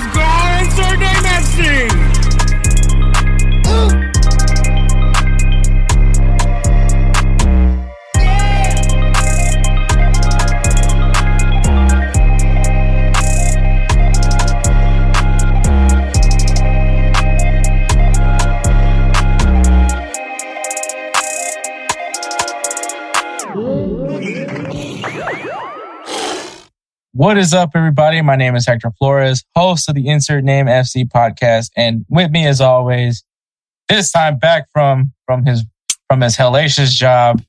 Edward Robles. Goal! What is up, everybody? My name is Hector Flores, host of the Insert Name FC podcast, and with me, as always, this time back from from his from his hellacious job,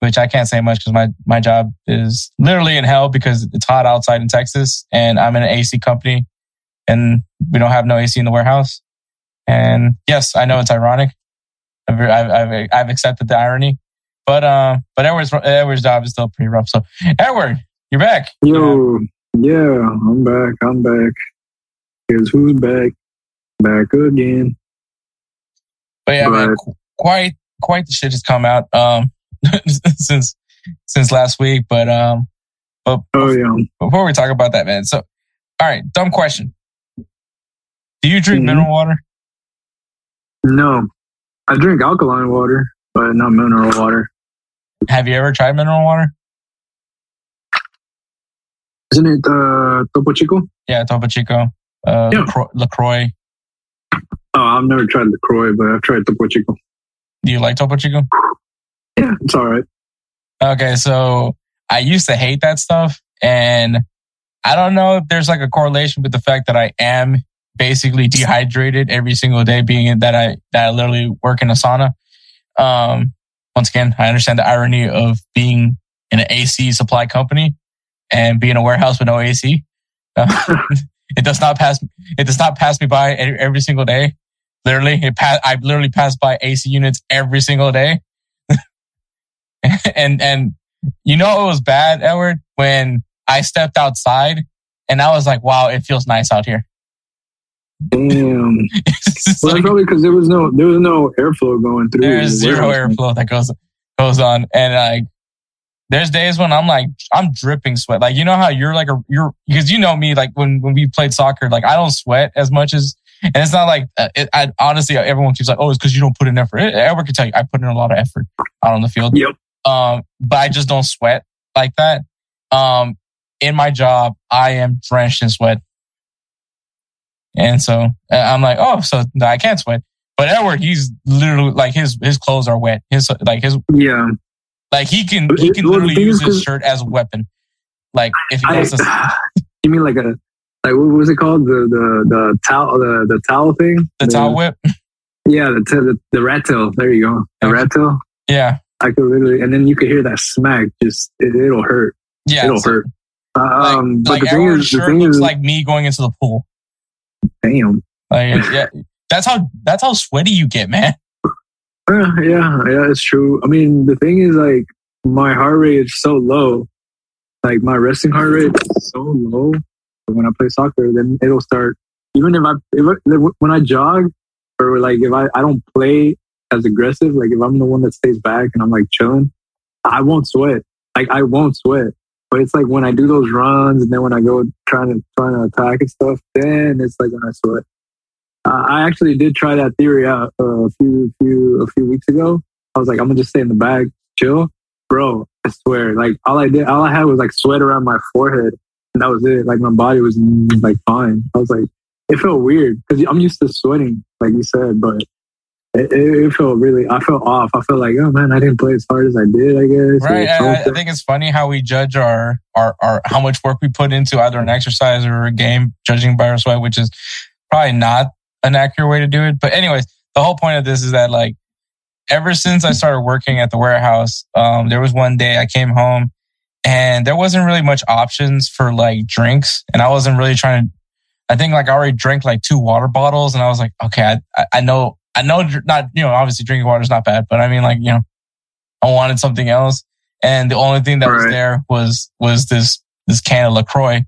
which I can't say much because my my job is literally in hell because it's hot outside in Texas, and I'm in an AC company, and we don't have no AC in the warehouse. And yes, I know it's ironic. I've I've, I've, accepted the irony, but uh, but Edward's Edward's job is still pretty rough. So Edward, you're back. Yo, yeah, I'm back. I'm back. Guess who's back? Back again. But yeah, man, quite quite the shit has come out um since since last week. But um, but Oh yeah. before we talk about that, man. So, all right, dumb question. Do you drink Mhm. mineral water? No, I drink alkaline water, but not mineral water. Have you ever tried mineral water? Isn't it uh, Topo Chico? Yeah, Topo Chico, uh, Yeah. LaCroix, LaCroix. Oh, I've never tried LaCroix, but I've tried Topo Chico. Do you like Topo Chico? Yeah, it's all right. Okay, so I used to hate that stuff, and I don't know if there's like a correlation with the fact that I am basically dehydrated every single day, being that I that I literally work in a sauna. Um, once again, I understand the irony of being in an AC supply company and being in a warehouse with no AC. Uh, it does not pass. It does not pass me by every, single day. Literally, it pass. I literally pass by AC units every single day. and and you know it was bad, Edward, when I stepped outside and I was like, "Wow, it feels nice out here." Damn. Well, like- probably because there was no there was no airflow going through. there's the zero airflow that goes goes on, and like there's days when I'm like I'm dripping sweat. Like you know how you're like a you're because you know me like when when we played soccer, like I don't sweat as much as. And it's not like uh, it, I honestly everyone keeps like oh it's because you don't put in effort. Everyone can tell you I put in a lot of effort out on the field. Yep. Um, but I just don't sweat like that. Um, in my job, I am drenched in sweat. And so uh, I'm like, oh, so I can't sweat. But Edward, he's literally like his his clothes are wet. His like his Yeah. Like he can he can Well, literally use his shirt as a weapon. Like if he I, wants to, you mean like a like what was it called the the the towel the the towel thing the towel whip. yeah the t- the, the rat tail there you go the Okay. rat tail Yeah, I could literally and then you could hear that smack just it, it'll hurt yeah. it'll hurt Like, um but like the thing is the shirt thing looks is like me going into the pool. damn Like yeah, that's how that's how sweaty you get, man. Yeah yeah it's true I mean the thing is like my heart rate is so low like my resting heart rate is so low when I play soccer then it'll start even if I if I, when I jog or like if I, I don't play as aggressive, like if I'm the one that stays back and I'm like chilling, I won't sweat. Like I won't sweat. But it's like when I do those runs and then when I go trying to trying to attack and stuff, then it's like when I sweat. Uh, I actually did try that theory out uh, a few few a few weeks ago. I was like, I'm gonna just stay in the bag, chill, bro. I swear, like all I did, all I had was like sweat around my forehead, and that was it. Like my body was like fine. I was like, it felt weird because I'm used to sweating, like you said, but it, it, it felt really. I felt off. I felt like, oh man, I didn't play as hard as I did. I guess. Right. I, I think it's funny how we judge our, our, our, how much work we put into either an exercise or a game, judging by our sweat, which is probably not an accurate way to do it. But anyways, the whole point of this is that like, ever since I started working at the warehouse, um, there was one day I came home and there wasn't really much options for like drinks, and I wasn't really trying to. I think like I already drank like two water bottles, and I was like, okay, I, I know, I know, not you know, obviously drinking water is not bad, but I mean like you know, I wanted something else, and the only thing that right. was there was was this this can of Lacroix,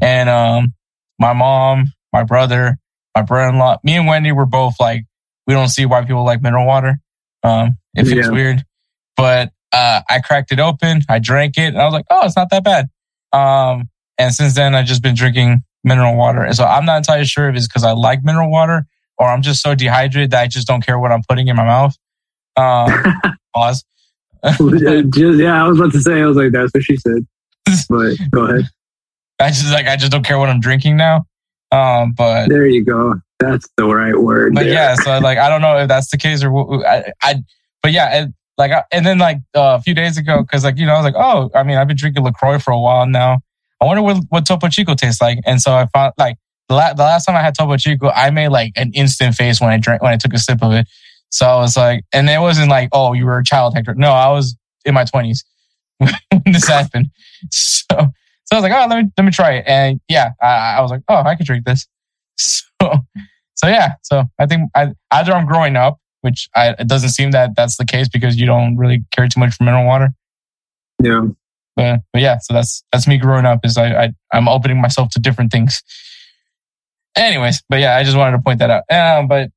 and um, my mom, my brother, my brother-in-law, me and Wendy were both like, we don't see why people like mineral water. Um, it feels yeah. weird, but uh, I cracked it open, I drank it, and I was like, oh, it's not that bad. Um, and since then, I've just been drinking mineral water. And so I'm not entirely sure if it's because I like mineral water or I'm just so dehydrated that I just don't care what I'm putting in my mouth. Um, pause. yeah, I was about to say, I was like, that's what she said. But go ahead. I just like, I just don't care what I'm drinking now. Um, but there you go. That's the right word. But there. yeah, so like, I don't know if that's the case or I, I but yeah, it, like, and then like uh, a few days ago, cause like, you know, I was like, oh, I mean, I've been drinking LaCroix for a while now. I wonder what, what Topo Chico tastes like. And so I found like the, la- the last time I had Topo Chico, I made like an instant face when I drank, when I took a sip of it. So I was like, and it wasn't like, oh, you were a child, Hector. No, I was in my twenties when this happened. So, so I was like, oh, let me, let me try it. And yeah, I, I was like, oh, I could drink this. So, so yeah, so I think I, either I'm growing up which I, it doesn't seem that that's the case because you don't really care too much for mineral water. Yeah. But, but yeah, so that's that's me growing up. Is I, I I'm opening myself to different things. Anyways, but yeah, I just wanted to point that out. Um, but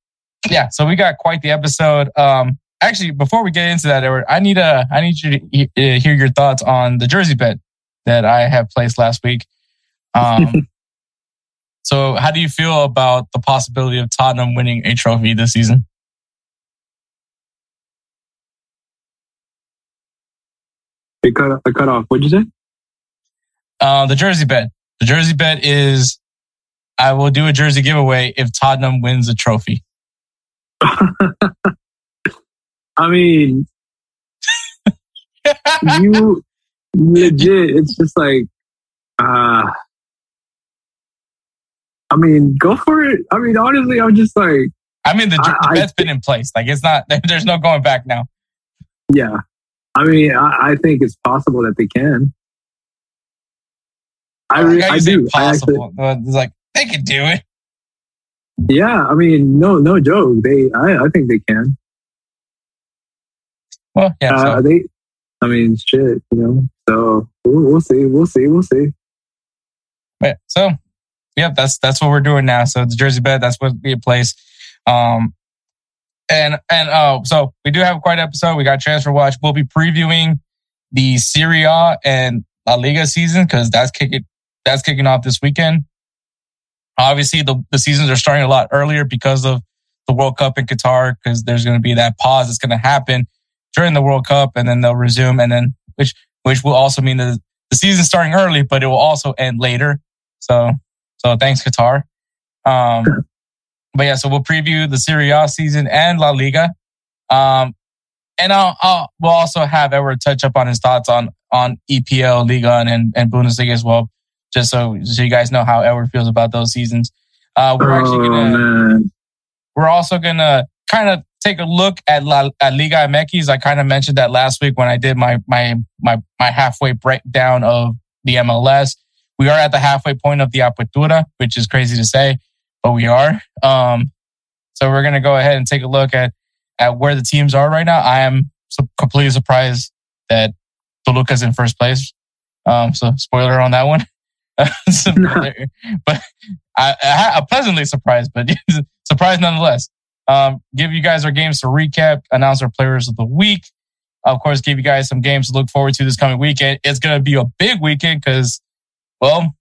yeah, so we got quite the episode. Um, actually, before we get into that, Edward, I need a I need you to hear your thoughts on the jersey bet that I have placed last week. Um, so how do you feel about the possibility of Tottenham winning a trophy this season? It cut, it cut off. What'd you say? Uh, the jersey bet. The jersey bet is I will do a jersey giveaway if Tottenham wins a trophy. I mean, you legit, it's just like, uh, I mean, go for it. I mean, honestly, I'm just like, I mean, the, the bet's I, been in place. Like, it's not, there's no going back now. Yeah. I mean, I, I think it's possible that they can. I, I, I do. Possible. I actually, it's like they can do it. Yeah, I mean, no, no joke. They, I, I think they can. Well, yeah. Uh, so. They, I mean, shit, you know. So we'll, we'll see. We'll see. We'll see. Yeah. So, yep, that's that's what we're doing now. So the Jersey bed, that's what we place. Um, and and oh, so we do have quite an episode. We got transfer watch. We'll be previewing the Serie A and La Liga season because that's kicking that's kicking off this weekend. Obviously, the, the seasons are starting a lot earlier because of the World Cup in Qatar, because there's going to be that pause that's going to happen during the World Cup, and then they'll resume, and then which which will also mean that the season starting early, but it will also end later. So so thanks Qatar. Um, but yeah, so we'll preview the Serie A season and La Liga. Um, and I'll, I'll, we'll also have Edward touch up on his thoughts on, on EPL, Liga, and, and Bundesliga as well, just so, so you guys know how Edward feels about those seasons. Uh, we're oh, actually gonna, we're also gonna kind of take a look at La, at Liga MX. I kind of mentioned that last week when I did my, my, my, my halfway breakdown of the MLS. We are at the halfway point of the Apertura, which is crazy to say but we are. Um, so we're going to go ahead and take a look at, at where the teams are right now. I am completely surprised that Toluca's in first place. Um, so spoiler on that one. but I, I, am pleasantly surprised, but surprised nonetheless. Um, give you guys our games to recap, announce our players of the week. Of course, give you guys some games to look forward to this coming weekend. It's going to be a big weekend because, well,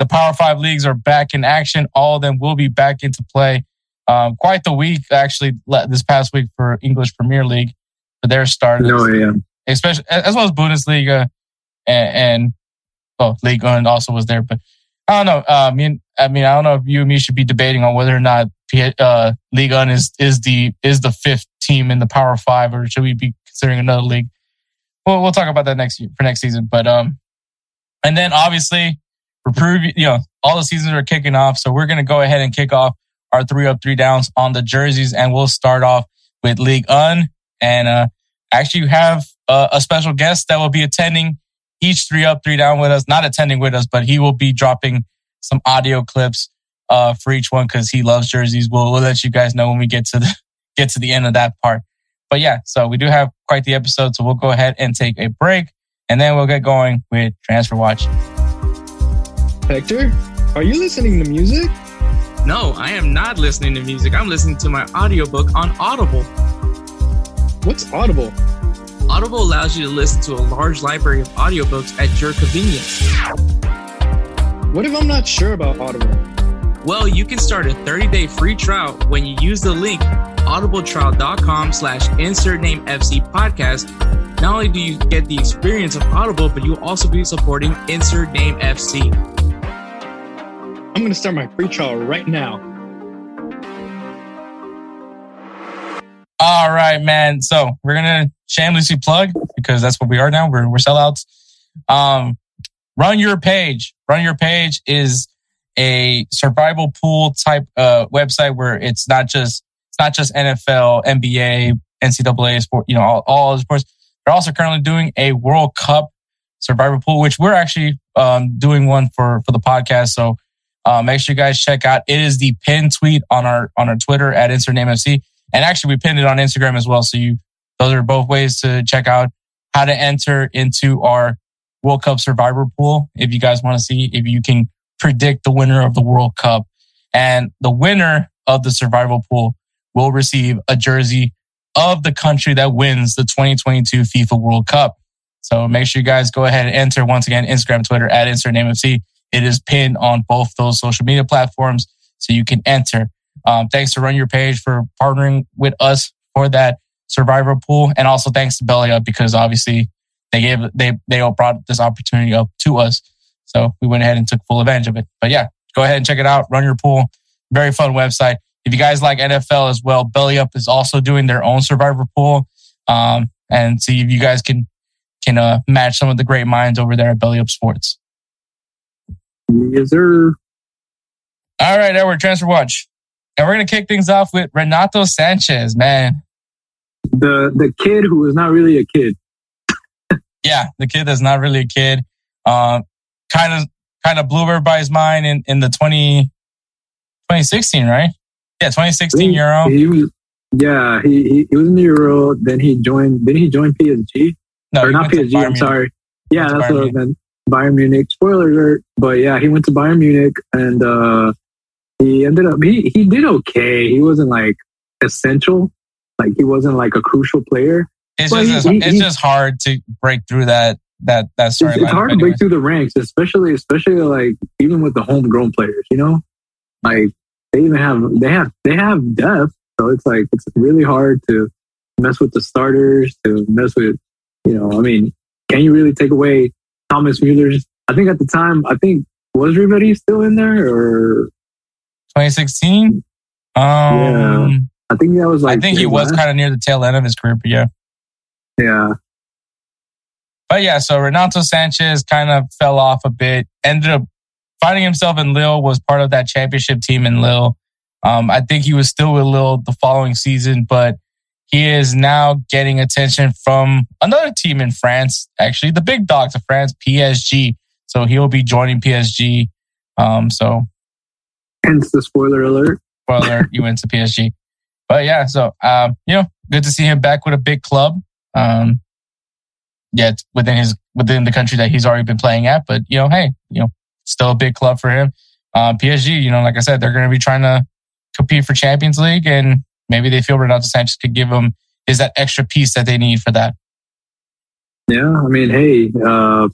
the Power Five leagues are back in action. All of them will be back into play. Um, quite the week, actually, this past week for English Premier League for their start. No, yeah. Especially as well as Bundesliga and, and well, League One also was there. But I don't know. Uh, I mean, I mean, I don't know if you and me should be debating on whether or not uh, League One is is the is the fifth team in the Power Five, or should we be considering another league? Well, we'll talk about that next year for next season. But um, and then obviously prove, you know, all the seasons are kicking off. So we're to go ahead and kick off our three up, three downs on the jerseys. And we'll start off with League Un. And uh, actually, you have uh, a special guest that will be attending each three up, three down with us. Not attending with us, but he will be dropping some audio clips uh, for each one because he loves jerseys. We'll, we'll let you guys know when we get to the get to the end of that part. But yeah, so we do have quite the episode. So we'll go ahead and take a break, and then we'll get going with transfer watch. Hector, are you listening to music? No, I am not listening to music. I'm listening to my audiobook on Audible. What's Audible? Audible allows you to listen to a large library of audiobooks at your convenience. What if I'm not sure about Audible? Well, you can start a 30-day free trial when you use the link audibletrial.com slash insert name FC podcast. Not only do you get the experience of Audible, but you'll also be supporting Insert Name FC. I'm going to start my free trial right now. All right, man. So we're gonna shamelessly plug because that's what we are now. We're we're sellouts. Um, run your page. Run your page is a survival pool type uh, website where it's not just it's not just NFL, NBA, NCAA sport. You know, all, all sports. They're also currently doing a World Cup survival pool, which we're actually um, doing one for for the podcast. So uh, make sure you guys check out. It is the pin tweet on our on our Twitter at InsertNameFC, FC, and actually we pinned it on Instagram as well. So you those are both ways to check out how to enter into our World Cup survivor pool. If you guys want to see if you can predict the winner of the World Cup, and the winner of the survival pool will receive a jersey of the country that wins the 2022 FIFA World Cup. So make sure you guys go ahead and enter once again Instagram, Twitter at insert name FC. It is pinned on both those social media platforms, so you can enter. Um, thanks to Run Your Page for partnering with us for that survivor pool, and also thanks to Belly Up because obviously they gave they they all brought this opportunity up to us, so we went ahead and took full advantage of it. But yeah, go ahead and check it out. Run Your Pool, very fun website. If you guys like NFL as well, Belly Up is also doing their own survivor pool, um, and see if you guys can can uh, match some of the great minds over there at Belly Up Sports. Yes, sir. All right, Edward, transfer watch. And we're going to kick things off with Renato Sanchez, man. The the kid who is not really a kid. Yeah, the kid that's not really a kid. Um, kind of kind of blew everybody's mind in, in the 20, 2016, right? Yeah, 2016 Euro. He was, yeah, he, he he was in the Euro. Then he joined. Then he joined PSG No, or not PSG. I'm Munich. sorry. Yeah, that's Bayern what I meant. Bayern Munich. Spoiler alert. But yeah, he went to Bayern Munich and uh, he ended up he he did okay. He wasn't like essential. Like he wasn't like a crucial player. It's just he- he- it's he- just hard to break through that that that It's, storyline. it's hard to anyway. break through the ranks, especially especially like even with the homegrown players. You know, like they even have they have they have depth. So it's like it's really hard to mess with the starters, to mess with you know. I mean, can you really take away Thomas Mueller's? I think at the time, I think was Ribery still in there, or 2016. Um, I think that was like I think he was kind of near the tail end of his career, but yeah. yeah. But yeah, so Renato Sanchez kind of fell off a bit. Ended up finding himself in Lille. Was part of that championship team in Lille. Um, I think he was still with Lille the following season, but he is now getting attention from another team in France. Actually, the big dogs of France, PSG. So he'll be joining PSG. Um, so Hence the spoiler alert. spoiler, you went to PSG. But yeah, so um, you know, good to see him back with a big club. Um, it's within his within the country that he's already been playing at, but you know, hey, you know, still a big club for him. Um, PSG, you know, like I said, they're going to be trying to compete for Champions League, and maybe they feel Renato Sanchez could give them is that extra piece that they need for that. Yeah, I mean, hey, uh,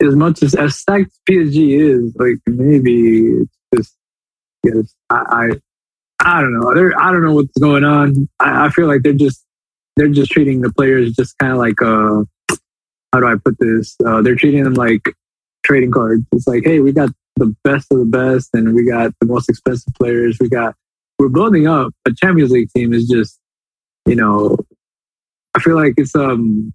as much as as stacked PSG is, like maybe it's just yes, I, I I don't know. They're, I don't know what's going on. I, I feel like they're just they're just treating the players just kind of like uh, how do I put this? Uh, they're treating them like trading cards. It's like, hey, we got the best of the best, and we got the most expensive players. We got we're building up a Champions League team. Is just you know, I feel like it's um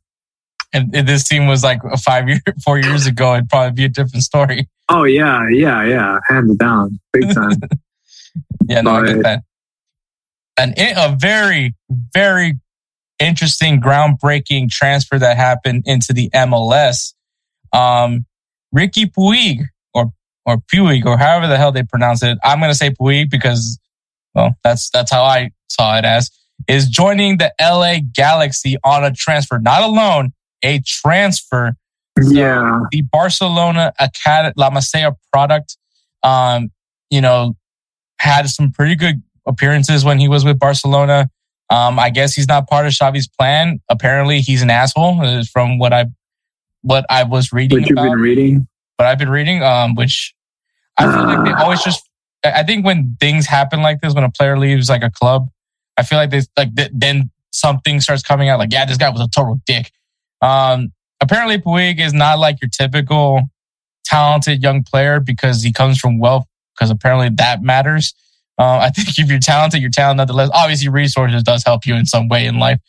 And if this team was like five year, four years ago, it'd probably be a different story. Oh yeah, yeah, yeah, hands down, big time. Yeah, no, I get But- that. And it, a very, very interesting, groundbreaking transfer that happened into the MLS. Um, Riqui Puig or or Puig or however the hell they pronounce it. I'm going to say Puig because well, that's that's how I saw it as is joining the LA Galaxy on a transfer, not alone, a transfer. Yeah, the Barcelona Academy La Masia product, um, you know, had some pretty good appearances when he was with Barcelona. Um, I guess he's not part of Xavi's plan. Apparently, he's an asshole. Uh, from what I what I was reading. What you've been reading. But I've been reading, um, which I feel like they always just. I think when things happen like this, when a player leaves like a club, I feel like they like th- then something starts coming out like, yeah, this guy was a total dick. Um, apparently, Puig is not like your typical talented young player because he comes from wealth. Because apparently that matters. Uh, I think if you're talented, you're talented nonetheless. Obviously, resources does help you in some way in life.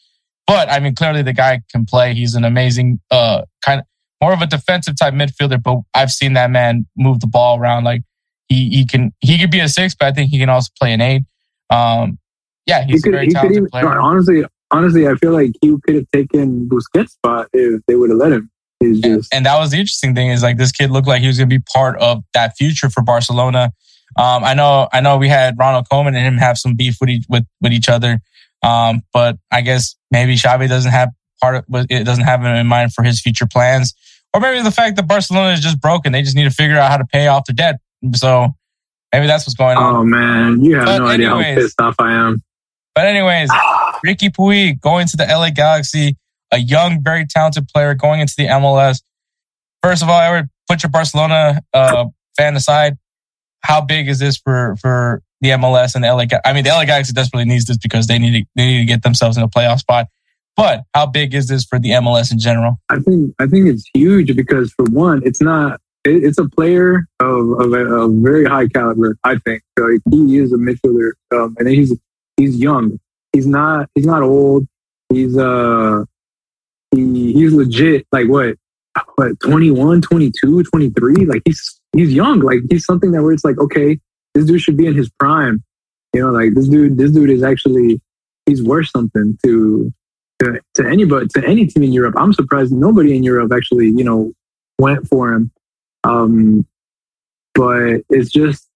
But I mean, clearly the guy can play. He's an amazing, uh, kind of more of a defensive type midfielder. But I've seen that man move the ball around. Like he he can he could be a six, but I think he can also play an eight. Um, yeah, he's he could, a very he talented even, player. Honestly, honestly, I feel like he could have taken Busquets' spot if they would have let him. Just... And, and, that was the interesting thing is like this kid looked like he was going to be part of that future for Barcelona. Um, I know, I know we had Ronald Koeman and him have some beef with each, with, with each other. Um, but I guess maybe Xavi doesn't have part of, it doesn't have him in mind for his future plans. Or maybe the fact that Barcelona is just broken. They just need to figure out how to pay off the debt. So maybe that's what's going on. Oh man, you have but no anyways, idea how pissed off I am. But anyways, Riqui Puig going to the LA Galaxy, a young, very talented player going into the MLS. First of all, I would put your Barcelona uh, fan aside how big is this for for the MLS and the LA? I mean, the LA Galaxy desperately needs this because they need to, they need to get themselves in a playoff spot. But how big is this for the MLS in general? I think I think it's huge because for one, it's not it's a player of, of a, a, very high caliber. I think he is a midfielder, um, and he's he's young. He's not he's not old. He's uh he, he's legit. Like what what 21, 22, 23? Like he's he's young. Like he's something that where it's like, okay, this dude should be in his prime. You know, like this dude, this dude is actually he's worth something to to, to anybody to any team in Europe. I'm surprised nobody in Europe actually, you know, went for him. Um, but it's just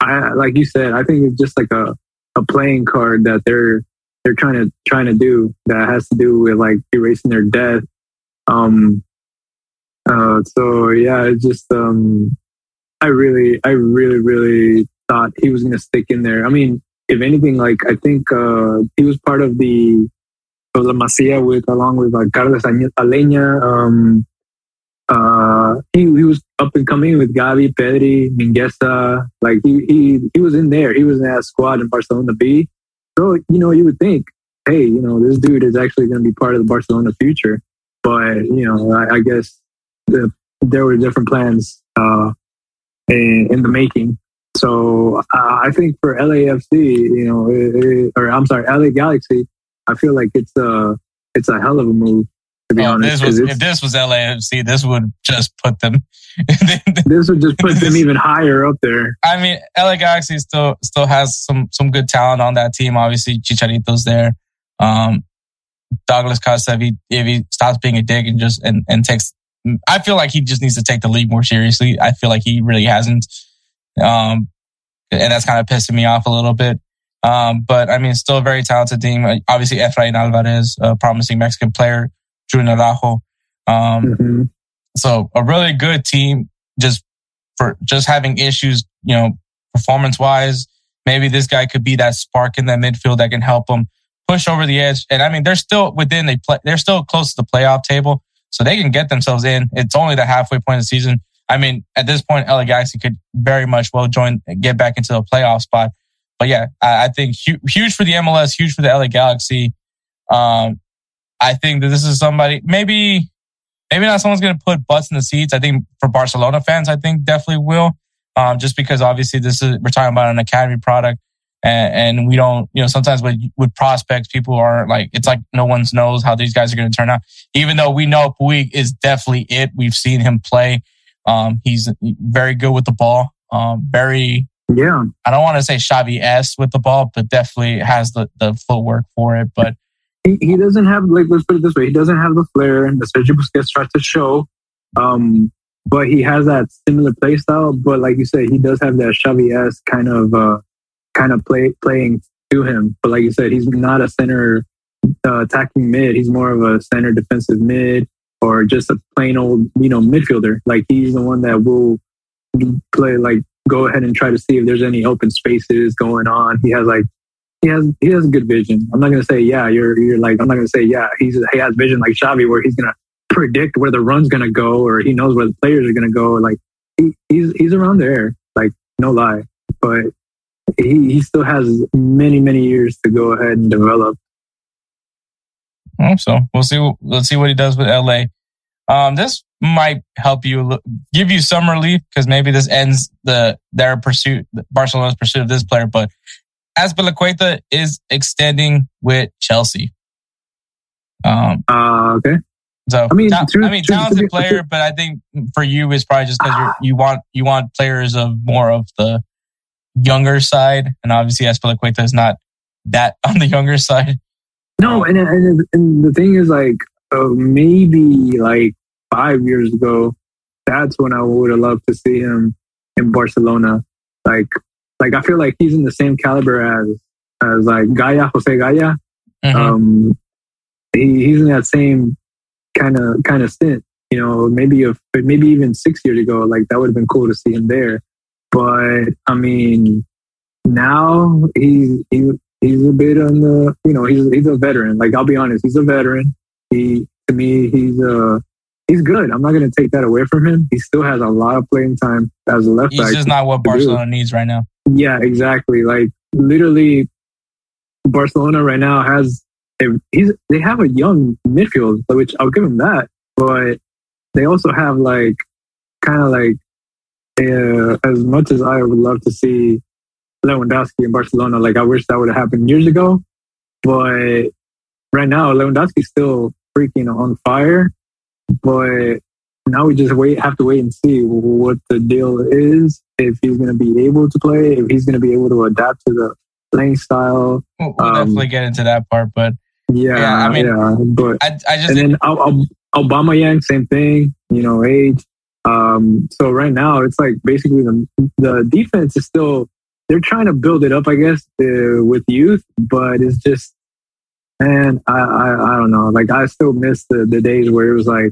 I like you said, I think it's just like a, a playing card that they're they're trying to trying to do that has to do with like erasing their death. Um uh so yeah, it's just um I really, I really, really thought he was going to stick in there. I mean, if anything, like I think uh, he was part of the of La Masia with along with uh, Carlos Aleña. Um, uh, he he was up and coming with Gavi, Pedri, Mingueza. Like he he he was in there. He was in that squad in Barcelona B. So you know, you would think, hey, you know, this dude is actually going to be part of the Barcelona future. But you know, I, I guess the, there were different plans uh, in, in the making. So uh, I think for LAFC, you know, it, it, or I'm sorry, LA Galaxy, I feel like it's a it's a hell of a move. To be oh, honest, this was, if this was LAFC, this would just put them. this would just put them even higher up there. I mean, LA Galaxy still still has some some good talent on that team. Obviously, Chicharito's there. Um, Douglas Costa, if he, if he stops being a dick and just and, and takes I feel like he just needs to take the league more seriously. I feel like he really hasn't. Um, and that's kind of pissing me off a little bit. Um, but I mean, still a very talented team. Obviously, Efrain Alvarez, a promising Mexican player, Drew Narajo. Um, mm-hmm. so a really good team just for just having issues, you know, performance wise. Maybe this guy could be that spark in that midfield that can help them push over the edge. And I mean, they're still within, they play, they're still close to the playoff table. So they can get themselves in. It's only the halfway point of the season. I mean, at this point, LA Galaxy could very much well join, get back into the playoff spot. But yeah, I, I think hu- huge for the MLS, huge for the LA Galaxy. Um, I think that this is somebody, maybe, maybe not someone's going to put butts in the seats. I think for Barcelona fans, I think definitely will. Um, just because obviously this is, we're talking about an academy product and, and we don't, you know, sometimes with, with prospects, people are like, it's like no one knows how these guys are going to turn out. Even though we know Puig is definitely it. We've seen him play. Um, he's very good with the ball. Um, very, yeah. I don't want to say Xavi S with the ball, but definitely has the, the footwork for it. But he, he doesn't have like let's put it this way, he doesn't have the flair and the Sergio Busquets tries to show. Um, but he has that similar play style. But like you said, he does have that Xavi s kind of uh, kind of play playing to him. But like you said, he's not a center uh, attacking mid. He's more of a center defensive mid or just a plain old you know midfielder. Like he's the one that will play like go ahead and try to see if there's any open spaces going on. He has like he has he has good vision. I'm not gonna say yeah. You're you're like I'm not gonna say yeah. He's he has vision like Xavi where he's gonna predict where the run's gonna go or he knows where the players are gonna go. Like he, he's he's around there. Like no lie, but he he still has many many years to go ahead and develop. So. We'll see. Let's see what he does with LA. Um, this might help you give you some relief because maybe this ends the their pursuit, Barcelona's pursuit of this player. But Azpilicueta is extending with Chelsea. Um, uh, okay. So I mean, ta- I mean, talented player, but I think for you is probably just because you want you want players of more of the younger side, and obviously Azpilicueta is not that on the younger side. No, and and, and the thing is like uh, maybe like five years ago, that's when I would have loved to see him in Barcelona. Like, like I feel like he's in the same caliber as as like Gayà, Jose Gayà. Mm-hmm. Um, he, he's in that same kind of kind of stint. You know, maybe if maybe even six years ago, like that would have been cool to see him there. But I mean, now he's he, he's a bit on the you know he's he's a veteran. Like I'll be honest, he's a veteran. He to me he's uh he's good. I'm not going to take that away from him. He still has a lot of playing time as a left back. He's just not what Barcelona do. needs right now. Yeah, exactly. Like literally, Barcelona right now has he's they have a young midfield, which I'll give him that. But they also have like kind of like uh, as much as I would love to see Lewandowski in Barcelona, like I wish that would have happened years ago. But right now, Lewandowski's still freaking on fire. But now we just wait, have to wait and see what the deal is. If he's going to be able to play, if he's going to be able to adapt to the playing style. We'll, we'll um, definitely get into that part, but yeah, yeah I mean, yeah, but I, I just and then Aubameyang, same thing. You know, age. Um, so right now, it's like basically the the defense is still they're trying to build it up, I guess, uh, with youth, but it's just and I, I, I don't know. Like I still miss the, the days where it was like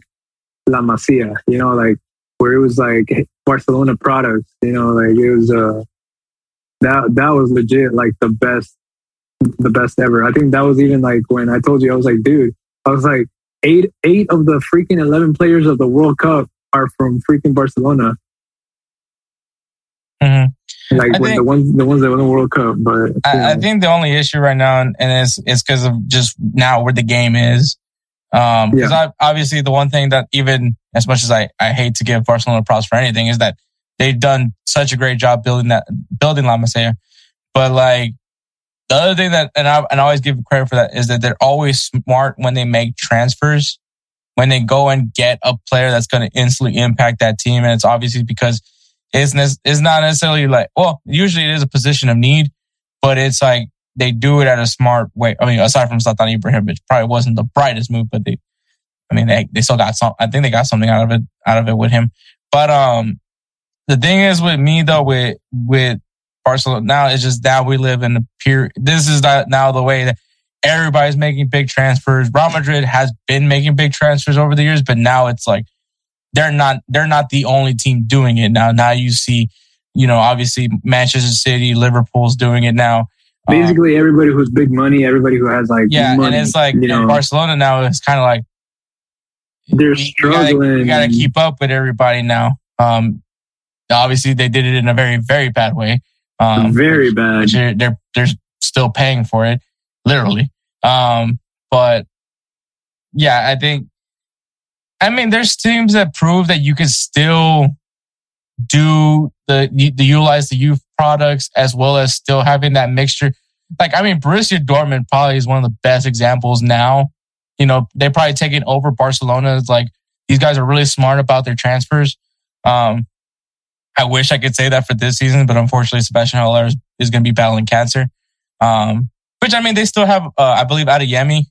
La Masia, you know, like where it was like Barcelona products, you know, like it was uh that that was legit like the best the best ever. I think that was even like when I told you I was like, dude, I was like eight eight of the freaking eleven players of the World Cup are from freaking Barcelona. Mm-hmm. Like think, the ones the ones that won the World Cup, but I, I, think the only issue right now, and it's it's because of just now where the game is. Um, because yeah. obviously the one thing that even as much as I I hate to give Barcelona props for anything is that they've done such a great job building that building La Masia, but like the other thing that and I and I always give credit for that is that they're always smart when they make transfers when they go and get a player that's going to instantly impact that team, and it's obviously because it's, it's not necessarily like, well, usually it is a position of need, but it's like they do it at a smart way. I mean, aside from Zlatan Ibrahimovic, probably wasn't the brightest move, but they, I mean, they, they still got some, I think they got something out of it, out of it with him. But, um, the thing is with me though, with, with Barcelona now, it's just that we live in the period. This is now the way that everybody's making big transfers. Real Madrid has been making big transfers over the years, but now it's like they're not they're not the only team doing it now. Now you see, you know, obviously Manchester City, Liverpool's doing it now. Um, Basically, um, everybody who's big money, everybody who has like yeah, money, and it's like you know, Barcelona now is kind of like they're struggling. You got to keep up with everybody now. Um, obviously, they did it in a very very bad way. Um, very bad. They're, they're they're still paying for it, literally. Um, but yeah, I think I mean, there's teams that prove that you can still do the, the utilize the youth products as well as still having that mixture. Like, I mean, Borussia Dortmund probably is one of the best examples now. You know, they're probably taking over Barcelona. It's like these guys are really smart about their transfers. Um, I wish I could say that for this season, but unfortunately, Sebastian Haller is, is going to be battling cancer. Um, which I mean, they still have, uh, I believe, Adeyemi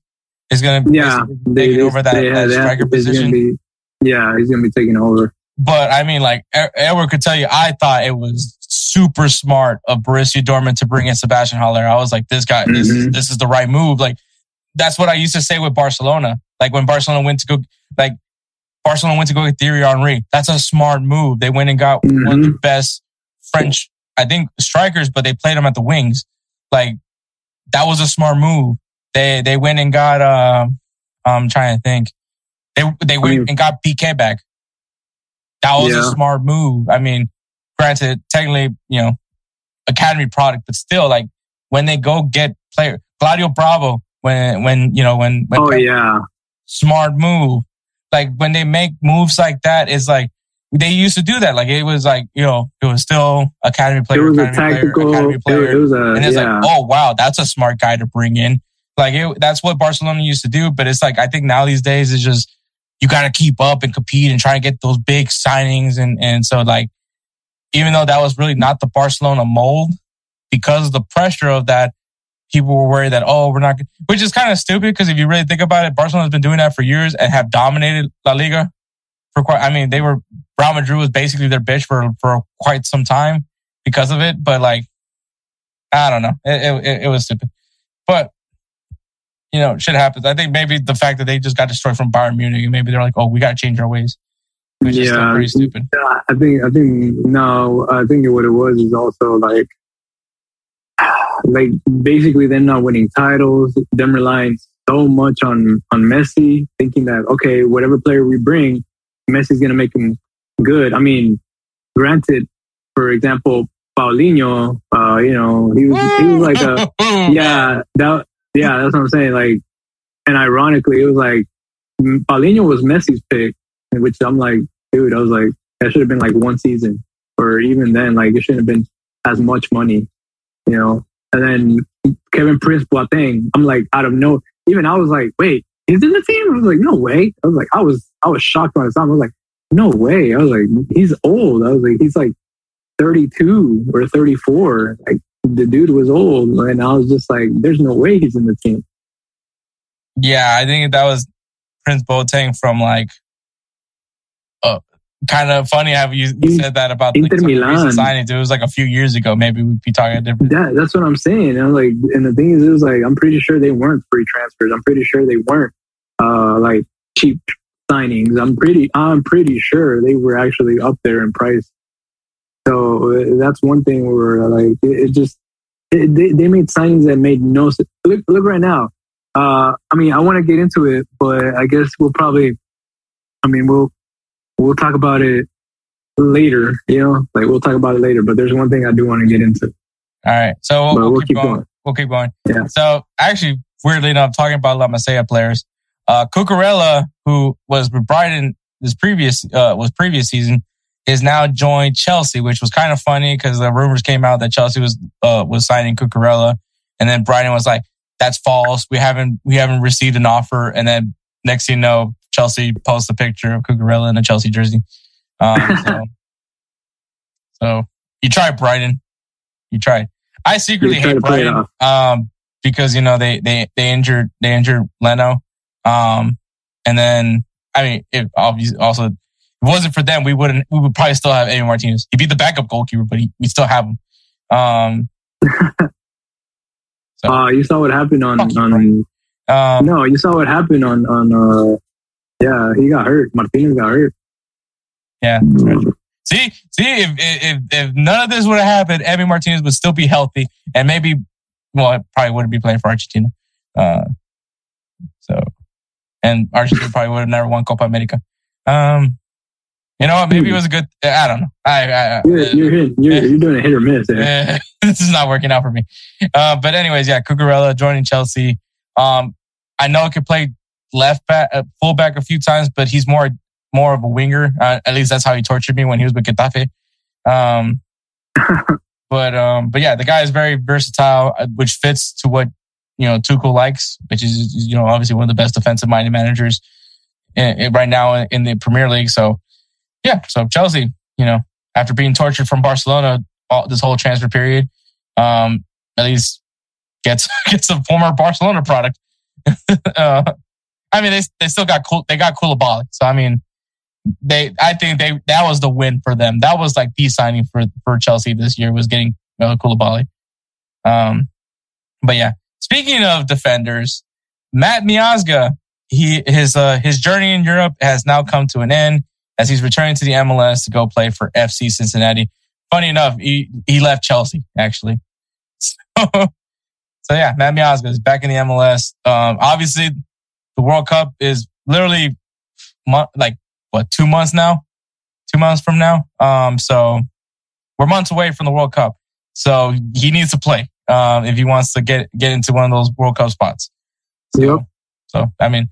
is going to Yeah, take over that, they- that they striker position. be- yeah, he's gonna be taking over. But I mean, like Edward could tell you, I thought it was super smart of Borussia Dortmund to bring in Sebastian Haller. I was like, this guy, this is this is the right move. Like that's what I used to say with Barcelona. Like when Barcelona went to go, like Barcelona went to go get Thierry Henry. That's a smart move. They went and got one of the best French, I think, strikers, but they played him at the wings. Like that was a smart move. They they went and got. Uh, I'm trying to think. They they went mean- and got Piqué back. That was a smart move. I mean, granted, technically, you know, academy product, but still, like when they go get player Claudio Bravo, when when you know when when Oh yeah, smart move. Like when they make moves like that, it's like they used to do that. Like it was like you know it was still academy it player, was a academy player, tactical. academy player, it was a and it's yeah. like oh wow, that's a smart guy to bring in. Like it, that's what Barcelona used to do. But it's like I think now these days it's just you got to keep up and compete and try to get those big signings. And and so like even though that was really not the Barcelona mold, because of the pressure of that, people were worried that oh we're not, which is kind of stupid because if you really think about it, Barcelona has been doing that for years and have dominated La Liga for quite. I mean, they were Real Madrid was basically their bitch for for quite some time because of it. But like, I don't know, it it, it was stupid, but. You know, shit happens. I think maybe the fact that they just got destroyed from Bayern Munich, and maybe they're like, "Oh, we got to change our ways," which is still Yeah. pretty stupid. I think I think no, I think what it was is also like like basically them not winning titles, them relying so much on on Messi, thinking that okay, whatever player we bring, Messi's gonna make him good. I mean, granted, for example, Paulinho, uh, you know, he was he was like a yeah, that yeah, that's what I'm saying. Like, and ironically, it was like Paulinho was Messi's pick, which I'm like, dude, I was like, that should have been like one season, or even then, like it shouldn't have been as much money, you know. And then Kevin Prince Boateng, I'm like, out of no, even I was like, wait, he's in the team. I was like, no way. I was like, I was, I was shocked by the time. I was like, no way. I was like, he's old. I was like, he's like 32 or 34. Like the dude was old, and I was just like, there's no way he's in the team. Yeah, I think that was Prince Boateng from like. Uh, kind of funny how you, you said that about Inter the Milan. signings. It was like a few years ago. Maybe we'd be talking different. Yeah, that's what I'm saying. And I'm like, and the thing is, it was like, I'm pretty sure they weren't free transfers. I'm pretty sure they weren't uh, like cheap signings. I'm pretty, I'm pretty sure they were actually up there in price. So uh, that's one thing where like it, it just it, they they made signings that made no sense. Look, look right now. Uh, I mean, I want to get into it, but I guess we'll probably. I mean, we'll we'll talk about it later. You know, like we'll talk about it later. But there's one thing I do want to get into. All right, so we'll, we'll we'll keep, keep going. going. We'll keep going. Yeah. So actually, weirdly enough, talking about La Masia players, uh, Cucurella, who was with Brighton this previous uh, was previous season, is now joined Chelsea, which was kind of funny because the rumors came out that Chelsea was uh, was signing Cucurella, and then Brighton was like, "That's false. We haven't we haven't received an offer." And then next thing you know, Chelsea posts a picture of Cucurella in a Chelsea jersey. Um, so, so you tried Brighton, you tried. I secretly hate to Brighton um, because you know they they they injured they injured Leno, um, and then I mean if obviously also it wasn't for them we wouldn't we would probably still have Emi Martinez. He'd be the backup goalkeeper, but he, we still have him. Um, So- Uh, you saw what happened on you, on um, no, you saw what happened on on uh yeah, he got hurt. Martinez got hurt. yeah. See, see, if, if if none of this would have happened, Emi Martinez would still be healthy, and maybe, well, I probably wouldn't be playing for Argentina. Uh, so, and Argentina probably would have never won Copa America. Um, you know what? Maybe it was a good. I don't know. I, I, You're you're hitting, you're, you're doing a hit or miss. Eh, this is not working out for me. Uh, but anyways, yeah, Cucurella joining Chelsea. Um, I know he could play left back, uh, full a few times, but he's more more of a winger. Uh, at least that's how he tortured me when he was with Getafe. Um, but um, but yeah, the guy is very versatile, uh, which fits to what you know Tuchel likes, which is you know obviously one of the best defensive minded managers in, in- right now in the Premier League. So yeah, so Chelsea, you know, after being tortured from Barcelona all, this whole transfer period, um, at least gets gets a former Barcelona product. uh, I mean, they they still got cool. They got Koulibaly. So I mean, they. I think they that was the win for them. That was like the signing for for Chelsea this year was getting uh, Koulibaly. Um, but yeah. Speaking of defenders, Matt Miazga, he his uh his journey in Europe has now come to an end as he's returning to the MLS to go play for FC Cincinnati. Funny enough, he he left Chelsea actually. So, so yeah, Matt Miazga is back in the MLS. Um, obviously, the World Cup is literally mo- like what two months now, two months from now. Um, so we're months away from the World Cup. So he needs to play um, if he wants to get get into one of those World Cup spots. So, Yep. So I mean,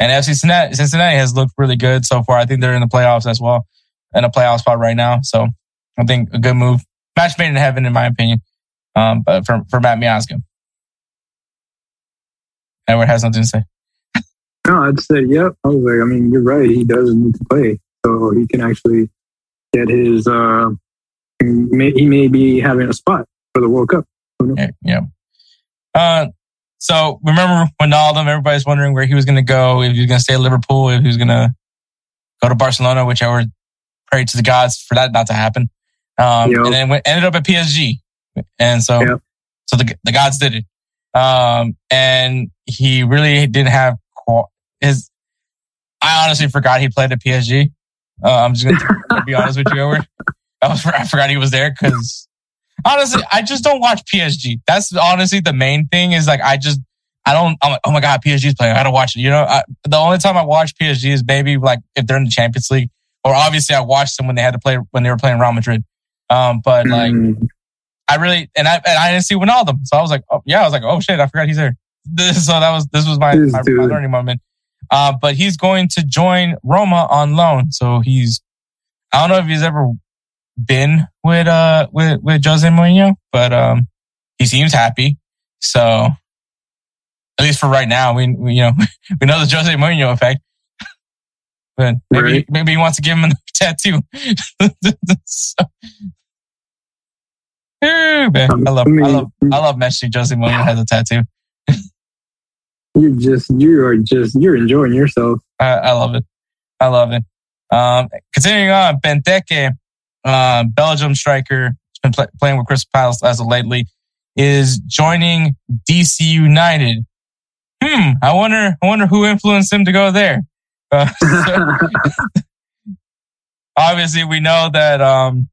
and FC Cincinnati, Cincinnati has looked really good so far. I think they're in the playoffs as well, in a playoff spot right now. So I think a good move, match made in heaven, in my opinion. Um, but for for Matt Miazga, Edward has nothing to say. No, I'd say, yep. I was like, I mean, you're right. He does need to play, so he can actually get his. Uh, he may, he may be having a spot for the World Cup. Yeah. yeah. Uh, so remember Ronaldo? Everybody's wondering where he was going to go. If he was going to stay at Liverpool, if he was going to go to Barcelona, which I would pray to the gods for that not to happen. Um, Yep. and then went, ended up at PSG, and so Yep. so the the gods did it. Um, and he really didn't have his. I honestly forgot he played at PSG. Uh, I'm just going to be honest with you, Edward. I, was, I forgot he was there because honestly, I just don't watch PSG. That's honestly the main thing is like, I just, I don't, I'm like, oh my God, PSG's playing. I gotta watch it. You know, I, the only time I watch PSG is maybe like if they're in the Champions League or obviously I watched them when they had to play, when they were playing Real Madrid. Um, but like, Mm, I really, and I, and I didn't see Wijnaldum. So I was like, oh yeah, I was like, oh shit, I forgot he's there. This, so that was, this was my, This my, my learning moment. Uh, but he's going to join Roma on loan. So he's, I don't know if he's ever been with, uh, with, with Jose Mourinho, but, um, he seems happy. So at least for right now, we, we you know, we know the Jose Mourinho effect. But maybe, Right. maybe he wants to give him a tattoo. So- man. I love, I mean, I love, I love Messi. Jose Mourinho has a tattoo. You're just, you are just, you're enjoying yourself. I, I love it. I love it. Um, continuing on, Benteke, uh, Belgium striker, been play, playing with Crystal Palace as of lately, is joining DC United. Hmm. I wonder. I wonder who influenced him to go there. Uh, so- obviously, we know that um,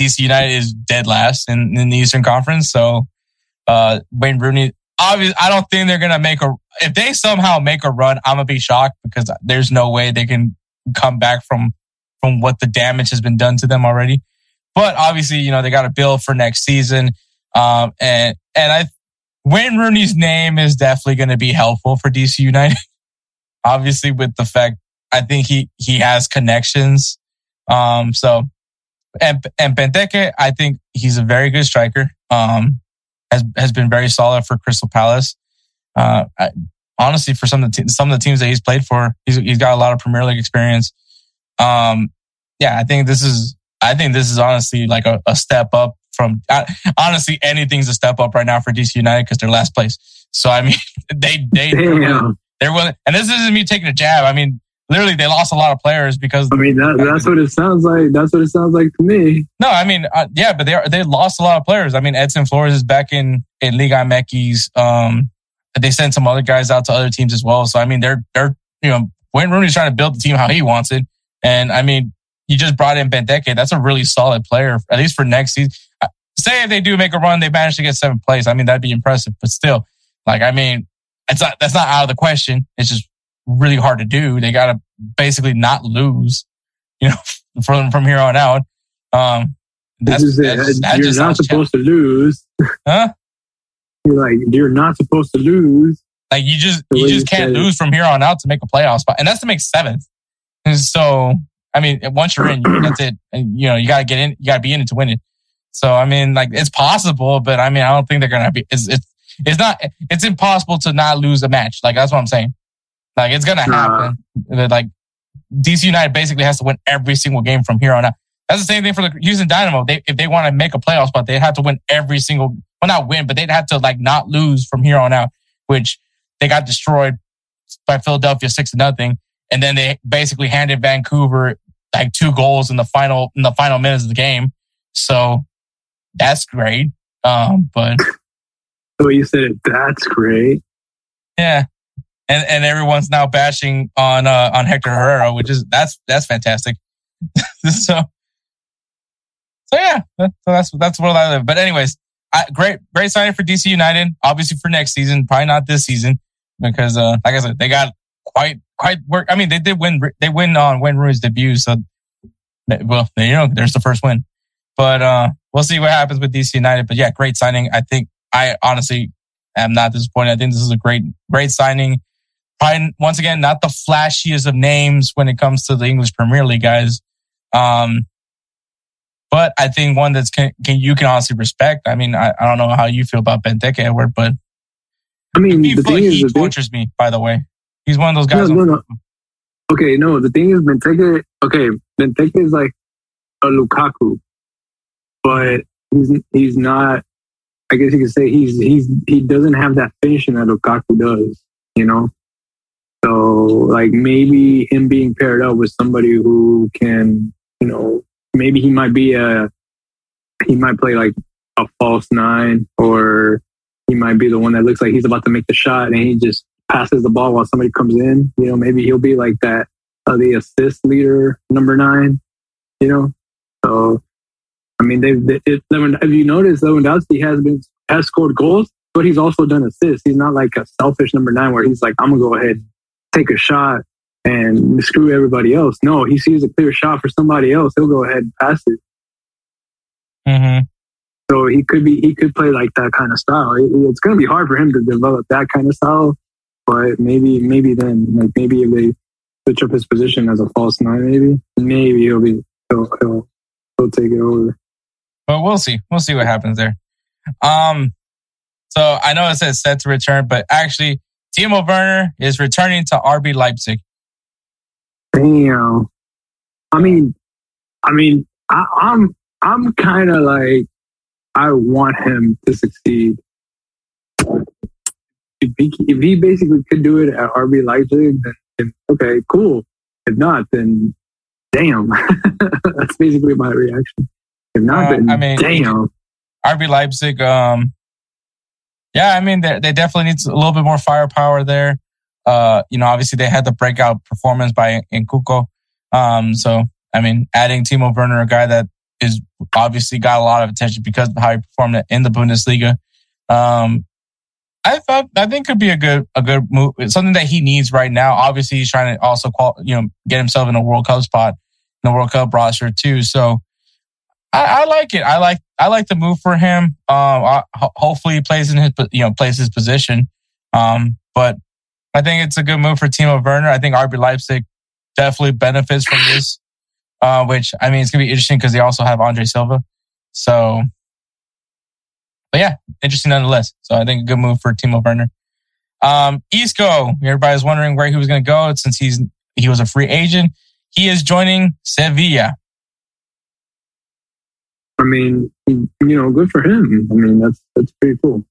DC United is dead last in, in the Eastern Conference. So uh, Wayne Rooney. Obviously, I don't think they're gonna make a. If they somehow make a run, I'm gonna be shocked because there's no way they can come back from from what the damage has been done to them already. But obviously, you know they got a bill for next season. Um, and and I Wayne Rooney's name is definitely going to be helpful for DC United. obviously, with the fact I think he he has connections. Um, so and and Benteke, I think he's a very good striker. Um, has has been very solid for Crystal Palace. Uh, I, honestly, for some of the te- some of the teams that he's played for, he's he's got a lot of Premier League experience. Um, yeah, I think this is I think this is honestly like a, a step up from uh, honestly anything's a step up right now for DC United because they're last place. So I mean, they they Damn. they're willing, and this isn't me taking a jab. I mean, literally, they lost a lot of players because I mean, that, that's what it sounds like. That's what it sounds like to me. No, I mean, uh, yeah, but they are, they lost a lot of players. I mean, Edson Flores is back in in Liga MX. Um, they sent some other guys out to other teams as well. So I mean, they're they're you know Wayne Rooney's trying to build the team how he wants it, and I mean, you just brought in Benteke. That's a really solid player, at least for next season. Say if they do make a run, they manage to get seventh place. I mean, that'd be impressive. But still, like, I mean, it's not that's not out of the question. It's just really hard to do. They got to basically not lose, you know, from from here on out. Um, This that's, is it. that's- that you're not supposed to lose. Huh? You're like, you're not supposed to lose. Like you just you just can't lose from here on out to make a playoff spot, and that's to make seventh. So, I mean, once you're in, you- that's it. And you know, you got to get in, you got to be in it to win it. So, I mean, like it's possible, but I mean, I don't think they're gonna be. It's it's it's not. It's impossible to not lose a match. Like that's what I'm saying. Like it's gonna happen. Like DC United basically has to win every single game from here on out. That's the same thing for the Houston Dynamo. They if they want to make a playoff spot, they have to win every single. Well, not win, but they'd have to like not lose from here on out. Which they got destroyed by Philadelphia six to nothing, and then they basically handed Vancouver like two goals in the final in the final minutes of the game. So that's great. Um, but So you said it, that's great. yeah, and and everyone's now bashing on uh, on Hector Herrera, which is that's that's fantastic. so so yeah, that, so that's that's what I live. But anyways, I, great great signing for DC United. Obviously for next season, probably not this season because uh, like I said, they got quite quite work. I mean, they did win. They win on Wayne Rooney's debut, so well, you know, there's the first win. But uh, we'll see what happens with DC United. But yeah, great signing. I think I honestly am not disappointed. I think this is a great great signing. Probably once again, not the flashiest of names when it comes to the English Premier League guys. Um, but I think one that's can, can you can honestly respect. I mean, I, I don't know how you feel about Benteke, Edward, but I mean, he, the thing is, he the thing, tortures me. By the way, he's one of those guys. No, no, no. okay, no, the thing is, Benteke. Okay, Benteke is like a Lukaku, but he's he's not. I guess you could say he's he's he doesn't have that finishing that Lukaku does. You know, so like maybe him being paired up with somebody who can, you know, maybe he might be a he might play like a false nine or he might be the one that looks like he's about to make the shot and he just passes the ball while somebody comes in. You know, maybe he'll be like that, uh, the assist leader, number nine. You know, so I mean, they've they, it, if you notice, Lewandowski has been has scored goals, but he's also done assists. He's not like a selfish number nine where he's like, I'm gonna go ahead, take a shot, and screw everybody else. No, he sees a clear shot for somebody else, he'll go ahead and pass it. Mm-hmm. So he could be he could play like that kind of style. It, it's going to be hard for him to develop that kind of style, but maybe maybe then like maybe if they switch up his position as a false nine, maybe maybe he'll be he'll he'll, he'll take it over. But we'll see. We'll see what happens there. Um, so I know it says set to return, but actually, Timo Werner is returning to RB Leipzig. Damn. I mean, I mean, I, I'm I'm kind of like I want him to succeed. If he, if he basically could do it at RB Leipzig, then then okay, cool. If not, then damn. That's basically my reaction. If not, Uh, then I mean, damn. RB Leipzig, um, yeah, I mean, they, they definitely need a little bit more firepower there. Uh, you know, obviously they had the breakout performance by Nkunku. Um, so, I mean, adding Timo Werner, a guy that is obviously got a lot of attention because of how he performed in the Bundesliga. Um, I thought, I think could be a good, a good move. Something that he needs right now. Obviously, he's trying to also qual, you know, get himself in a World Cup spot, in the World Cup roster too. So, I, I like it. I like I like the move for him. Um, I, ho- hopefully he plays in his you know plays his position. Um, but I think it's a good move for Timo Werner. I think RB Leipzig definitely benefits from this. Uh, which I mean, it's gonna be interesting because they also have Andre Silva. So, but yeah, interesting nonetheless. So I think a good move for Timo Werner. Um, Isco, everybody's wondering where he was gonna go since he's he was a free agent. He is joining Sevilla. I mean, you know, good for him. I mean, that's that's pretty cool.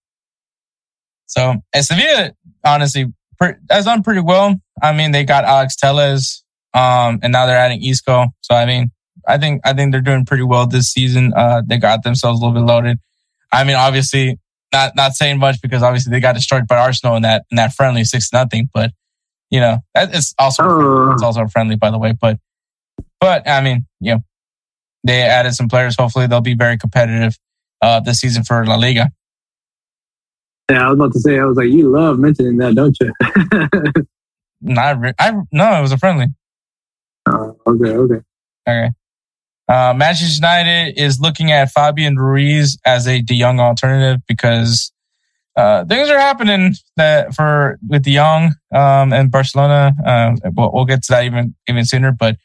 So, and Sevilla, honestly, pre- has done pretty well. I mean, they got Alex Telles, um, and now they're adding Isco. So, I mean, I think I think they're doing pretty well this season. Uh, they got themselves a little bit loaded. I mean, obviously, not not saying much because obviously they got destroyed by Arsenal in that in that friendly six nothing. But you know, it's also Uh, it's also friendly, by the way. But but I mean, you know, they added some players. Hopefully, they'll be very competitive uh, this season for La Liga. yeah, I was about to say, I was like, you love mentioning that, don't you? Not re- I no, it was a friendly. uh, okay, okay. Okay. Uh, Manchester United is looking at Fabian Ruiz as a De Jong alternative because uh, things are happening that for with De Jong um, and Barcelona. Um, we'll, we'll get to that even even sooner, but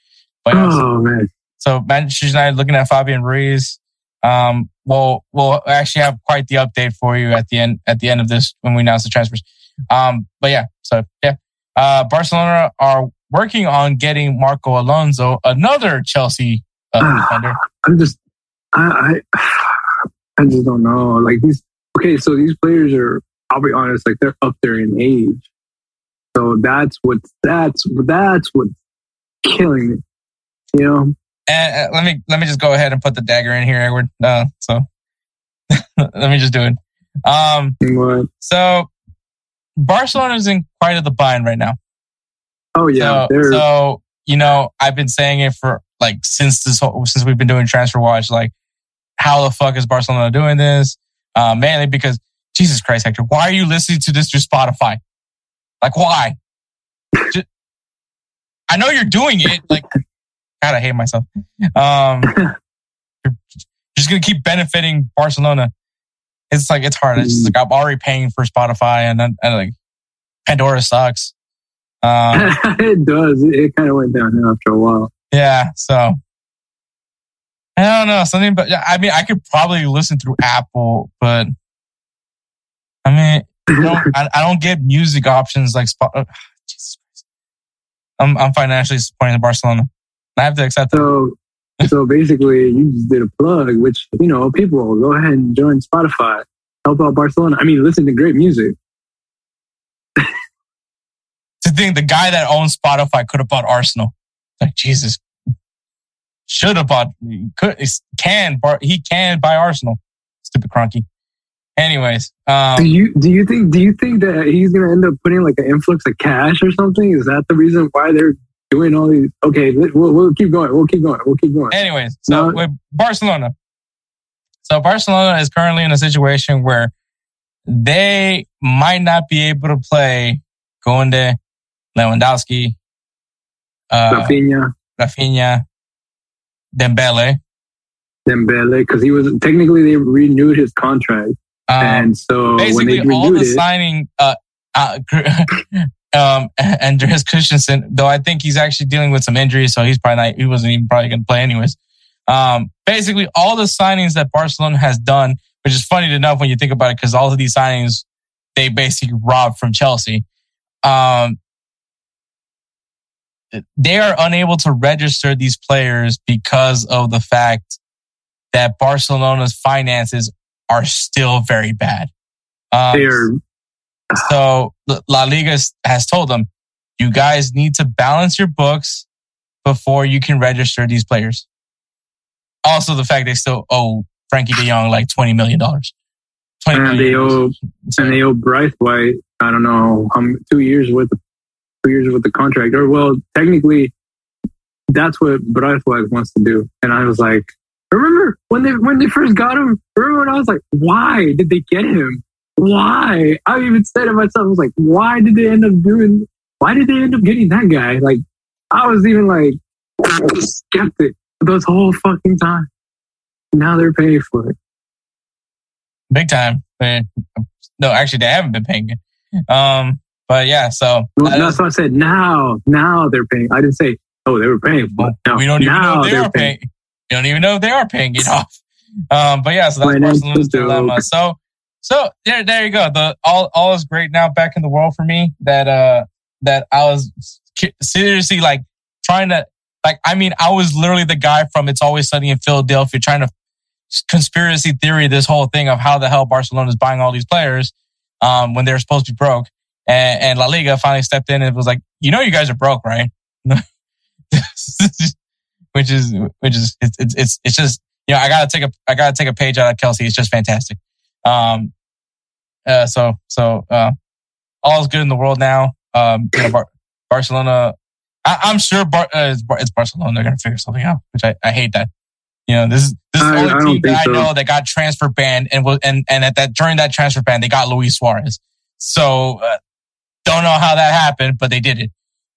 but Oh man, so Manchester United looking at Fabian Ruiz. Um, we'll we'll actually have quite the update for you at the end at the end of this when we announce the transfers. Um, but yeah, so yeah, uh, Barcelona are working on getting Marco Alonso, another Chelsea uh. I'm just, I, I, I just don't know. Like these, okay, so these players are I'll be honest, like they're up there in age. So that's what that's that's what's killing me. You know. And uh, let me let me just go ahead and put the dagger in here, Edward. Uh, so let me just do it. Um, What? so Barcelona's in quite of the bind right now. Oh yeah, so, so you know, I've been saying it for like since this whole, since we've been doing transfer watch. Like, how the fuck is Barcelona doing this? Uh, mainly because Jesus Christ, Hector, why are you listening to this through Spotify? Like, why? Ju- I know you're doing it. Like, God, I hate myself. Um, you're just gonna keep benefiting Barcelona. It's like it's hard. It's just like I'm already paying for Spotify, and and like Pandora sucks. Um, it does. It, it kind of went downhill after a while. Yeah, so I don't know something, but I mean, I could probably listen through Apple, but I mean, I don't, I, I don't get music options like Spot. Jesus Christ. I'm I'm financially supporting Barcelona. I have to accept. So, so basically, you just did a plug, which you know, people go ahead and join Spotify, help out Barcelona. I mean, listen to great music. Think the guy that owns Spotify could have bought Arsenal. Like Jesus, should have bought. Could can he can buy Arsenal? Stupid Kroenke. Anyways, Do um, you do you think do you think that he's gonna end up putting like an influx of cash or something? Is that the reason why they're doing all these? Okay, we'll, we'll keep going. We'll keep going. We'll keep going. Anyways, so No. with Barcelona. So Barcelona is currently in a situation where they might not be able to play Koundé, Lewandowski, uh, Rafinha, Rafinha, Dembele. Dembele, because he was technically they renewed his contract, Um, and so when they basically, all the it, signing, uh, uh, um, Andreas Christensen, though I think he's actually dealing with some injuries, so he's probably not, he wasn't even probably going to play anyways. Um, basically, all the signings that Barcelona has done, which is funny enough when you think about it, because all of these signings they basically robbed from Chelsea. Um, they are unable to register these players because of the fact that Barcelona's finances are still very bad. Um, so La Liga has told them, you guys need to balance your books before you can register these players. Also, the fact they still owe Frankie De Jong like twenty million dollars. and they owe and they owe Braithwaite. I don't know how m- two years with two years with the contract, or well, technically, that's what Braithwaite wants to do. And I was like, remember when they when they first got him? Remember when I was like, why did they get him? Why? I even said to myself, I was like, why did they end up doing? Why did they end up getting that guy? Like, I was even like skeptic this whole fucking time. Now they're paying for it. big time. No, actually, they haven't been paying. Um, but yeah, so Well, that's what I said. Now, now they're paying. I didn't say, oh, they were paying. But no, we don't even know now they they're are paying. You don't even know if they are paying it off. Um, but yeah, so that's Barcelona's dilemma. So, so there, there you go. The all, all is great now back in the world for me. That uh, that I was seriously like trying to like. I mean, I was literally the guy from It's Always Sunny in Philadelphia trying to conspiracy theory this whole thing of how the hell Barcelona is buying all these players um, when they're supposed to be broke. And, and La Liga finally stepped in and was like, you know, you guys are broke, right? which is which is it's it's it's, it's just you know I gotta take a I gotta take a page out of Kelcey. It's just fantastic. Um, uh, so so uh, all is good in the world now. Um, you know, Bar- Barcelona. I, I'm sure Bar- uh, it's, Bar- it's Barcelona. They're gonna figure something out, which I, I hate that. You know, this is this is the I- only I team that I know that got transfer banned and was and and at that during that transfer ban they got Luis Suarez. So uh, don't know how that happened, but they did it.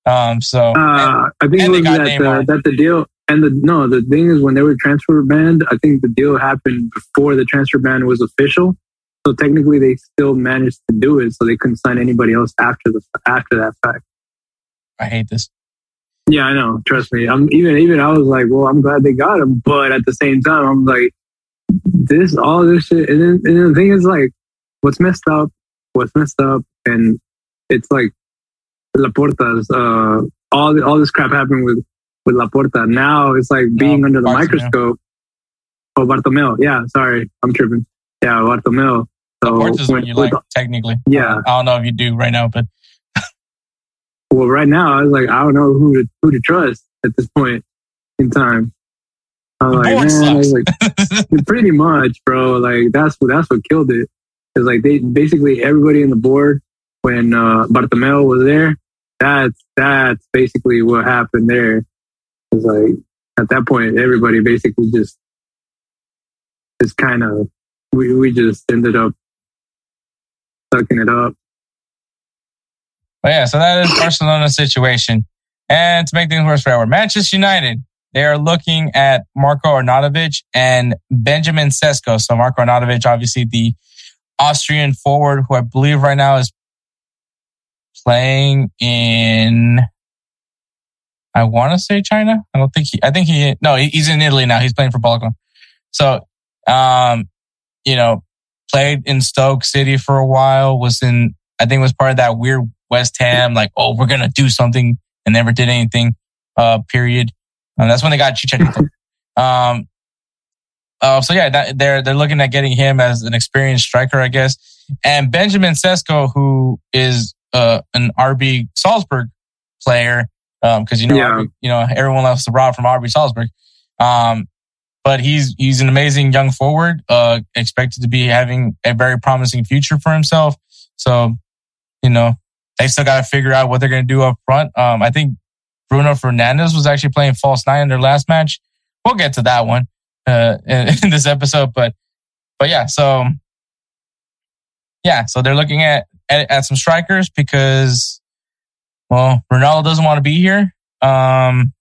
Um, so and- Uh, I think it and they was that, uh, that the deal and the no, the thing is when they were transfer banned, I think the deal happened before the transfer ban was official. So technically, they still managed to do it, so they couldn't sign anybody else after the after that fact. I hate this. Yeah, I know. Trust me. I'm even even I was like, well, I'm glad they got him, but at the same time, I'm like, this all this shit. And then, and then the thing is like, what's messed up, what's messed up, and it's like Laporta's. Uh, all the, all this crap happened with with Laporta. Now it's like being No, under the Bartomeu. microscope. Oh, Bartomeu. Yeah, sorry, I'm tripping. Yeah, Bartomeu. So Laporta is when- you with- like, technically. Yeah. I don't know if you do right now, but well, right now I was like, I don't know who to who to trust at this point in time. I'm The like, man, I was like, pretty much, bro. Like that's what that's what killed it. It's like they basically everybody in the board when uh Bartomeu was there. That's that's basically what happened there. It's like at that point, everybody basically just just kind of we we just ended up sucking it up. But yeah, so that is Barcelona's situation. And to make things worse forever, Manchester United, they are looking at Marco Arnautovic and Benjamin Sesko. So Marco Arnautovic, obviously the Austrian forward, who I believe right now is playing in, I want to say China. I don't think he, I think he, no, he's in Italy now. He's playing for Bologna. So, um, you know, played in Stoke City for a while, was in, I think was part of that weird West Ham, like, oh, we're going to do something and never did anything, uh, period. And that's when they got Chicharito. um, uh, so yeah, that, they're, they're looking at getting him as an experienced striker, I guess. And Benjamin Sesko, who is, uh, an RB Salzburg player, um, cause you know, Yeah. RB you know, everyone loves to rob from RB Salzburg. Um, but he's, he's an amazing young forward, uh, expected to be having a very promising future for himself. So, you know, they still got to figure out what they're going to do up front. Um, I think Bruno Fernandes was actually playing false nine in their last match. We'll get to that one uh, in, in this episode, but but yeah, so yeah, so they're looking at at, at some strikers because well, Ronaldo doesn't want to be here, um,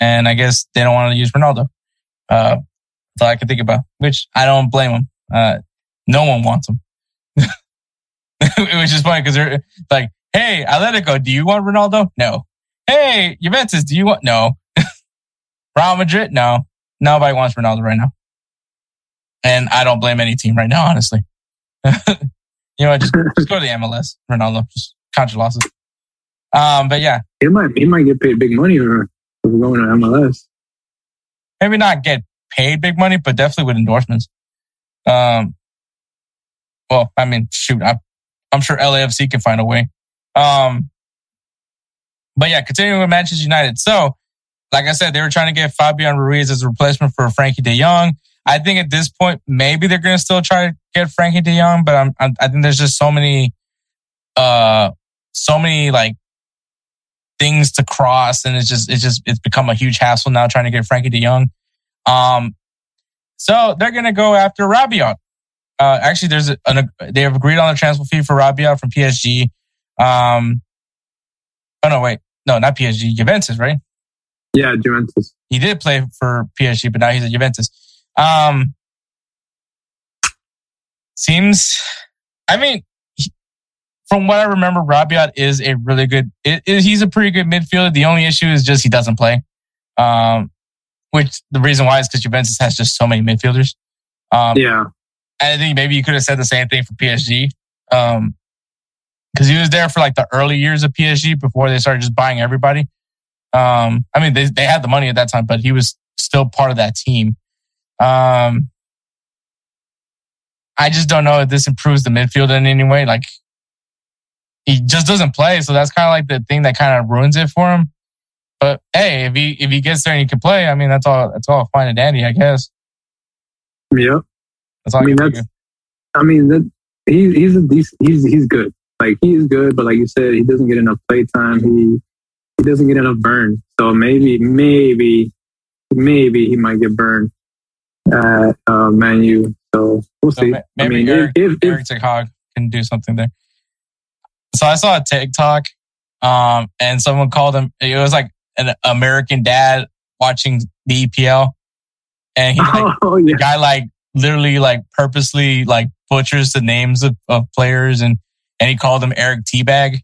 and I guess they don't want to use Ronaldo. Uh, that's all I can think about, which I don't blame them. Uh, no one wants him. Which is funny because they're like, hey, Atletico, do you want Ronaldo? No. Hey, Juventus, do you want? No. Real Madrid? No. Nobody wants Ronaldo right now. And I don't blame any team right now, honestly. you know what? Just, just go to the MLS, Ronaldo. Just count your losses. Um, but yeah, He might he might get paid big money for going to MLS. maybe not get paid big money, but definitely with endorsements. Um, well, I mean, shoot, I, I'm sure LAFC can find a way. Um, but yeah, continuing with Manchester United. So, like I said, they were trying to get Fabian Ruiz as a replacement for Frankie De Jong. I think at this point, maybe they're going to still try to get Frankie De Jong, but I'm, I'm, I think there's just so many, uh, so many like things to cross, and it's just, it's just, it's become a huge hassle now trying to get Frankie De Jong. Um, so they're going to go after Rabiot. Uh, actually, there's an, they have agreed on a transfer fee for Rabiot from PSG. Um, oh no, wait, no, not PSG, Juventus, right? Yeah, Juventus. He did play for PSG, but now he's at Juventus. Um, seems, I mean, from what I remember, Rabiot is a really good. It, it- he's a pretty good midfielder. The only issue is just he doesn't play. Um, which the reason why is because Juventus has just so many midfielders. Um, Yeah, I think maybe you could have said the same thing for PSG. Um, cause he was there for like the early years of PSG before they started just buying everybody. Um, I mean, they, they had the money at that time, but he was still part of that team. Um, I just don't know if this improves the midfield in any way. Like he just doesn't play. So that's kind of like the thing that kind of ruins it for him. But hey, if he, if he gets there and he can play, I mean, that's all, that's all fine and dandy, I guess. yep. That's all I I, mean, that's- I mean, that he, he's a decent, he's he's good. Like he's good, but like you said, he doesn't get enough play time. He he doesn't get enough burn. So maybe maybe maybe he might get burned at uh, Man U. So we'll So see. ma- I maybe mean, Eric- if, if, Eric Ten can do something there. So I saw a TikTok, um, and someone called him. It was like an American dad watching the EPL, and he like, oh yeah, the guy like literally like purposely like butchers the names of, of players, and and he called him Eric Teabag.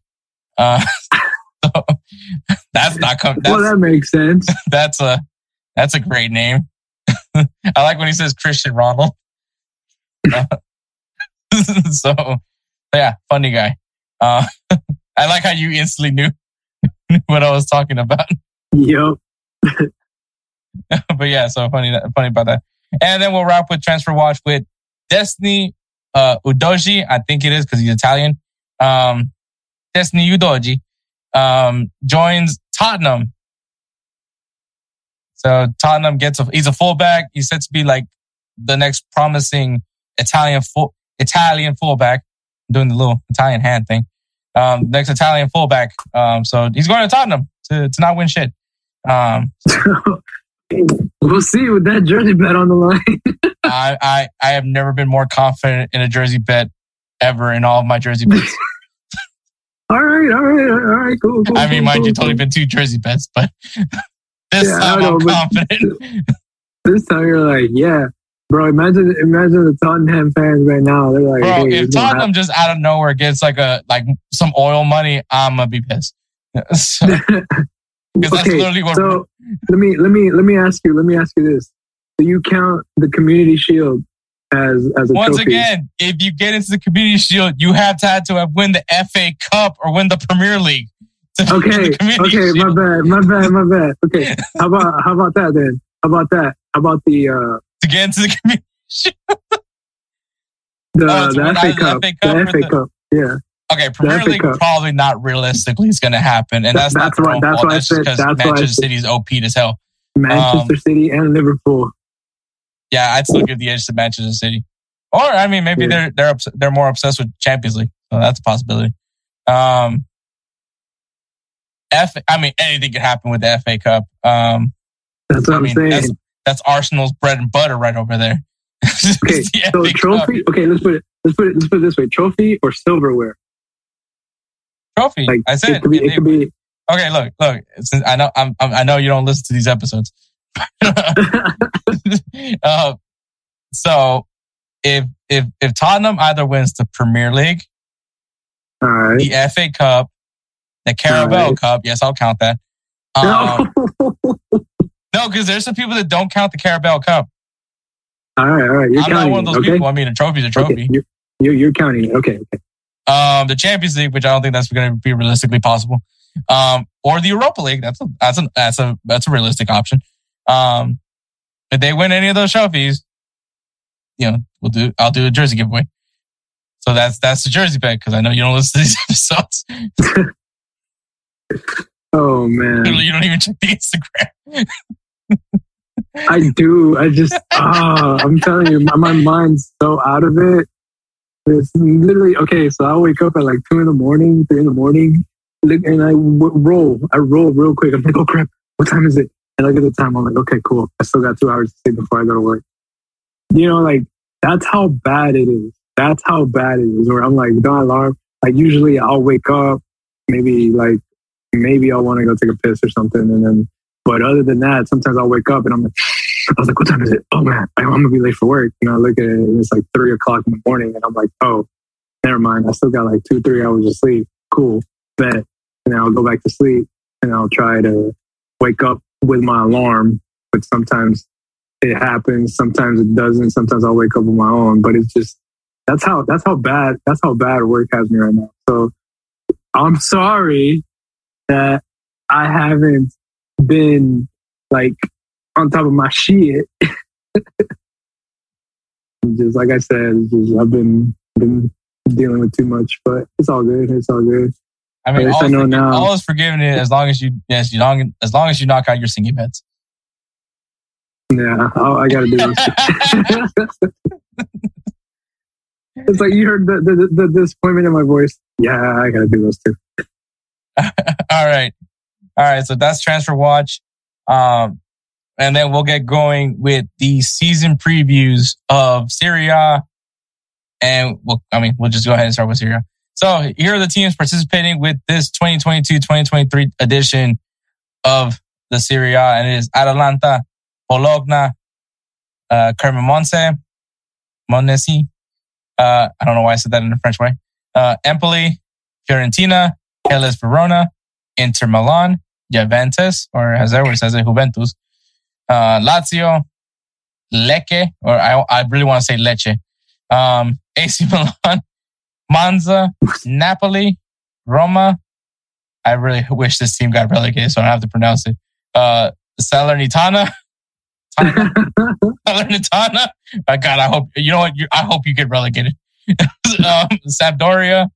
Uh, so that's not com- that's well that makes sense. that's a that's a great name. I like when he says Christian Ronald. so yeah, funny guy. Uh, I like how you instantly knew what I was talking about. yep. but yeah, so funny, funny about that. And then we'll wrap with transfer watch with Destiny uh, Udogie, I think it is because he's Italian. Um, Destiny Udogie um, joins Tottenham. So Tottenham gets a he's a fullback. He's said to be like the next promising Italian full Italian fullback. I'm doing the little Italian hand thing. Um, next Italian fullback. Um, so he's going to Tottenham to to not win shit. Um, we'll see with that jersey bet on the line. I, I I have never been more confident in a jersey bet ever in all of my jersey bets. all right, all right, all right, cool. cool I mean, cool, mind cool, you, only been two jersey bets, but this Yeah, time I'm but- confident. This time you're like, yeah, bro. Imagine, imagine the Tottenham fans right now. They're like, Bro, hey, if Tottenham just out of nowhere gets like a like some oil money, I'm gonna be pissed. So- happen. 'cause that's okay, literally what- so let me let me let me ask you let me ask you this: Do you count the Community Shield as as a Once trophy? again, if you get into the Community Shield, you have to have to have win the FA Cup or win the Premier League. To be in Okay, okay, my bad, my bad, my bad. Okay, how about how about that then? How about that? How about the uh to get into the Community the, Oh, the FA either the Cup? FA Cup The FA Cup. Yeah, Okay, Premier League Cup. probably not realistically is going to happen, and that's, That's not why- that's fault. why I That's just said- because that's why I Manchester said- City's OP as hell. Manchester Um, City and Liverpool. Yeah, I'd still give the edge to Manchester City. Or I mean, maybe Yeah. they're they're obs- they're more obsessed with Champions League, so that's a possibility. Um, F, I mean, anything could happen with the FA Cup. Um, That's what I I'm mean, saying. that's that's Arsenal's bread and butter right over there. Okay, the so FA Cup. trophy. Okay, let's put it. Let's put it. Let's put it this way: trophy or silverware. trophy. Like I said it could be. it- It could be. Okay, look, look. Since I know, I'm, I'm, I know you don't listen to these episodes. uh, so if if if Tottenham either wins the Premier League, All right. the FA Cup, the Carabao Alright. Cup, yes, I'll count that. Um, no, because there's some people that don't count the Carabao Cup. all right. All right. You're I'm not one of those okay? people. I mean, a trophy's a trophy. Okay. You're, you're you're counting it. Okay. Okay. Um, the Champions League, which I don't think that's going to be realistically possible. Um, or the Europa League. That's a that's a that's a that's a realistic option. Um, if they win any of those trophies, you know, we'll do. I'll do a jersey giveaway. So that's that's the jersey bet because I know you don't listen to these episodes. Oh man. Literally, you don't even check the Instagram. I do. I just, ah, I'm telling you, my, my mind's so out of it. It's literally okay. So I wake up at like two in the morning, three in the morning, look, and I w- roll. I roll real quick. I'm like, oh crap, what time is it? And I look at the time. I'm like, okay, cool. I still got two hours to sleep before I go to work. You know, like that's how bad it is. That's how bad it is. Where I'm like, don't alarm. Like usually I'll wake up, maybe like maybe I'll want to go take a piss or something, and then. But other than that, sometimes I'll wake up and I'm like, I was like, what time is it? Oh man, I'm gonna be late for work. And I look at it and it's like three o'clock in the morning and I'm like, oh, never mind. I still got like two, three hours of sleep. Cool. Bet. And I'll go back to sleep and I'll try to wake up with my alarm. But sometimes it happens. Sometimes it doesn't. Sometimes I'll wake up on my own. But it's just that's how that's how bad that's how bad work has me right now. So I'm sorry that I haven't been like on top of my shit. just like I said, just, I've been been dealing with too much, but it's all good. It's all good. I mean, all, I know forgi- now. all is forgiven as long as you yes, you long as long as you knock out your singing bets. Yeah, I, I got to do this. it's like you heard the, the, the disappointment in my voice. Yeah, I got to do those too. all right. All right. So that's transfer watch. Um, and then we'll get going with the season previews of Serie A. And we'll, I mean, we'll just go ahead and start with Serie A. So here are the teams participating with this 2022-2023 edition of the Serie A. And it is Atalanta, Bologna, uh, Cremonese, Monesi. Uh, I don't know why I said that in a French way. Uh, Empoli, Fiorentina, Hellas Verona, Inter Milan, Juventus, or as everyone says it, Juventus, uh, Lazio, Lecce, or I, I really want to say Lecce, um, AC Milan, Monza, Napoli, Roma. I really wish this team got relegated, so I don't have to pronounce it. Uh, Salernitana, Salernitana. My God, I hope you know what. You, I hope you get relegated. um, Sampdoria.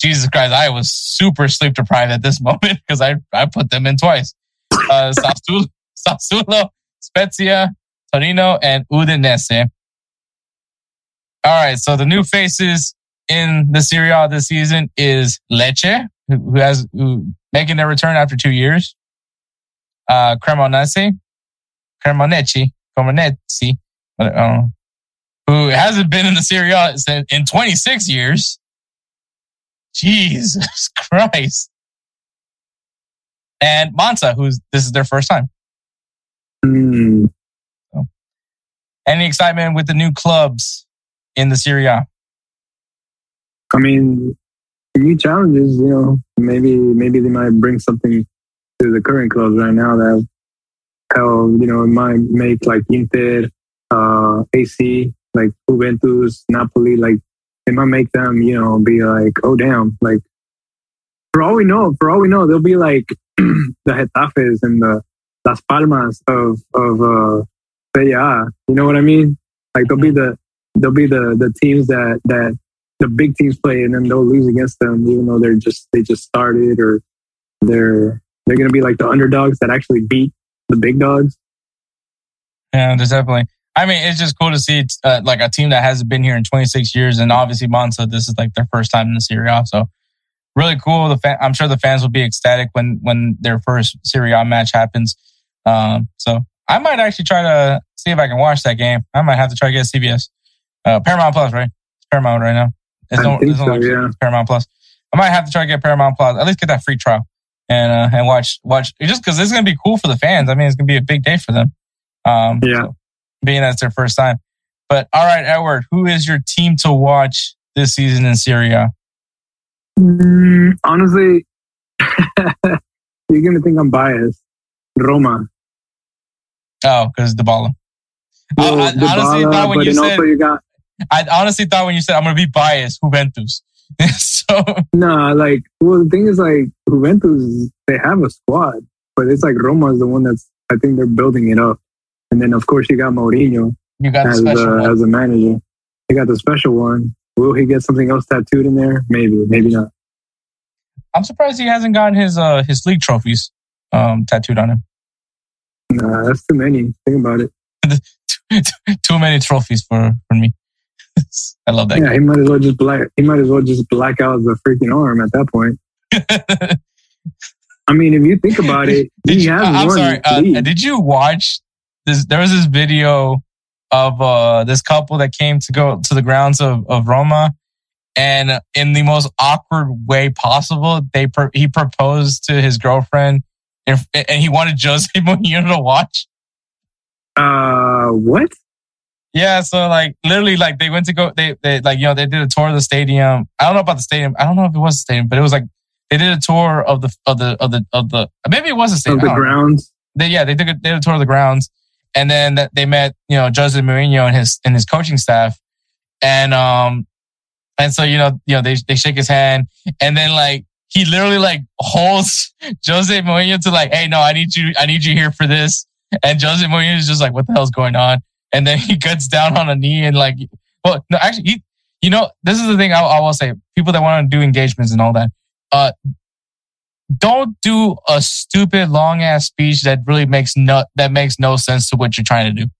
Jesus Christ, I was super sleep deprived at this moment because I I put them in twice. Uh, Sassuolo, Sassuolo, Spezia, Torino, and Udinese. All right, so the new faces in the Serie A this season is Lecce, who, who has who, making their return after two years. Uh, Cremonese, Cremoneci, Cremonesi, uh, who hasn't been in the Serie A in 26 years. Jesus Christ. And Monza, who's this is their first time. Hmm. So, any excitement with the new clubs in the Serie A? I mean, new challenges. You know, maybe maybe they might bring something to the current clubs right now that how you know it might make like Inter, uh, AC, like Juventus, Napoli, like it might make them you know be like, oh damn, like for all we know, for all we know, they'll be like the Getafes and the Las Palmas of of uh, A. You know what I mean? Like they'll be the they'll be the the teams that that the big teams play, and then they'll lose against them, even though they're just they just started or they're they're gonna be like the underdogs that actually beat the big dogs. Yeah, there's definitely. I mean, it's just cool to see uh, like a team that hasn't been here in 26 years, and obviously Monza, this is like their first time in the Serie A, so really cool. The fan, I'm sure the fans will be ecstatic when when their first Serie A match happens. Um, so I might actually try to see if I can watch that game. I might have to try to get CBS, uh, Paramount Plus, right? It's Paramount right now. It's no, it's so, yeah. Paramount Plus. I might have to try to get Paramount Plus. At least get that free trial and uh, and watch watch just because it's gonna be cool for the fans. I mean, it's gonna be a big day for them. Um, Yeah. so, being that's their first time. But all right, Edward, who is your team to watch this season in Serie A? Mm, honestly, you're gonna think I'm biased. Roma. Oh, because Dybala. I- I Well, honestly thought when you said- you got I honestly thought when you said I'm gonna be biased, Juventus. so nah. Like, well, the thing is, like Juventus, they have a squad, but it's like Roma is the one that's I think they're building it up, and then of course you got Mourinho you got the as one. as a manager. They got the special one. Will he get something else tattooed in there? Maybe, maybe not. I'm surprised he hasn't gotten his uh his league trophies um tattooed on him. Nah, that's too many. Think about it. Too many trophies for for me. I love that. Yeah, he might as well just black. He might as well just black out the freaking arm at that point. I mean, if you think about it, he you, has I'm won sorry. Uh, did you watch this? There was this video of uh this couple that came to go to the grounds of of Roma, and in the most awkward way possible, they pro- he proposed to his girlfriend, and, and he wanted Jose Mourinho to watch. Uh, what? Yeah, so like literally, like they went to go, they they like you know they did a tour of the stadium. I don't know about the stadium. I don't know if it was the stadium, but it was like they did a tour of the of the of the of the maybe it was a Of stadium. I the grounds? They, yeah, they took a, they did a tour of the grounds, and then they met you know Jose Mourinho and his and his coaching staff, and um and so you know you know they they shake his hand, and then like he literally like holds Jose Mourinho to like, hey, no, I need you, I need you here for this, and Jose Mourinho is just like, what the hell's going on? And then he cuts down on a knee and like, well, no, actually, he, you know, this is the thing I, I will say. People that want to do engagements and all that, uh, don't do a stupid long ass speech that really makes no that makes no sense to what you're trying to do.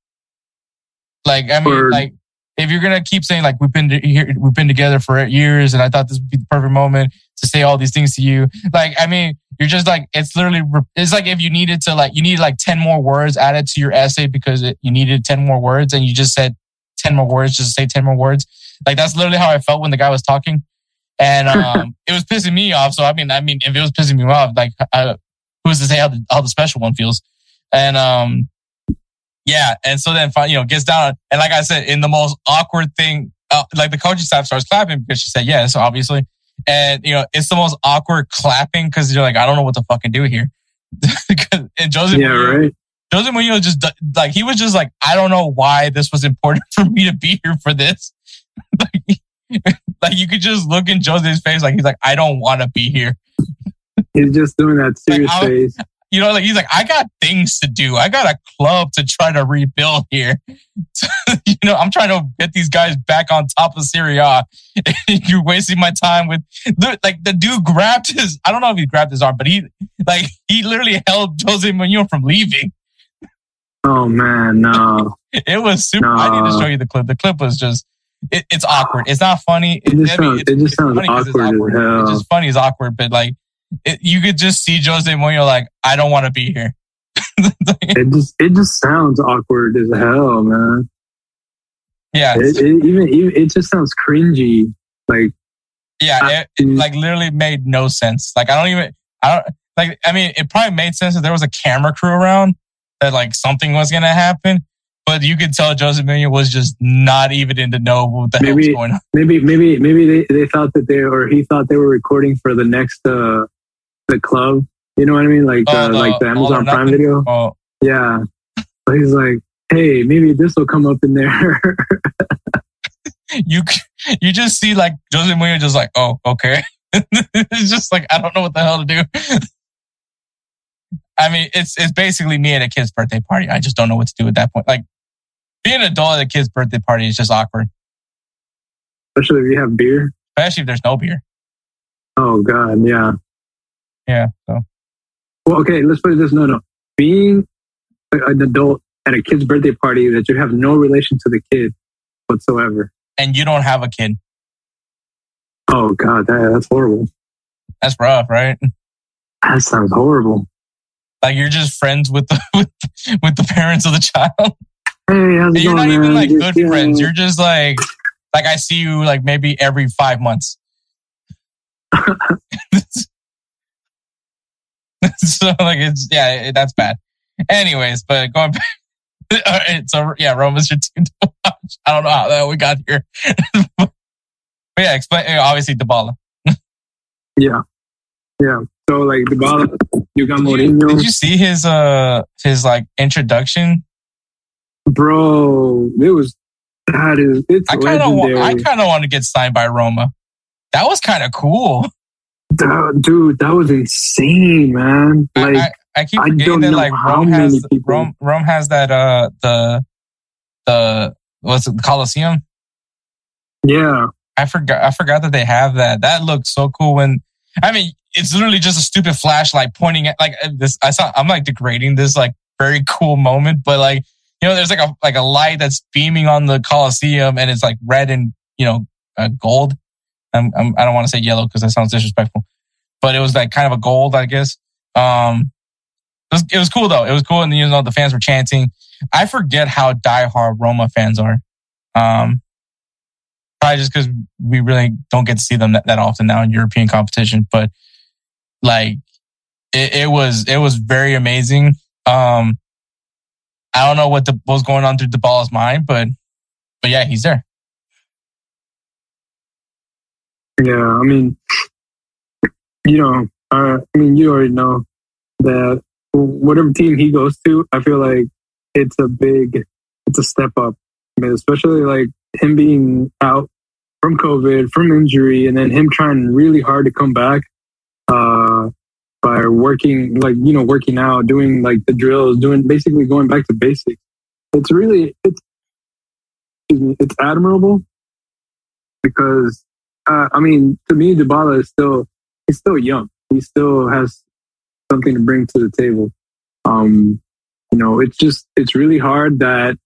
Like, I mean, Or- like if you're gonna keep saying like we've been here, we've been together for years, and I thought this would be the perfect moment to say all these things to you. Like, I mean, you're just like it's literally it's like if you needed to like you need like ten more words added to your essay because it, you needed ten more words, and you just said ten more words just to say ten more words. Like that's literally how I felt when the guy was talking, and um, it was pissing me off. So I mean, I mean, if it was pissing me off, like uh, who's to say how the how the special one feels? And um, yeah, and so then you know gets down, and like I said, in the most awkward thing, uh, like the coaching staff starts clapping because she said yes, obviously, and you know it's the most awkward clapping because you're like, I don't know what to fucking do here. and Jose Yeah, right. Jose Mourinho just like he was just like, I don't know why this was important for me to be here for this. Like, like you could just look in Jose's face, like he's like, I don't want to be here. He's just doing that serious I'll- face. you know, like he's like, I got things to do. I got a club to try to rebuild here. you know, I'm trying to get these guys back on top of Serie A. You're wasting my time with like the dude grabbed his. I don't know if he grabbed his arm, but he like he literally held Jose Mourinho from leaving. Oh man, no. it was super. No. I need to show you the clip. The clip was just. It, it's awkward. It's not funny. It, just, sounds, it just sounds awkward. awkward. It's just funny. It's awkward, but like it, you could just see Jose Mourinho like, I don't want to be here. it just it just sounds awkward as hell, man. Yeah, it, it, even, even it just sounds cringy. Like, yeah, it, like literally made no sense. Like, I don't even, I don't like. I mean, it probably made sense if there was a camera crew around that like something was gonna happen. But you could tell Jose Mourinho was just not even in the know what the maybe, hell was going on. Maybe, maybe, maybe they, they thought that they or he thought they were recording for the next uh the club. You know what I mean? Like oh, uh, the, like the Amazon Prime video. Oh. Yeah. So he's like, hey, maybe this will come up in there. you you just see like Jose Mourinho just like, oh, okay. it's just like I don't know what the hell to do. I mean, it's it's basically me at a kid's birthday party. I just don't know what to do at that point. Like being an adult at a kid's birthday party is just awkward. Especially if you have beer. Especially if there's no beer. Oh God, yeah. Yeah. So. Well, okay. Let's put it this: no, no. Being an adult at a kid's birthday party that you have no relation to the kid whatsoever, and you don't have a kid. Oh God, that, that's horrible. That's rough, right? That sounds horrible. Like you're just friends with the with, with the parents of the child. Hey, how's it you're going, not man? even like good yeah. friends. You're just like like I see you like maybe every five months. so like it's yeah, it, that's bad. Anyways, but going back. Right, so yeah, Roma's your team to watch. I don't know how that we got here, but yeah, explain. Obviously, Dybala. yeah, yeah. So like Dybala, you got Mourinho. Did you see his uh his like introduction? Bro, it was that is it's I kind of I kind of want to get signed by Roma. That was kind of cool. dude, that was insane, man. Like I, I, I keep forgetting that like Rome has Rome, Rome has that uh the the what's it the Colosseum. Yeah, I forgot. I forgot that they have that. That looked so cool. When I mean, it's literally just a stupid flashlight pointing at like this. I saw. I'm like degrading this like very cool moment, but like you know, there's like a like a light that's beaming on the Colosseum, and it's like red and you know uh, gold. I'm, I'm, I do not want to say yellow because that sounds disrespectful, but it was like kind of a gold, I guess. Um, it was, it was cool though. It was cool, and you know the fans were chanting. I forget how diehard Roma fans are. Um, probably just because we really don't get to see them that, that often now in European competition. But like, it, it was it was very amazing. Um, I don't know what the, was going on through the ball's mind, but but yeah, he's there. Yeah, I mean, you know, uh, I mean, you already know that whatever team he goes to, I feel like it's a big, it's a step up. I mean, especially like him being out from COVID, from injury, and then him trying really hard to come back by working, like you know, working out, doing like the drills, doing basically going back to basics. It's really it's it's admirable because uh, I mean, to me, Dybala is still he's still young. He still has something to bring to the table. Um, you know, it's just it's really hard that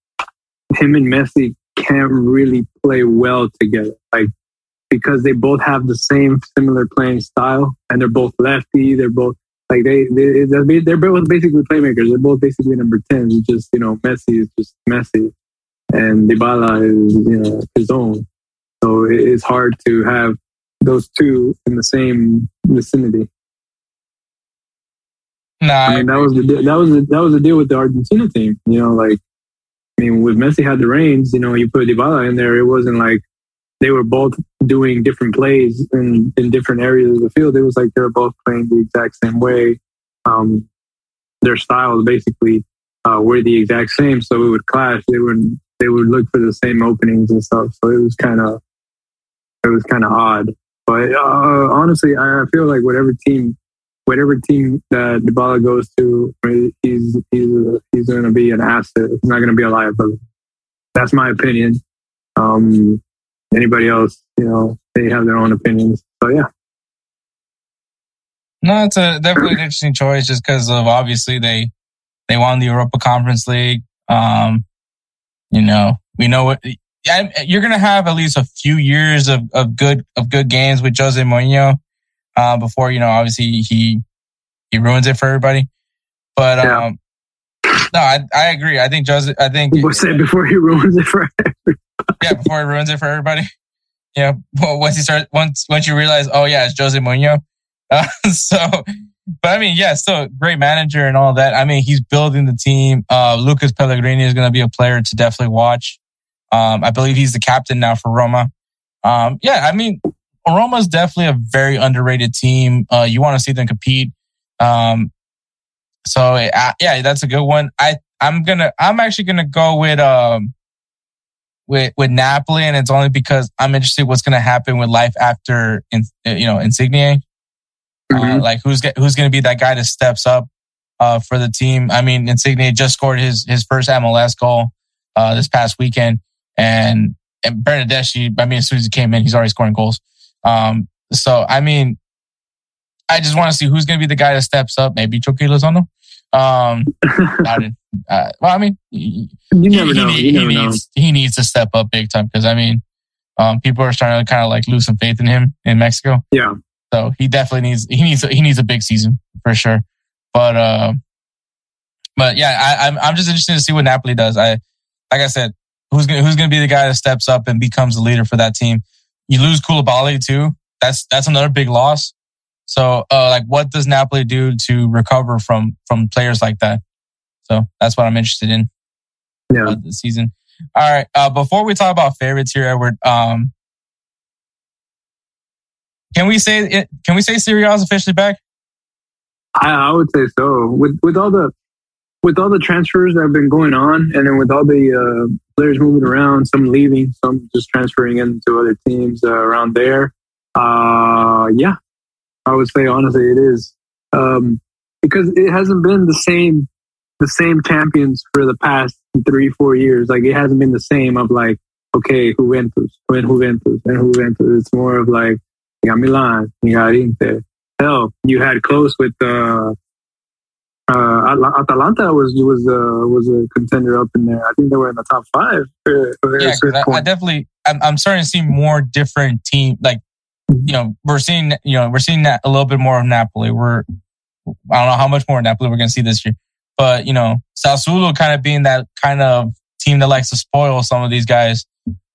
him and Messi can't really play well together. Like because they both have the same similar playing style, and they're both lefty. They're both like they they they're both basically playmakers. They're both basically number ten. It's just you know Messi is just Messi, and Dybala is you know his own. So it's hard to have those two in the same vicinity. Nah, I mean that was the that was the, that was the deal with the Argentina team. You know, like I mean, with Messi had the reins, you know, you put Dybala in there. It wasn't like they were both doing different plays in in different areas of the field. It was like they were both playing the exact same way. Um, their styles basically uh, were the exact same, so it would clash. They would they would look for the same openings and stuff. So it was kind of it was kind of odd. But uh, honestly, I feel like whatever team whatever team that Dybala goes to, he's he's he's going to be an asset. He's not going to be a liability. That's my opinion. Um, anybody else, you know, they have their own opinions. So yeah. No, it's a definitely an interesting choice just because of obviously they they won the Europa Conference League. Um, you know, we know what you're going to have at least a few years of, of good of good games with Jose Mourinho uh, before you know obviously he he ruins it for everybody. But yeah. um, no, I, I agree. I think Jose. I think we say before he ruins it for everybody. Yeah, before he ruins it for everybody. Yeah, once you start once once you realize, oh yeah, it's Jose Mourinho. Uh, so, but I mean, yeah, still great manager and all that. I mean, he's building the team. Uh, Lucas Pellegrini is going to be a player to definitely watch. Um, I believe he's the captain now for Roma. Um, yeah, I mean, Roma is definitely a very underrated team. Uh, you want to see them compete. Um, so uh, yeah, that's a good one. I I'm gonna I'm actually gonna go with um with with Napoli, and it's only because I'm interested what's gonna happen with life after in you know Insigne. Uh, mm-hmm. Uh, like who's who's gonna be that guy that steps up uh, for the team? I mean, Insigne just scored his his first MLS goal uh, this past weekend, and and Bernardeschi, I mean, as soon as he came in, he's already scoring goals. Um, so I mean, I just want to see who's going to be the guy that steps up. Maybe Chucky Lozano. Um, uh, well, I mean, you never he, know. He, never needs know. he needs to step up big time because I mean, um, people are starting to kind of like lose some faith in him in Mexico. Yeah. So he definitely needs he needs he needs a big season for sure. But uh, but yeah, I, I'm I'm just interested to see what Napoli does. I like I said, who's gonna who's gonna be the guy that steps up and becomes the leader for that team. You lose Koulibaly too. That's that's another big loss. So, uh, like, what does Napoli do to recover from from players like that? So that's what I'm interested in. Yeah, this season. All right. Uh, before we talk about favorites here, Edward, um, can we say it? Can we say is officially back? I, I would say so. With with all the with all the transfers that have been going on, and then with all the uh, players moving around, some leaving, some just transferring into other teams uh, around there. Uh, yeah, I would say honestly it is um, because it hasn't been the same the same champions for the past three four years. Like it hasn't been the same of like okay Juventus, when Juventus, and Juventus. It's more of like you got Milan, you got Inter. Hell, you had close with uh, uh, Atalanta was was uh, was a contender up in there. I think they were in the top five. yeah, I, I, definitely. I'm, I'm starting to see more different team like you know, we're seeing, you know, we're seeing that a little bit more of Napoli. We're, I don't know how much more Napoli we're going to see this year, but you know, Sassuolo kind of being that kind of team that likes to spoil some of these guys.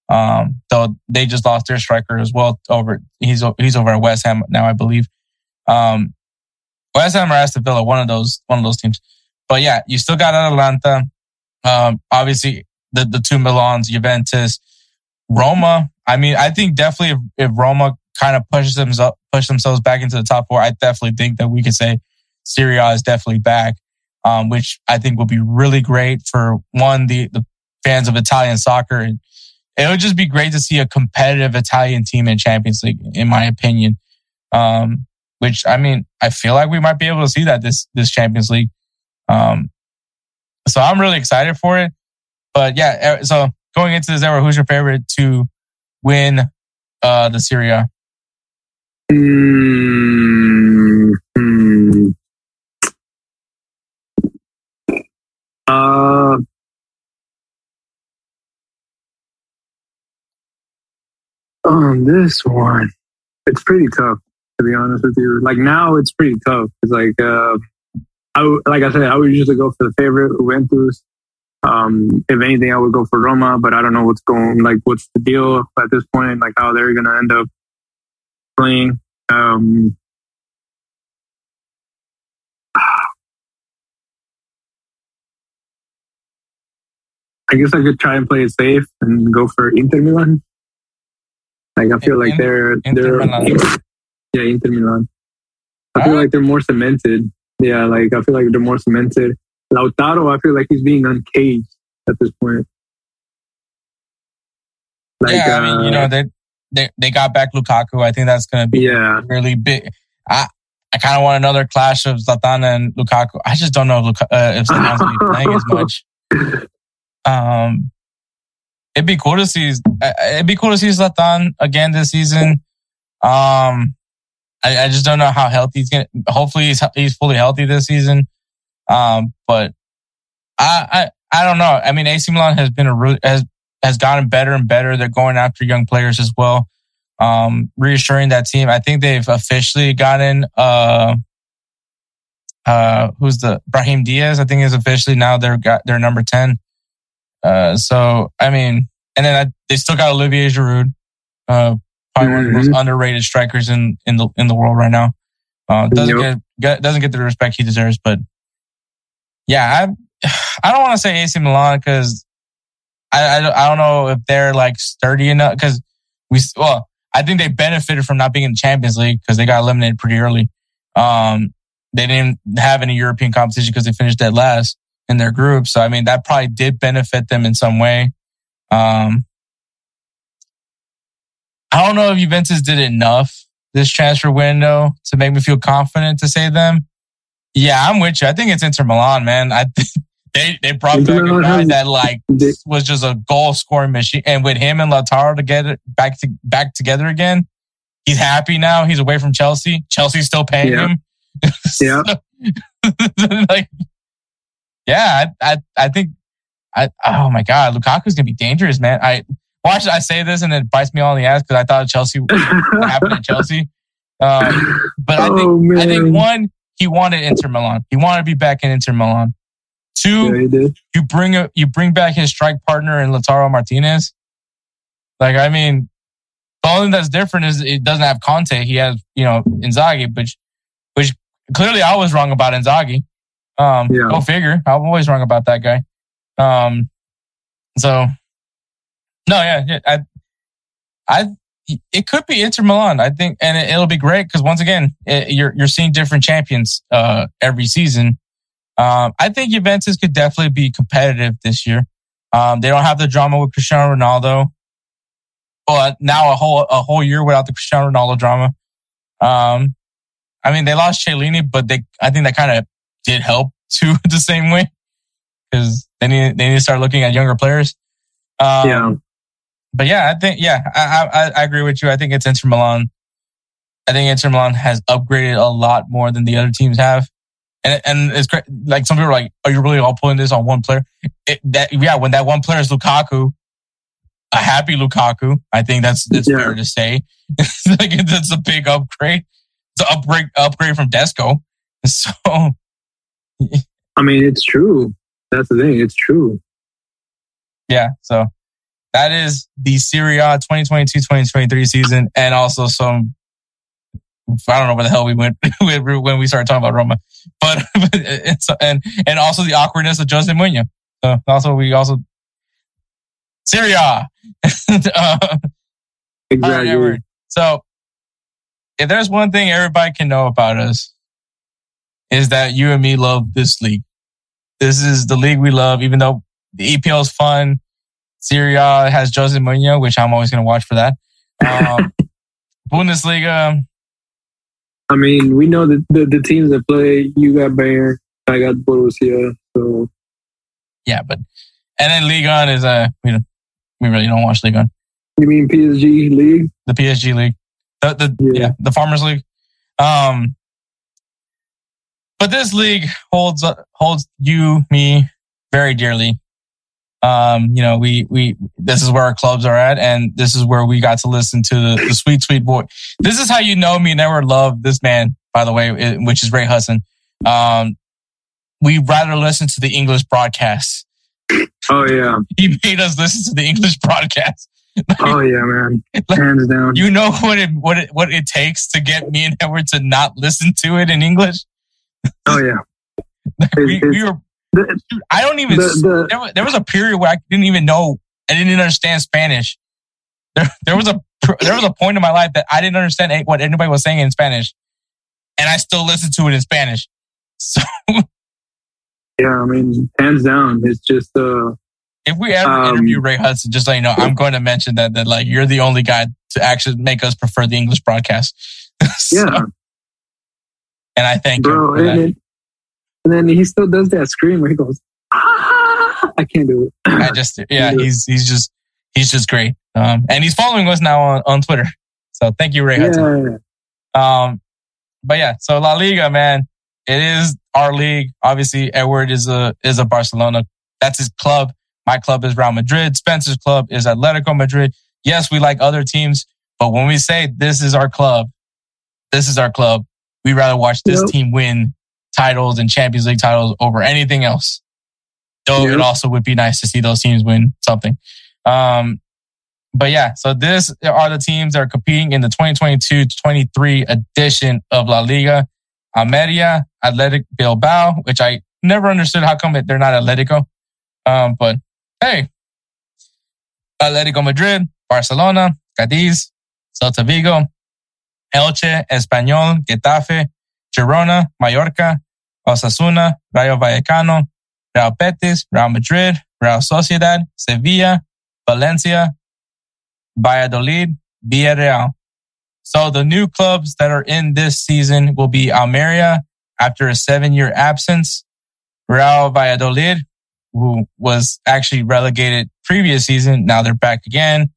Um, though they just lost their striker as well over, he's, he's over at West Ham now, I believe. Um, West Ham or Aston Villa, one of those, one of those teams. But yeah, you still got Atalanta. Um, obviously the, the two Milans, Juventus, Roma. I mean, I think definitely if, if Roma kind of pushes themselves push themselves back into the top four, I definitely think that we could say Serie A is definitely back, um, which I think will be really great for one the the fans of Italian soccer, and it would just be great to see a competitive Italian team in Champions League, in my opinion. Um, which I mean, I feel like we might be able to see that this this Champions League. Um, so I'm really excited for it. But yeah, eh, so going into this era, who's your favorite to win uh, the Serie A? Mm, hmm. Uh, on this one, it's pretty tough to be honest with you. Like now, it's pretty tough. It's like, uh, I like I said, I would usually go for the favorite Juventus. Um, if anything, I would go for Roma, but I don't know what's going like what's the deal at this point, like how they're gonna end up playing. Um, I guess I could try and play it safe and go for Inter Milan. Like I feel like they're they're yeah Inter Milan. I feel like they're more cemented. Yeah, like I feel like they're more cemented. Lautaro, I feel like he's being uncaged at this point. Like, yeah, I mean, uh, you know, they they they got back Lukaku. I think that's going to be yeah. really big. I I kind of want another clash of Zlatan and Lukaku. I just don't know if, Luka, uh, if Zlatan's going to be playing as much. Um, it'd be cool to see. It'd be cool to see Zlatan again this season. Um, I, I just don't know how healthy he's gonna. Hopefully, he's he's fully healthy this season. Um, but I I I don't know. I mean, AC Milan has been a has has gotten better and better. They're going after young players as well. Um, reassuring that team. I think they've officially gotten uh uh who's the Brahim Diaz. I think is officially now they're got their number ten. Uh, so I mean, and then I, they still got Olivier Giroud, uh, probably one of the most underrated strikers in in the in the world right now. Uh, doesn't Yep. get, get doesn't get the respect he deserves, but yeah, I I don't want to say AC Milan because I, I don't- I don't know if they're like sturdy enough because we well I think they benefited from not being in the Champions League because they got eliminated pretty early. Um, they didn't have any European competition because they finished dead last in their group. So I mean that probably did benefit them in some way. Um, I don't know if Juventus did enough this transfer window to make me feel confident to say them. Yeah, I'm with you. I think it's Inter Milan, man. I they they brought back a guy that like was just a goal scoring machine, and with him and Lautaro to get it back to back together again, he's happy now. He's away from Chelsea. Chelsea's still paying Yeah. him. Yeah. like, yeah, I, I I think I oh my god, Lukaku's gonna be dangerous, man. I watch I say this and it bites me all in the ass because I thought Chelsea what happened at Chelsea. Um, but I think oh, I think one, he wanted Inter Milan. He wanted to be back in Inter Milan. Two, Yeah, you bring a, you bring back his strike partner in Lautaro Martinez. Like, I mean, the only thing that's different is it doesn't have Conte. He has, you know, Inzaghi, which, which clearly I was wrong about Inzaghi. Um, Yeah. go figure. I'm always wrong about that guy. Um, so no, yeah, yeah I, I, it could be Inter Milan. I think, and it, it'll be great because once again, it, you're you're seeing different champions uh, every season. Um, I think Juventus could definitely be competitive this year. Um, they don't have the drama with Cristiano Ronaldo, but now a whole a whole year without the Cristiano Ronaldo drama. Um, I mean, they lost Chiellini, but they I think that kind of did help too the same way because they need they need to start looking at younger players. Um, yeah. but yeah, I think yeah, I, I I agree with you. I think it's Inter Milan. I think Inter Milan has upgraded a lot more than the other teams have, and and it's great. Like some people are like, "Are you really all pulling this on one player?" It, that yeah, when that one player is Lukaku, a happy Lukaku, I think that's that's Yeah. fair to say. like that's a big upgrade. It's an upgrade upgrade from Dzeko. So I mean, it's true. That's the thing. It's true. yeah, so that is the Serie A 2022-2023 season, and also some. I don't know where the hell we went when we started talking about Roma, but it's and and also the awkwardness of Jose Mourinho. So also we also Serie A. Uh, Exactly. So, if there's one thing everybody can know about us, is that you and me love this league. This is the league we love, even though the EPL is fun. Serie A has Jose Mourinho, which I'm always going to watch for that. Um, Bundesliga, I mean, we know that the, the teams that play, you got Bayern, I got Borussia. So, yeah, but and then Ligue 1 is uh we don't, we really don't watch Ligue 1. you mean PSG League? the PSG league, the, the yeah. Yeah. the Farmers League. Um, but this league holds uh, holds you me very dearly. Um, you know, we we this is where our clubs are at, and this is where we got to listen to the, the sweet sweet boy. This is how you know me. Never love this man, by the way, which is Ray Hudson. Um, we rather listen to the English broadcast. Oh, yeah. He made us listen to the English broadcast. Oh, yeah, man. Hands down. You know what it what it what it takes to get me and Edward to not listen to it in English. Oh, yeah. we, we were. The, dude, I don't even. the, the, there, was, there was a period where I didn't even know. I didn't understand Spanish. There, there was a there was a point in my life that I didn't understand what anybody was saying in Spanish, and I still listened to it in Spanish. So yeah, I mean, hands down. It's just, uh, if we ever Um, interview Ray Hudson, just so you know, I'm going to mention that that like you're the only guy to actually make us prefer the English broadcast. So- yeah. And I thank bro. him. And then, and then he still does that scream where he goes, ah! I can't do it. I just, yeah, he's he's just he's just great. Um, and he's following us now on, on Twitter. So thank you, Ray Hudson. Yeah. Um, but yeah, so La Liga, man, it is our league. Obviously, Edward is a is a Barcelona. That's his club. My club is Real Madrid. Spencer's club is Atletico Madrid. Yes, we like other teams, but when we say this is our club, this is our club. We rather watch this Yep. team win titles and Champions League titles over anything else. Though it also would be nice to see those teams win something. Um, but yeah, so this are the teams that are competing in the 2022-23 edition of La Liga. Almeria, Athletic Bilbao, which I never understood how come they're not Atletico. Um, but hey, Atletico Madrid, Barcelona, Cadiz, Celta Vigo, Elche, Espanyol, Getafe, Girona, Mallorca, Osasuna, Rayo Vallecano, Real Betis, Real Madrid, Real Sociedad, Sevilla, Valencia, Valladolid, Villarreal. So the new clubs that are in this season will be Almeria after a seven year absence, Real Valladolid, who was actually relegated previous season. Now they're back again.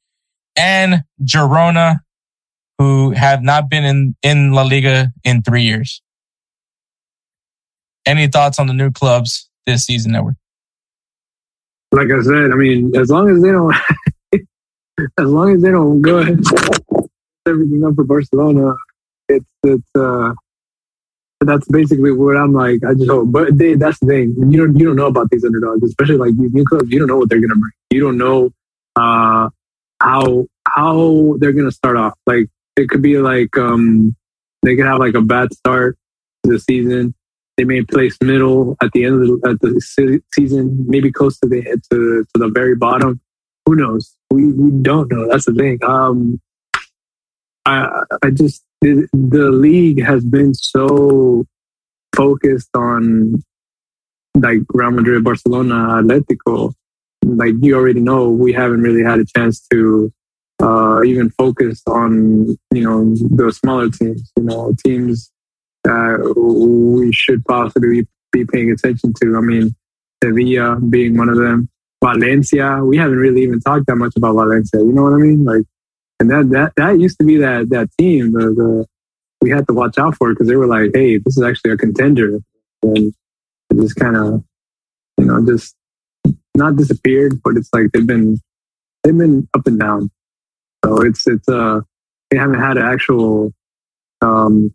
And Girona, who have not been in, in La Liga in three years. Any thoughts on the new clubs this season, Edward? Like I said, I mean, as long as they don't, as long as they don't go ahead everything up for Barcelona, it's it's uh, that's basically what I'm like. I just hope, but they, that's the thing. You don't you don't know about these underdogs, especially like these new clubs. You don't know what they're gonna bring. You don't know uh, how how they're gonna start off. Like it could be like um, they could have like a bad start to the season. They may place middle at the end of the, at the se- season, maybe close to the to, to the very bottom. Who knows? We we don't know. That's the thing. Um, I I just the league has been so focused on like Real Madrid, Barcelona, Atletico. Like you already know, we haven't really had a chance to uh, even focus on you know the smaller teams. You know, teams that we should possibly be paying attention to. I mean, Sevilla being one of them. Valencia, we haven't really even talked that much about Valencia. You know what I mean? Like, and that that that used to be that that team. The, the we had to watch out for because they were like, hey, this is actually a contender, and it just kind of, you know, just not disappeared, but it's like they've been they've been up and down. So it's it's uh they haven't had an actual um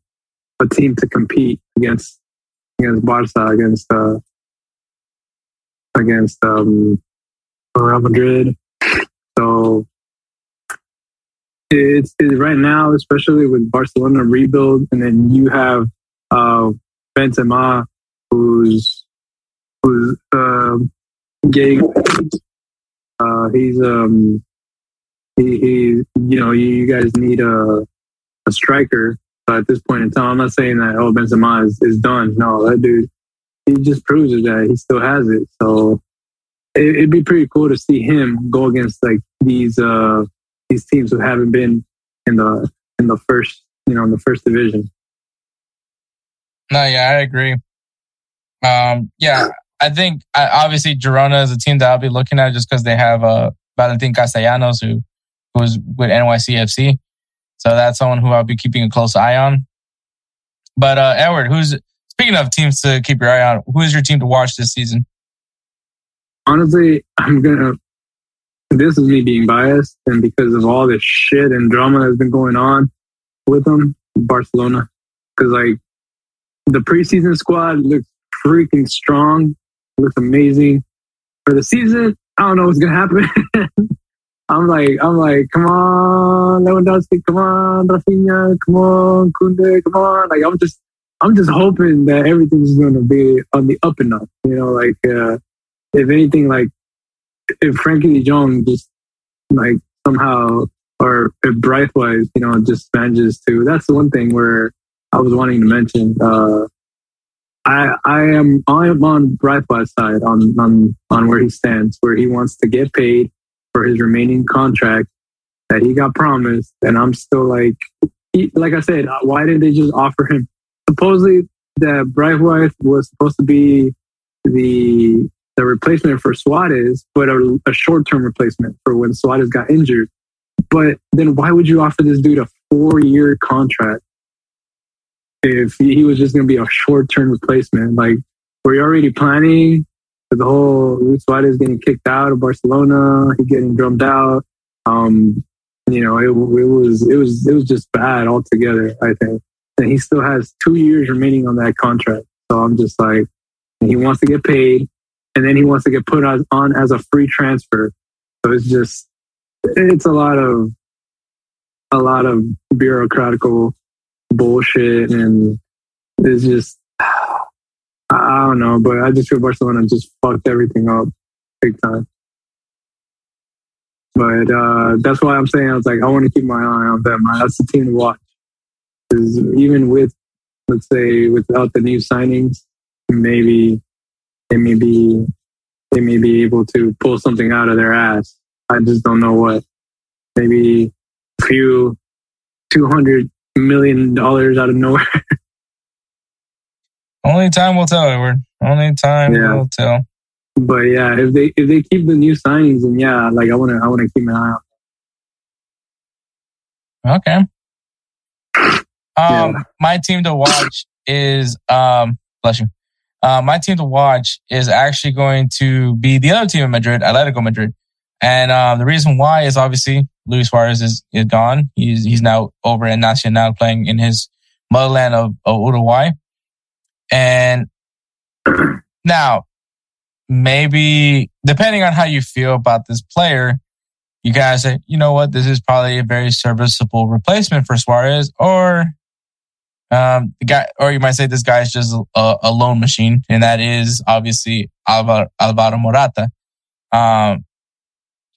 a team to compete against against Barca against uh against um Real Madrid. So it's, it's right now, especially with Barcelona rebuild, and then you have uh, Benzema, who's who's uh, getting uh, he's um he, he you know you, guys need a a striker. But at this point in time, I'm not saying that oh Benzema is, is done. No, that dude he just proves it that he still has it. So it, it'd be pretty cool to see him go against like these uh these teams who haven't been in the in the first you know in the first division. No, yeah, I agree. Um, yeah, I think I, obviously Girona is a team that I'll be looking at just because they have uh, Valentin Castellanos, who who was with NYCFC. So that's someone who I'll be keeping a close eye on. But uh, Edward, who's speaking of teams to keep your eye on, who is your team to watch this season? Honestly, I'm gonna. This is me being biased, and because of all this shit and drama that's been going on with them, Barcelona, because like the preseason squad looks freaking strong, looks amazing. For the season, I don't know what's gonna happen. I'm like, I'm like, come on, Lewandowski, come on, Rafinha, come on, Koundé, come on. Like, I'm just, I'm just hoping that everything's going to be on the up and up. You know, like, uh, if anything, like, if Frankie Jong just, like, somehow, or if Braithwaite, you know, just manages to, that's the one thing where I was wanting to mention. Uh, I, I am, I am on Braithwaite's side on, on, on where he stands, where he wants to get paid for his remaining contract that he got promised. And I'm still like, he, like I said, uh, why didn't they just offer him? Supposedly, that Braithwaite was supposed to be the the replacement for Suarez, but a, a short term replacement for when Suarez got injured. But then why would you offer this dude a four year contract if he was just going to be a short term replacement? Like, were you already planning the whole Luis Suarez getting kicked out of Barcelona, he getting drummed out? Um, you know, it, it was it was it was just bad altogether. I think, and he still has two years remaining on that contract. So I'm just like, he wants to get paid, and then he wants to get put on, on as a free transfer. So it's just it's a lot of a lot of bureaucratical bullshit, and it's just I don't know. But I just feel Barcelona just fucked everything up big time. But uh, that's why I'm saying I was like, I want to keep my eye on them. That's the team to watch. Because even with, let's say, without the new signings, maybe they may be they may be able to pull something out of their ass. I just don't know what. Maybe a few two hundred million dollars out of nowhere. Only time will tell, Edward. Only time Yeah. will tell. but yeah, if they if they keep the new signings, and yeah, like I want to I want to keep an eye out. Okay. Um, Yeah. my team to watch is um, bless you. Uh, my team to watch is actually going to be the other team in Madrid, Atletico Madrid, and um, the reason why is obviously Luis Suarez is, is gone. He's he's now over in Nacional playing in his motherland of, of Uruguay, and now maybe depending on how you feel about this player, you guys say, you know what, this is probably a very serviceable replacement for Suarez, or um, the guy, or you might say this guy is just a, a loan machine, and that is obviously Alvaro, Alvaro Morata. Um,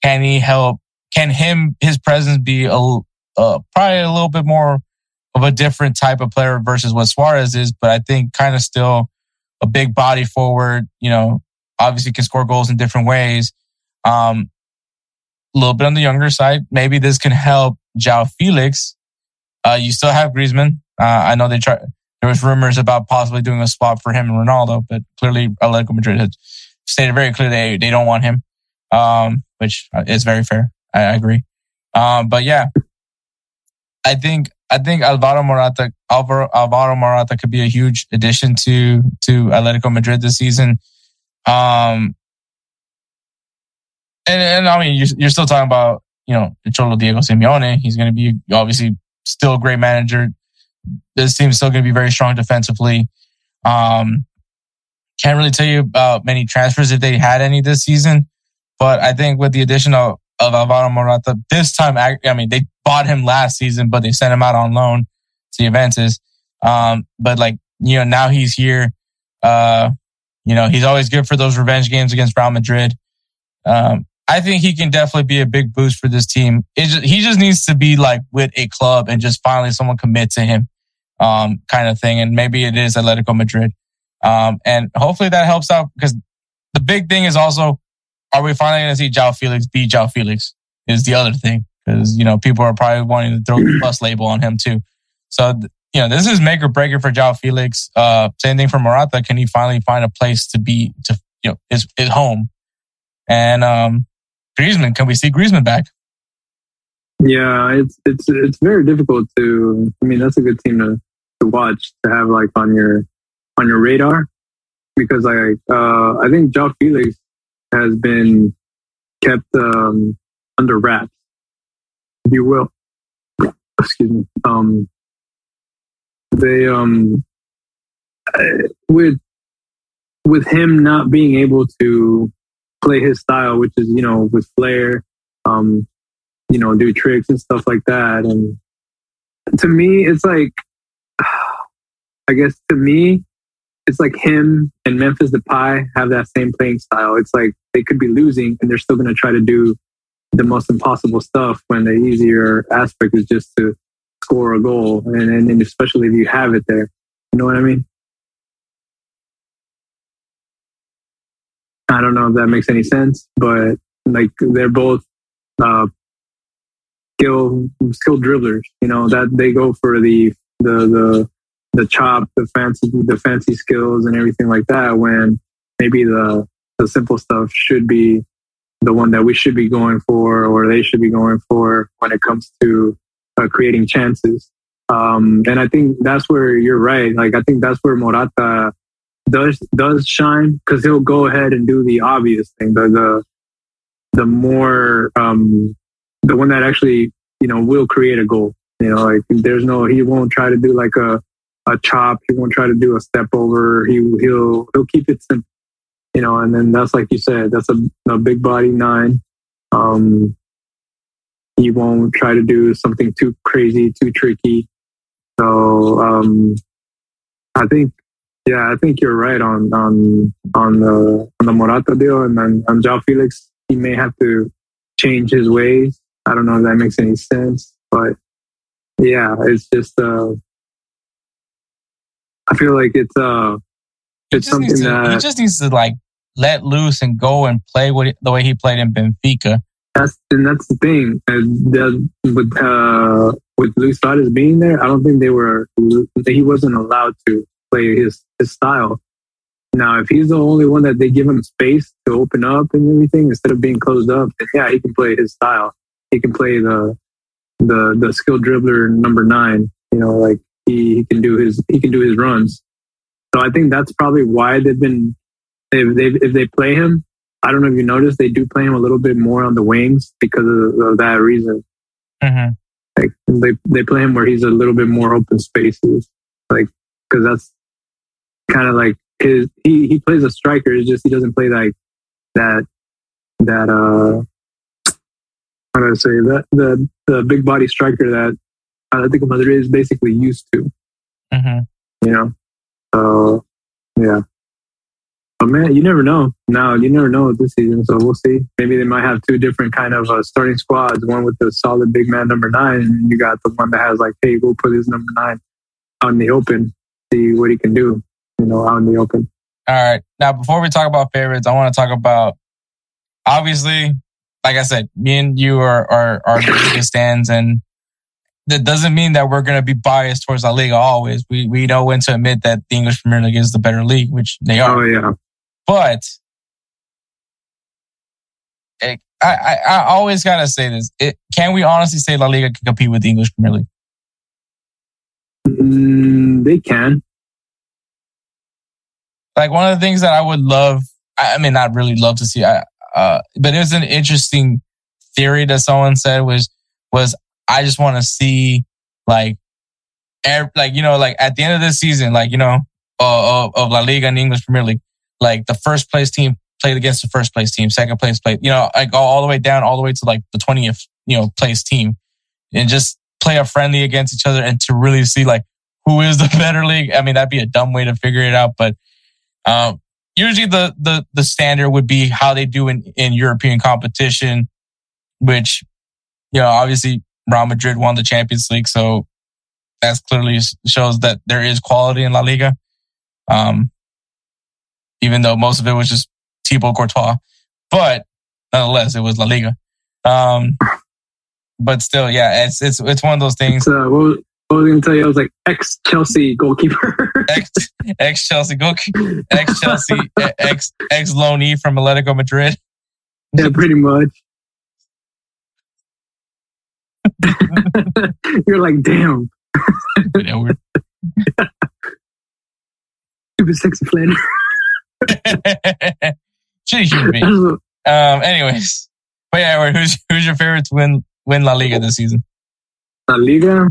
can he help? Can him his presence be a uh, probably a little bit more of a different type of player versus what Suarez is, but I think kind of still a big body forward. You know, obviously can score goals in different ways. Um, a little bit on the younger side. Maybe this can help João Felix. Uh, you still have Griezmann. Uh, I know they try. There was rumors about possibly doing a swap for him and Ronaldo, but clearly Atletico Madrid has stated very clearly they they don't want him, um, which is very fair. I, I agree. Um, but yeah, I think I think Alvaro Morata Alvaro, Alvaro Morata could be a huge addition to to Atletico Madrid this season. Um, and, and I mean, you're, you're still talking about, you know, Cholo Diego Simeone. He's going to be obviously still a great manager. This team's still going to be very strong defensively. Um, can't really tell you about many transfers if they had any this season, but I think with the addition of, of Alvaro Morata, this time, I, mean, they bought him last season, but they sent him out on loan to Juventus. Um, but like, you know, now he's here. Uh, you know, he's always good for those revenge games against Real Madrid. Um, I think he can definitely be a big boost for this team. Just, he just needs to be like with a club and just finally someone commit to him, um, kind of thing. And maybe it is Atletico Madrid. Um, and hopefully that helps out because the big thing is also, are we finally going to see João Felix be João Felix is the other thing. Cause, you know, people are probably wanting to throw the plus label on him too. So, you know, this is make or break it for João Felix. Uh, same thing for Morata. Can he finally find a place to be, to, you know, his, his home? And, um, Griezmann, can we see Griezmann back? Yeah, it's it's it's very difficult to. I mean, that's a good team to to watch to have like on your on your radar because like uh, I think João Felix has been kept um, under wraps, if you will. Excuse me. Um, they um with with him not being able to play his style, which is you know with flair, um, you know, do tricks and stuff like that. And to me, it's like, I guess to me, it's like him and Memphis Depay have that same playing style. It's like they could be losing and they're still going to try to do the most impossible stuff when the easier aspect is just to score a goal. And, and, and especially if you have it there. You know what I mean? I don't know if that makes any sense, but like they're both uh, skill skilled dribblers. You know that they go for the the the the chop, the fancy, the fancy skills, and everything like that. When maybe the the simple stuff should be the one that we should be going for, or they should be going for when it comes to uh, creating chances. Um, and I think that's where you're right. Like I think that's where Morata does does shine because he'll go ahead and do the obvious thing, the the the more um, the one that actually you know will create a goal. You know, like there's no he won't try to do like a a chop. He won't try to do a step over. He he'll he'll keep it simple. You know, and then that's like you said, that's a, a big body nine. Um, he won't try to do something too crazy, too tricky. So um, I think, yeah, I think you're right on on on the on the Morata deal, and then on João Felix, he may have to change his ways. I don't know if that makes any sense, but yeah, it's just uh, I feel like it's uh, it's just, something needs to, he just needs to like let loose and go and play what, the way he played in Benfica. that's and that's the thing. And the, with uh, with Luis Suarez being there, I don't think they were he wasn't allowed to play his his style. Now, if he's the only one that they give him space to open up and everything instead of being closed up, then yeah, he can play his style. He can play the the the skill dribbler number nine. You know, like he, he can do his he can do his runs. So I think that's probably why they've been if they if they play him, I don't know if you noticed they do play him a little bit more on the wings because of, of that reason. hmm Like they they play him where he's a little bit more open spaces, like because that's kind of like his he he plays a striker. It's just he doesn't play like that that uh how do I say that the the big body striker that Atletico Madrid is basically used to. hmm You know, so yeah. But man, you never know. Now you never know this season, so we'll see. Maybe they might have two different kind of uh, starting squads. One with the solid big man number nine, and you got the one that has like, hey, go put his number nine out in the open, see what he can do. You know, out in the open. All right. Now, before we talk about favorites, I want to talk about obviously, like I said, me and you are are are the Liga stands, and that doesn't mean that we're going to be biased towards La Liga always. We we know when to admit that the English Premier League is the better league, which they are. Oh yeah, But it, I, I I always gotta say this: it, can we honestly say La Liga can compete with the English Premier League? mm, they can. like one of the things that I would love, I I mean, not really love to see, I, uh, but it was an interesting theory that someone said was, was I just want to see like, ev- like, you know, like at the end of this season, like, you know, uh, of, of La Liga and the English Premier League, like the first place team played against the first place team, second place played, you know, like all, all the way down, all the way to like the 20th, you know, place team and just play a friendly against each other and to really see like who is the better league. I mean, that'd be a dumb way to figure it out, but um, usually the, the, the standard would be how they do in, in European competition, which, you know, obviously Real Madrid won the Champions League. So that's clearly shows that there is quality in La Liga. Um, even though most of it was just Thibaut Courtois, but nonetheless, it was La Liga. Um, but still, yeah, it's, it's, it's one of those things. Uh, what, was, what was I going to tell you? I was like ex Chelsea goalkeeper. ex ex Chelsea go ex Chelsea ex ex loanee from Atletico Madrid. yeah, pretty much. You're like, damn, Yeah, we're- stupid sexy Flanders. Shitty human being. Um. Anyways, but yeah, Edward, who's who's your favorite to win win La Liga this season? La Liga.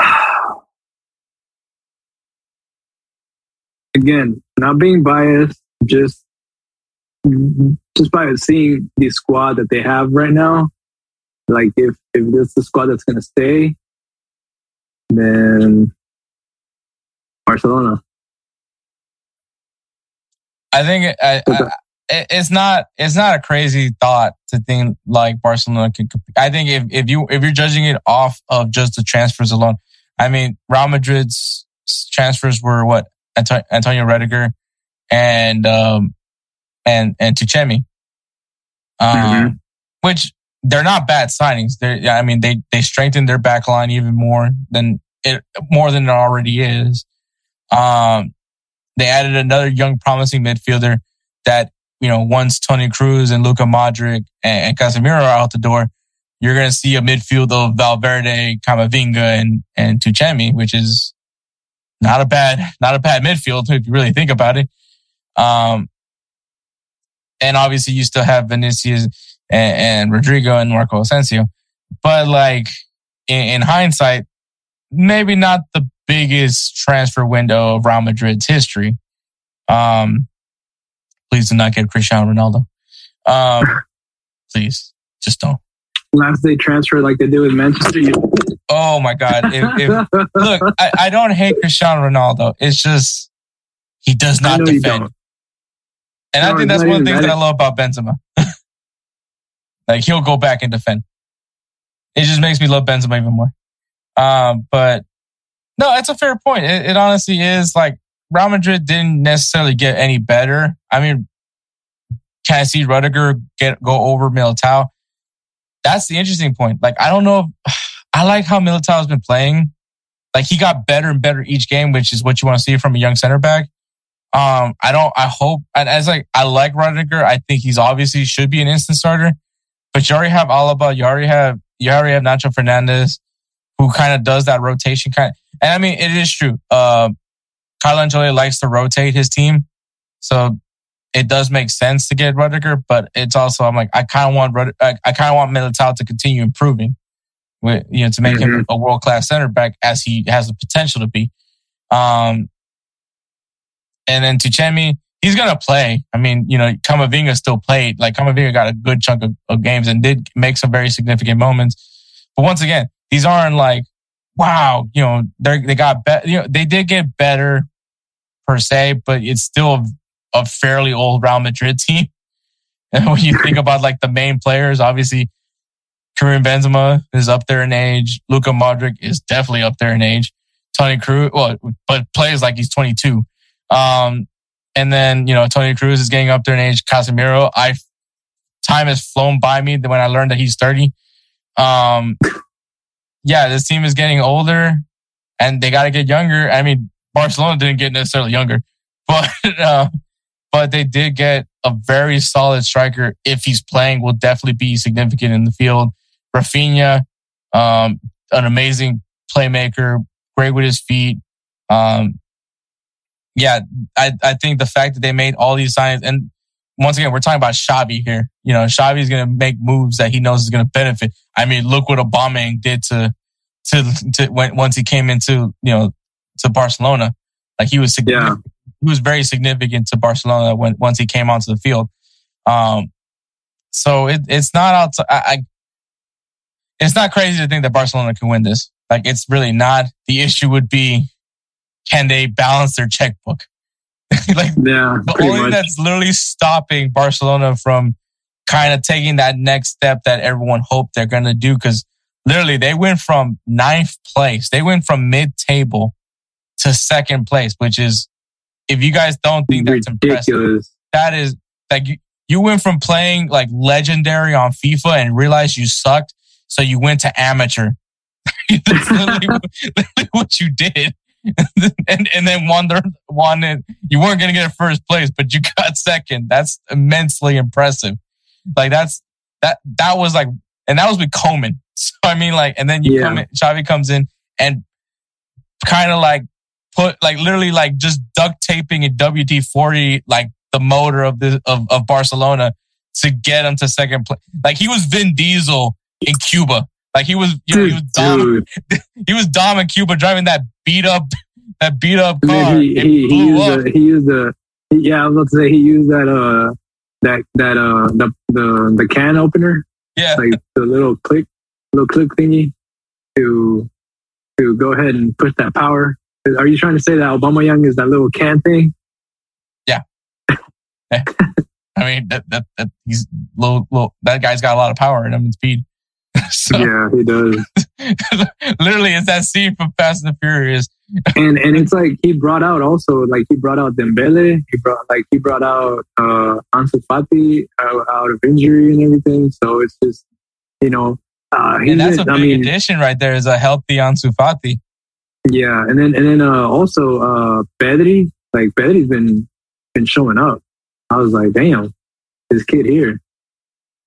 Again, not being biased, just just by seeing the squad that they have right now. Like if if this is the squad that's gonna stay, then Barcelona. I think I, I, it- it's not it's not a crazy thought to think like Barcelona can compete. I think if if you if you're judging it off of just the transfers alone, I mean Real Madrid's transfers were what Antonio Rüdiger and um and and Tchouaméni, um, Mhm. which they're not bad signings. They're I mean they they strengthened their back line even more than it more than it already is. Um, they added another young, promising midfielder that you know once Toni Kroos and Luka Modric and, and Casemiro are out the door, you're going to see a midfield of Valverde, Camavinga, and and Tchouaméni, which is not a bad not a bad midfield if you really think about it. Um, and obviously you still have Vinicius and, and Rodrigo and Marco Asensio, but like in, in hindsight, maybe not the biggest transfer window of Real Madrid's history. Um, please do not get Cristiano Ronaldo. Um, please, just don't. Last day transfer like they did with Manchester. Oh my God! If, if, look, I, I, don't hate Cristiano Ronaldo. It's just he does not defend, and no, I think that's one of the things that I love about Benzema. Like he'll go back and defend. It just makes me love Benzema even more. Um, but no, it's a fair point. It, it honestly is like Real Madrid didn't necessarily get any better. I mean, can I see Rüdiger get go over Militao? That's the interesting point. Like, I don't know. If, I like how Militao has been playing. Like, he got better and better each game, which is what you want to see from a young center back. Um, I don't. I hope. And as like, I like Rüdiger. I think he's obviously should be an instant starter. But you already have Alaba. You already have you already have Nacho Fernandez who kind of does that rotation kind. Of, and I mean, it is true. Uh, Carlo Ancelotti likes to rotate his team, so it does make sense to get Rüdiger. But it's also I'm like I kind of want I, I kind of want Militao to continue improving, with, you know, to make mm-hmm. him a world class center back as he has the potential to be. Um, and then Tchouaméni, he's gonna play. I mean, you know, Camavinga still played. Like Camavinga got a good chunk of, of games and did make some very significant moments. But once again, these aren't like, wow, you know, they they got better. You know, they did get better per se, but it's still a, fairly old Real Madrid team. And when you think about like the main players, obviously Karim Benzema is up there in age. Luka Modric is definitely up there in age. Toni Kroos, well, but plays like he's 22. Um, and then, you know, Toni Kroos is getting up there in age. Casemiro, I, time has flown by me when I learned that he's 30. Um, yeah, this team is getting older and they got to get younger. I mean, Barcelona didn't get necessarily younger, but, uh, but they did get a very solid striker. If he's playing, will definitely be significant in the field. Rafinha, um, an amazing playmaker, great with his feet. Um, yeah, I, I think the fact that they made all these signs and once again, we're talking about Xavi here. You know, Xavi is going to make moves that he knows is going to benefit. I mean, look what Aubameyang did to, to, to when, once he came into, you know, to Barcelona. Like he was, yeah. he was very significant to Barcelona when, once he came onto the field. Um, so it, it's not out I, I, it's not crazy to think that Barcelona can win this. Like it's really not. The issue would be, can they balance their checkbook? like yeah, the only much. that's literally stopping Barcelona from kind of taking that next step that everyone hoped they're going to do. Cause literally they went from ninth place. They went from mid table to second place, which is, if you guys don't think that's Ridiculous. impressive, that is like you, you went from playing like legendary on FIFA and realized you sucked. So you went to amateur. that's literally, literally what you did. and and then won the won it. You weren't gonna get a first place, but you got second. That's immensely impressive. Like that's that that was like, and that was with Koeman. So I mean, like, and then you yeah. come in, Xavi comes in and kind of like put like literally like just duct taping a WD forty like the motor of the of, of Barcelona to get him to second place. Like he was Vin Diesel in Cuba. Like he was, you know, he was Dom. he was Dom in Cuba driving that beat up, that beat up car. He, he, he, used a, he used the, yeah, I was about to say he used that, uh, that, that, uh, the, the, the can opener. Yeah. Like the little click, little click thingy to, to go ahead and push that power. Are you trying to say that Aubameyang is that little can thing? Yeah. yeah. I mean, that, that, that he's little, little, that guy's got a lot of power in him and speed. so, yeah, he does. literally, it's that scene from Fast and the Furious. and and it's like he brought out also like he brought out Dembele. He brought like he brought out uh, Ansu Fati uh, out of injury and everything. So it's just you know. Uh, and that's a big I mean, addition right there is a healthy Ansu Fati. Yeah, and then and then uh, also uh, Pedri, like Pedri's been been showing up. I was like, damn, this kid here.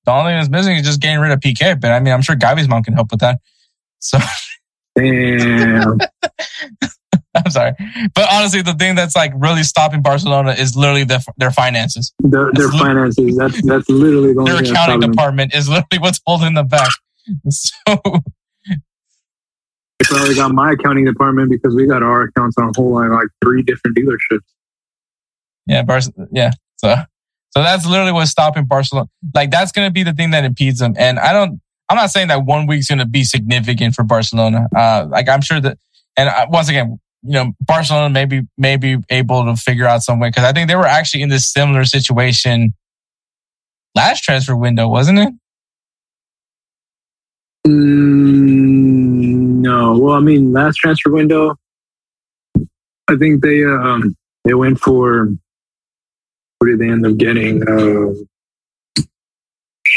The only thing that's missing is just getting rid of Piqué. But I mean, I'm sure Gavi's mom can help with that. So Damn. I'm sorry, but honestly, the thing that's like really stopping Barcelona is literally their, their finances. their, their finances. That's that's literally going Their accounting department is literally what's holding them back. So They probably got my accounting department because we got our accounts on hold on like three different dealerships. yeah, Bar- yeah. So so that's literally what's stopping Barcelona. Like that's going to be the thing that impedes them. And I don't. I'm not saying that one week's going to be significant for Barcelona. Uh, like I'm sure that. And uh, once again, you know, Barcelona maybe may be able to figure out some way because I think they were actually in this similar situation last transfer window, wasn't it? Mm, no, well, I mean, last transfer window, I think they um they went for what did they end up getting? Uh,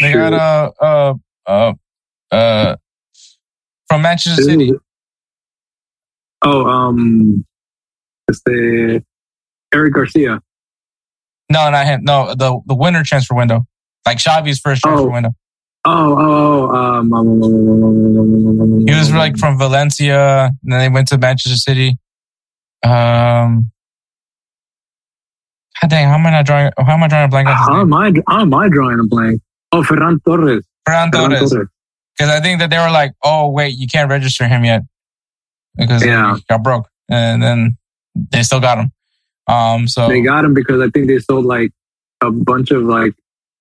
They got uh uh uh uh from Manchester. City. Oh, um, it's the Eric Garcia. No, not him. No, the the winter transfer window, like Xavi's first transfer Oh. window. Oh, oh, oh, um, um, He was like from Valencia, and then they went to Manchester City. Um, dang, how am I not drawing? How am I drawing a blank How am I? How am I drawing a blank? Oh, Ferran Torres. Ferran Ferran Torres. Because I think that they were like, "Oh wait, you can't register him yet because Yeah. he got broke," and then they still got him. Um, so They got him because I think they sold like a bunch of like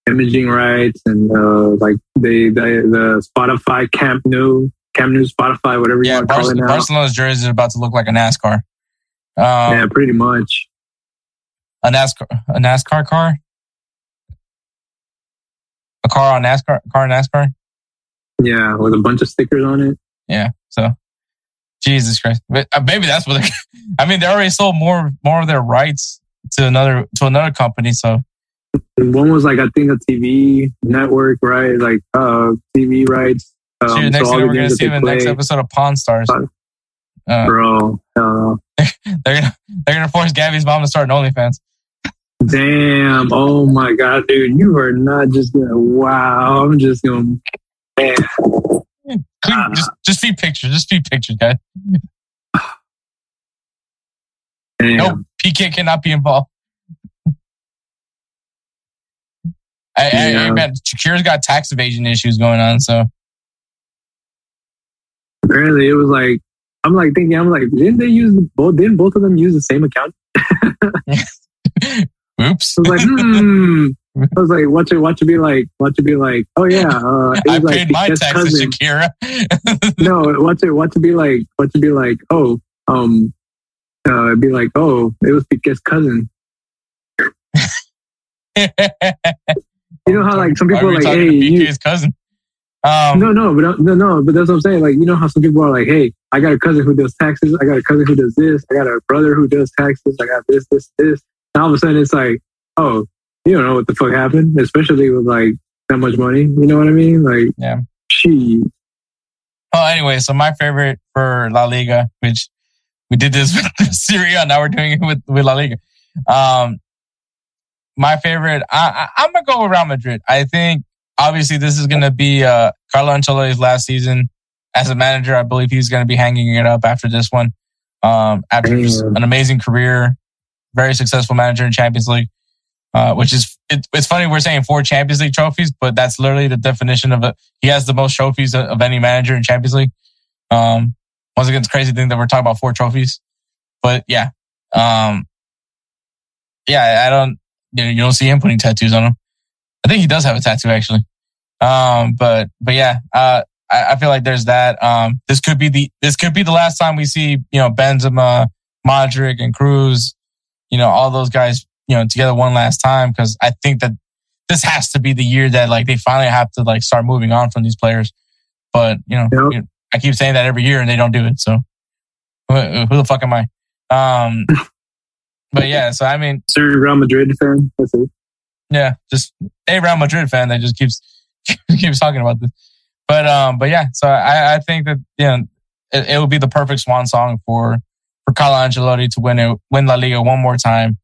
imaging rights and uh, like they, they the Spotify Camp Nou Camp Nou Spotify, whatever you yeah, want to call it now. Barcelona's jersey is about to look like a NASCAR. Um, yeah, pretty much. A NASCAR, a NASCAR car, a car on NASCAR, car NASCAR. Yeah, with a bunch of stickers on it. Yeah. So, Jesus Christ. But uh, maybe that's what. I mean, they already sold more more of their rights to another to another company. So one was like I think a TV network, right? Like uh, TV rights. Um, shoot, next so thing we're gonna see in the next episode of Pawn Stars. Uh, Bro, uh, they're gonna they're gonna force Gavi's mom to start an OnlyFans. Damn! Oh my god, dude, you are not just gonna. Wow, I'm just gonna. Man, Ah. Just just feed pictures. Just feed pictures, guys. damn. No, Piqué cannot be involved. I, I, I, Yeah. man, Shakira's got tax evasion issues going on, so apparently it was like I'm like thinking I'm like didn't they use the, both didn't both of them use the same account? oops. I was like hmm. I was like watch it watch it be like What to be like oh yeah uh, it I like paid my taxes, cousin. Shakira. No, watch it watch it be like What to be like oh um uh it'd be like oh it was Piqué's cousin. You know how like some people are like hey to you, cousin? Um, no no but no no but that's what I'm saying like you know how some people are like hey I got a cousin who does taxes I got a cousin who does this I got a brother who does taxes I got this this this and all of a sudden it's like oh you don't know what the fuck happened especially with like that much money you know what I mean like Yeah. she Well, anyway, so my favorite for La Liga, which we did this with Serie A, now we're doing it with, with La Liga. Um, my favorite, I, I, I'm gonna go with Real Madrid. I think obviously this is gonna be uh, Carlo Ancelotti's last season as a manager. I believe he's gonna be hanging it up after this one. Um, after an amazing career, very successful manager in Champions League. Uh, which is it, it's funny we're saying four Champions League trophies, but that's literally the definition of it. He has the most trophies of, of any manager in Champions League. Um, once again, it's crazy thing that we're talking about four trophies, but yeah, um, yeah, I don't, you, know, you don't see him putting tattoos on him. I think he does have a tattoo actually. Um, but, but yeah, uh, I, I feel like there's that. Um, this could be the, this could be the last time we see, you know, Benzema, Modric and Kroos, you know, all those guys, you know, together one last time. Cause I think that this has to be the year that like they finally have to like start moving on from these players. But, you know, Yep. you I keep saying that every year and they don't do it. So who, who the fuck am I? Um, but yeah, so I mean, Sir Real Madrid fan that's it yeah, just a Real Madrid fan that just keeps keeps talking about this. But um, but yeah, so I I think that you know it, it would be the perfect swan song for for Carlo Ancelotti to win it, win La Liga one more time,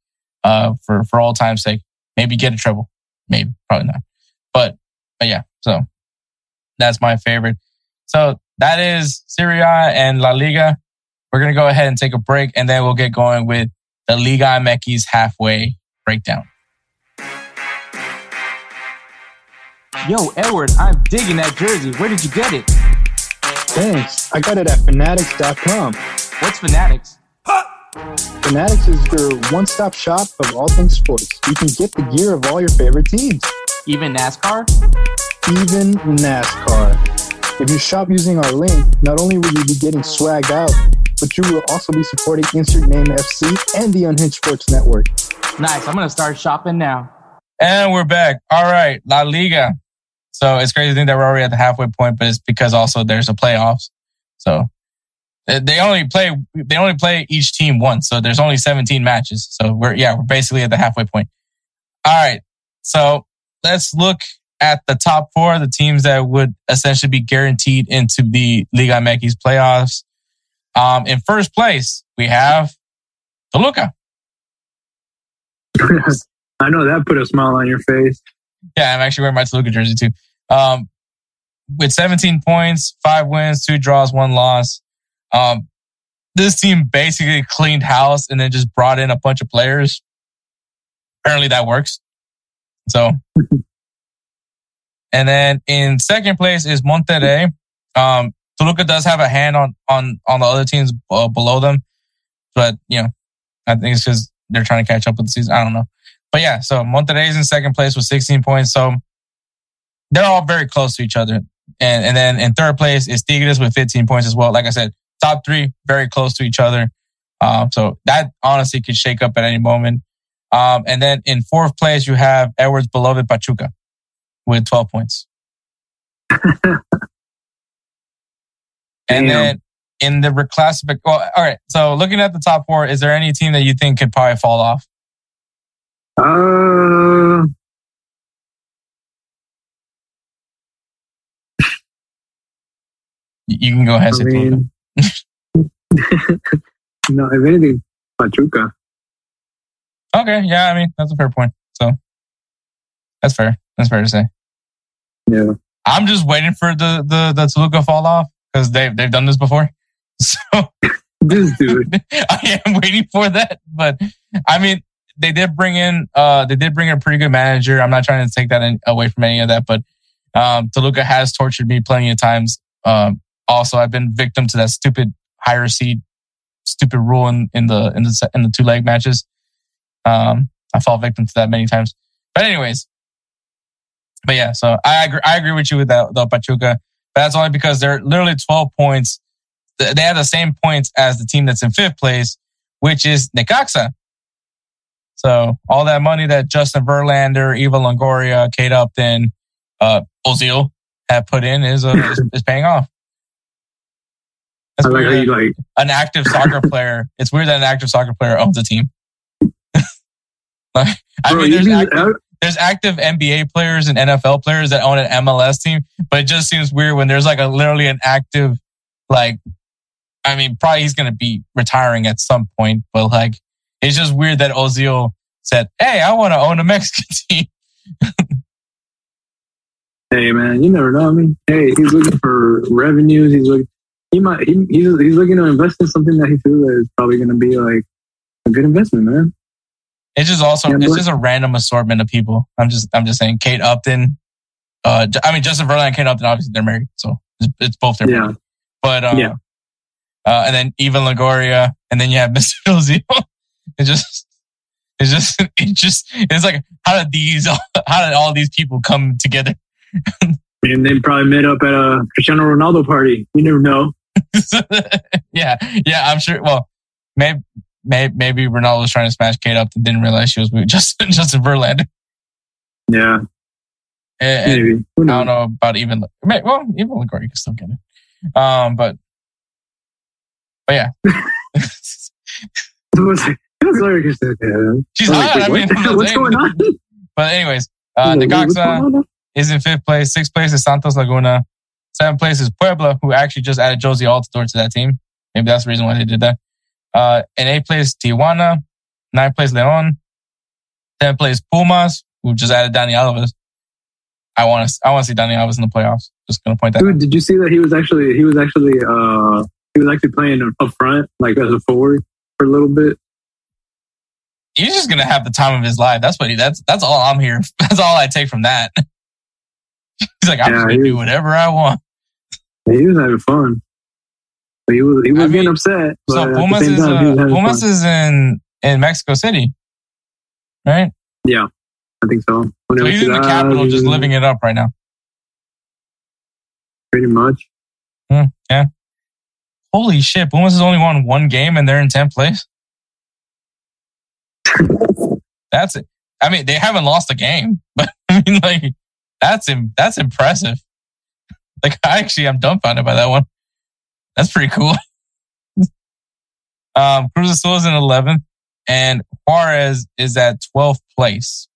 uh, for for all time's sake. Maybe get a treble, maybe probably not, but but yeah. So that's my favorite. So that is Serie A and La Liga. We're gonna go ahead and take a break, and then we'll get going with the Liga MX halfway breakdown. Yo, Edward, I'm digging that jersey. Where did you get it? Thanks. I got it at fanatics.com. What's Fanatics? Fanatics is your one stop shop of all things sports. You can get the gear of all your favorite teams, Even NASCAR? even NASCAR. If you shop using our link, not only will you be getting swagged out, but you will also be supporting Insert Name FC and the Unhinged Sports Network. Nice. I'm gonna start shopping now. And we're back. All right, La Liga. So it's crazy to think that we're already at the halfway point, but it's because also there's a playoffs. So they- they only play they only play each team once. So there's only 17 matches. So we're yeah, we're basically at the halfway point. All right. So let's look at the top four, the teams that would essentially be guaranteed into the Liga MX playoffs. Um, in first place, we have Toluca. I know that put a smile on your face. Yeah, I'm actually wearing my Toluca jersey too. Um, with 17 points, five wins, two draws, one loss. Um, this team basically cleaned house and then just brought in a bunch of players. Apparently that works. So, and then in second place is Monterrey. Um, Toluca does have a hand on, on, on the other teams uh, below them, but you know, I think it's because they're trying to catch up with the season. I don't know. But yeah, so Monterrey is in second place with 16 points. So they're all very close to each other. And, and then in third place is Tigres with 15 points as well. Like I said, top three, very close to each other. Um, so that honestly could shake up at any moment. Um, and then in fourth place, you have Edwards' beloved Pachuca with 12 points. and then in the reclassific, well, all right. So looking at the top four, is there any team that you think could probably fall off? Uh, You can go ahead. I and say Toluca. mean, no, if anything, Pachuca. Okay, yeah, I mean that's a fair point. So that's fair. That's fair to say. Yeah. I'm just waiting for the the the Toluca fall off because they've they've done this before. So This dude. I am waiting for that. But I mean, they did bring in uh they did bring in a pretty good manager. I'm not trying to take that in, away from any of that, but um Toluca has tortured me plenty of times. Um also I've been victim to that stupid higher seed stupid rule in, in the in the in the two leg matches. Um I fall victim to that many times. But anyways. But yeah, so I agree I agree with you with that the Pachuca. But that's only because they're literally 12 points they have the same points as the team that's in fifth place, which is Necaxa. So all that money that Justin Verlander, Eva Longoria, Kate Upton, uh, Ozil have put in is, uh, is, is paying off. I like how you like. an active soccer player. It's weird that an active soccer player owns a team. like, I Bro, mean, there's active, there's active NBA players and NFL players that own an MLS team, but it just seems weird when there's like a literally an active, like, I mean, probably he's gonna be retiring at some point, but like, it's just weird that Ozil said, "Hey, I want to own a Mexican team." Hey man, you never know. I mean, hey, he's looking for revenues. He's looking. He might. He, he's he's looking to invest in something that he feels is probably going to be like a good investment, man. It's just also Yeah, it's but- just a random assortment of people. I'm just I'm just saying, Kate Upton. Uh, I mean, Justin Verlander and Kate Upton, obviously they're married, so it's, it's both their Yeah. But um, Yeah. uh, and then Eva Longoria, and then you have Mr. Ozil. It just, it's just, it just, it's like how did these, how did all these people come together? And they probably met up at a Cristiano Ronaldo party. You never know. yeah, yeah, I'm sure. Well, maybe, maybe, maybe Ronaldo was trying to smash Kate Upton, didn't realize she was with Justin Justin Verlander. Yeah, And, and maybe. I don't know about even, well, Eva Longoria can still get it. Um, but, but yeah. It like, it was. She's I hot. I like, mean. I'm what's going on? But anyways, uh, What's Necaxa going on? is in fifth place. Sixth place is Santos Laguna. Seventh place is Puebla, who actually just added Jozy Altidore to that team. Maybe that's the reason why they did that. Uh, in eighth place, Tijuana. Ninth place, Leon. Tenth place, Pumas, who just added Dani Alves. I want to, I want to see Dani Alves in the playoffs. Just gonna point that. Dude, out. did you see that he was actually he was actually uh he was actually playing up front like as a forward for a little bit. He's just gonna have the time of his life. That's what he. That's that's all I'm here. That's all I take from that. He's like, I'm Yeah, just gonna do whatever I want. He was having fun. But he was he was I getting mean, upset. But So Pumas is time, uh, Pumas fun. is in in Mexico City, right? Yeah, I think so. So he's in the capital, just living it up right now. pretty much. Yeah. Holy shit! Pumas has only won one game and they're in tenth place. That's it. I mean, they haven't lost a game, but I mean, like that's im- that's impressive. Like, I actually, I'm dumbfounded by that one. That's pretty cool. um, Cruz Azul is in 11th, and Juarez is at 12th place.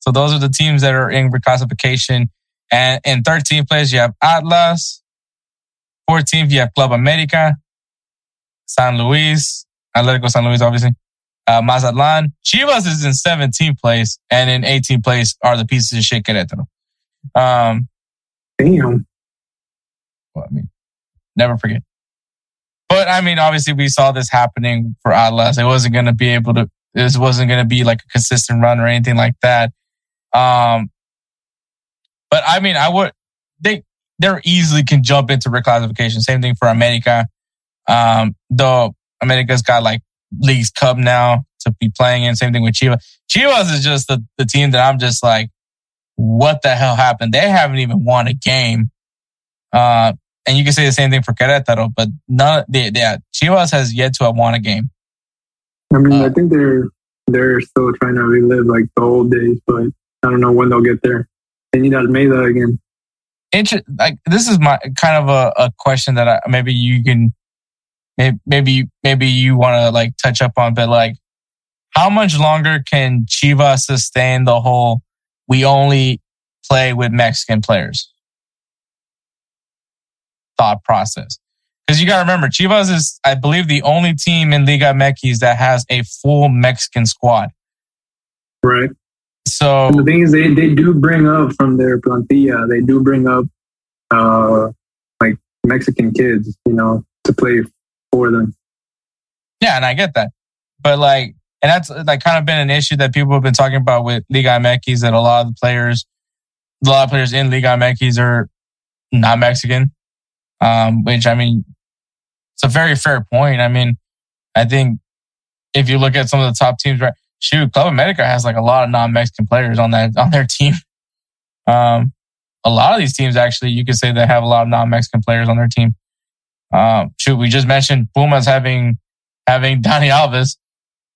So those are the teams that are in reclassification. And in 13th place, you have Atlas. 14th, you have Club America, San Luis, Atletico San Luis, obviously. Uh, Mazatlan. Chivas is in 17th place, and in 18th place are the pieces of shit Querétaro. Um, Damn. Well, I mean, never forget. But I mean, obviously, we saw this happening for Atlas. It wasn't going to be able to. This wasn't going to be like a consistent run or anything like that. Um, but I mean, I would. They they easily can jump into reclassification. Same thing for America. Um, though America's got like League's Cup now to be playing in. Same thing with Chivas. Chivas is just the, the team that I'm just like, what the hell happened? They haven't even won a game. Uh, and you can say the same thing for Querétaro, but none, they, they, Chivas has yet to have won a game. I mean, Uh, I think they're they're still trying to relive like the old days, but I don't know when they'll get there. They need Almeida again. Inter- like this is my kind of a, a question that I, maybe you can, maybe, maybe, maybe you want to like touch up on, but like, how much longer can Chivas sustain the whole, we only play with Mexican players thought process? Because you got to remember, Chivas is, I believe, the only team in Liga MX that has a full Mexican squad. Right. So And the thing is, they, they do bring up from their plantilla, they do bring up uh, like Mexican kids, you know, to play for them. Yeah, and I get that. But like, and that's like kind of been an issue that people have been talking about with Liga MX that a lot of the players, a lot of players in Liga MX are not Mexican. Um, which I mean, it's a very fair point. I mean, I think if you look at some of the top teams, right? Shoot, Club America has like a lot of non-Mexican players on that on their team. Um, a lot of these teams actually, you could say they have a lot of non-Mexican players on their team. Um, shoot, we just mentioned Pumas having having Dani Alves.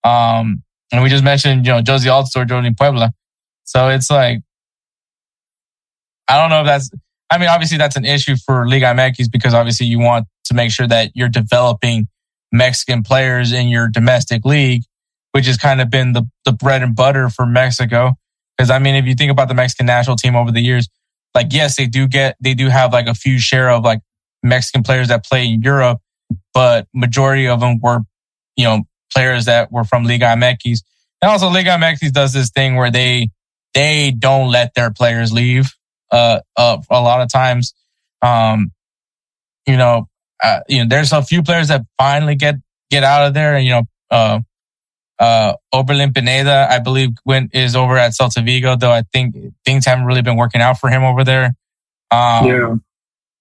Um, and we just mentioned, you know, Jozy Altidore joining Puebla. So it's like, I don't know if that's, I mean, obviously that's an issue for Liga MX because obviously you want to make sure that you're developing Mexican players in your domestic league, which has kind of been the, the bread and butter for Mexico. Because I mean, if you think about the Mexican national team over the years, like, yes, they do get, they do have like a few share of like Mexican players that play in Europe, but majority of them were, you know, players that were from Liga MX. And also Liga MX does this thing where they, they don't let their players leave. Uh, uh, a lot of times, um, you know, uh, you know, there's a few players that finally get, get out of there. And, you know, uh, uh, Orbelín Pineda, I believe went, is over at Celta Vigo, though I think things haven't really been working out for him over there. Um, yeah.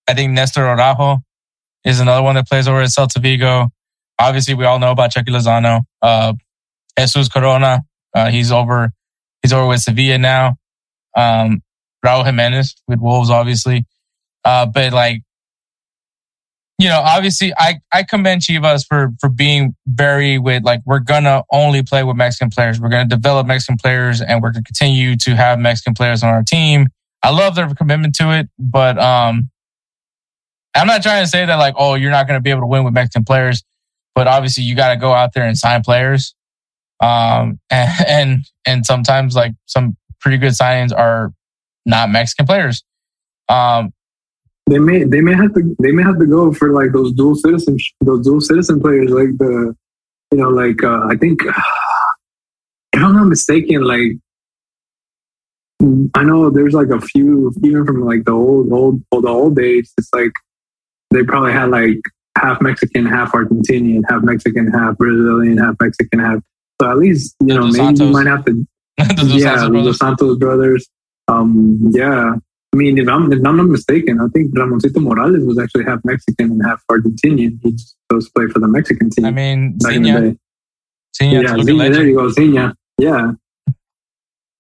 I think Nestor Araujo is another one that plays over at Celta Vigo. Obviously, we all know about Chucky Lozano. Uh, Jesus Corona, uh, he's over, he's over with Sevilla now. Um, Raul Jimenez with Wolves, obviously. Uh, but like, you know, obviously I, I commend Chivas for, for being very with like, we're to only play with Mexican players. We're to develop Mexican players and we're to continue to have Mexican players on our team. I love their commitment to it, but, um, I'm not trying to say that like, oh, you're not going to be able to win with Mexican players, but obviously you got to go out there and sign players. Um, and, and, and sometimes like some pretty good signings are not Mexican players. Um, they may they may have to they may have to go for like those dual citizen those dual citizen players like the you know like uh, I think if I'm not mistaken like I know there's like a few even from like the old old old the old days it's like they probably had like half Mexican half Argentinian half Mexican half Brazilian half Mexican half so at least you know maybe you might have to The yeah, Santos brothers. Dos Santos brothers. Um, yeah. I mean, if I'm, if I'm not mistaken, I think Ramoncito Morales was actually half Mexican and half Argentinian. He just goes play for the Mexican team I mean, back in the Zinha. Zinha, Yeah, Zinha, there you go, Zinha. Yeah.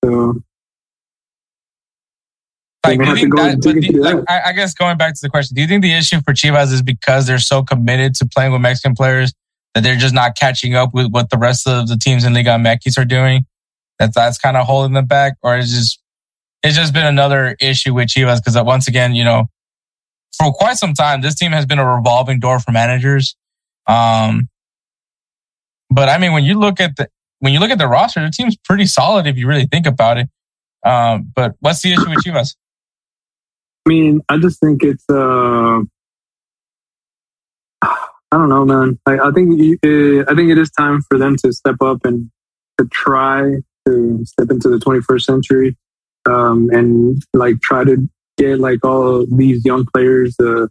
So, Like, do you think that, but like. I, I guess going back to the question, do you think the issue for Chivas is because they're so committed to playing with Mexican players that they're just not catching up with what the rest of the teams in Liga MX are doing? That that's kind of holding them back, or is just it's just been another issue with Chivas because once again, you know, for quite some time, this team has been a revolving door for managers. Um, but I mean, when you look at the when you look at the roster, the team's pretty solid if you really think about it. Um, but what's the issue with Chivas? I mean, I just think it's, uh, I don't know, man. I, I think, you- uh, I think it is time for them to step up and to try to step into the 21st century, um, and like try to get like all these young players, the,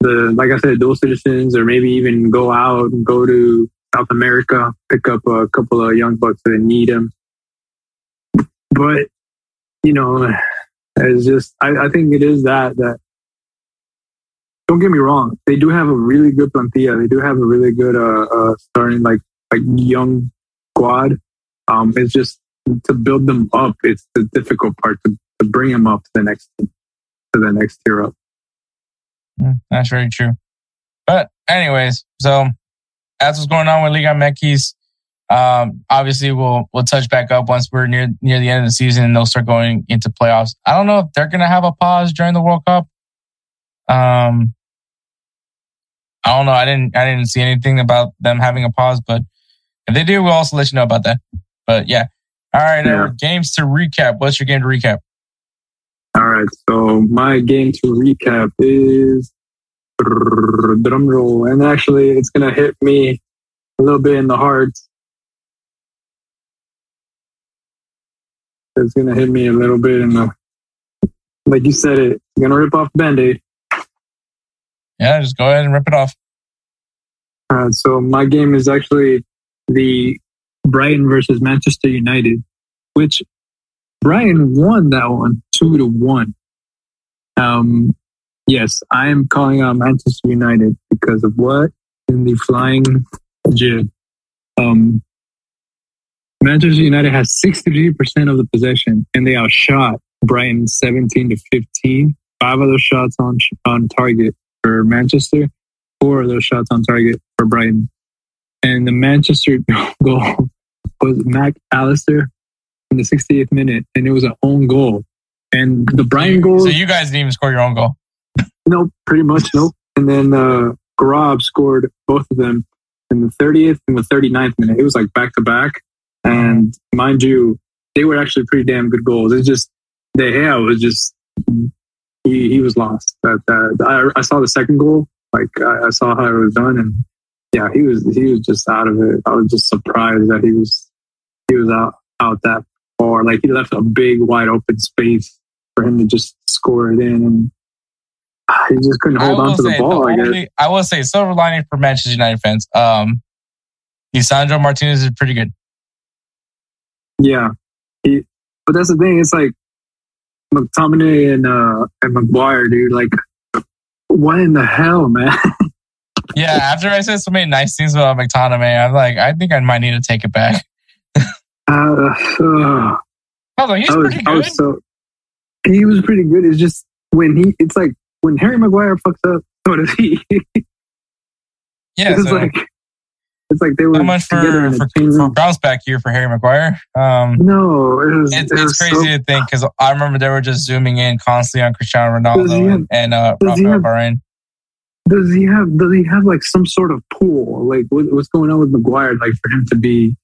the, like I said, dual citizens, or maybe even go out and go to South America, pick up a couple of young bucks that need them. But, you know, it's just, I, I think it is that, that, don't get me wrong, they do have a really good plantilla. They do have a really good, uh, uh starting like, like young squad. Um, it's just to build them up. It's the difficult part to, to bring them up to the next, to the next tier up. Mm, That's very true. But anyways, so that's what's going on with Liga MX. Um, obviously we'll we'll touch back up once we're near near the end of the season and they'll start going into playoffs. I don't know if they're gonna have a pause during the World Cup. Um, I don't know. I didn't I didn't see anything about them having a pause, but if they do, we'll also let you know about that. But yeah. All right, Yeah. games to recap. What's your game to recap? All right. So my game to recap is drum roll, and actually, it's gonna hit me a little bit in the heart. It's gonna hit me a little bit in the, like you said it. Gonna rip off Band-Aid. Yeah, just go ahead and rip it off. Uh, so my game is actually the Brighton versus Manchester United, which Brighton won that one two to one. Um, yes, I am calling out Manchester United because of what in the flying jib. Um, Manchester United has 63% of the possession and they outshot Brighton 17 to 15. Five of those shots on on target for Manchester, four of those shots on target for Brighton. And the Manchester goal was Mac Allister in the 68th minute, and it was an own goal. And the Brian goal, So you guys didn't even score your own goal. no, pretty much no. And then uh, Gross scored both of them in the 30th and the 39th minute. It was like back to back. And mind you, they were actually pretty damn good goals. It's just De Gea was just he, he was lost. That, that I, I saw the second goal. Like I, I saw how it was done, and yeah, he was he was just out of it. I was just surprised that he was he was out out that far. Like he left a big wide open space for him to just score it in, and he just couldn't hold on to the ball. I guess. I will say, silver lining for Manchester United fans. Um, Lisandro Martinez is pretty good. Yeah, he, but that's the thing. It's like McTominay and uh and Maguire, dude. Like, what in the hell, man? Yeah, after I said so many nice things about McTominay, I'm like, I think I might need to take it back. Uh, uh, was he's I was, pretty I good. was so he was pretty good. It's just when he, it's like when Harry Maguire fucks up, so does he. yeah, it's so like it's like they were so much for for, for bounce back here for Harry Maguire. Um, No, it was, it's, it it's crazy so- to think because I remember they were just zooming in constantly on Cristiano Ronaldo have- and, and uh, Rafael Varane. does he have does he have like some sort of pool like what, what's going on with Maguire like for him to be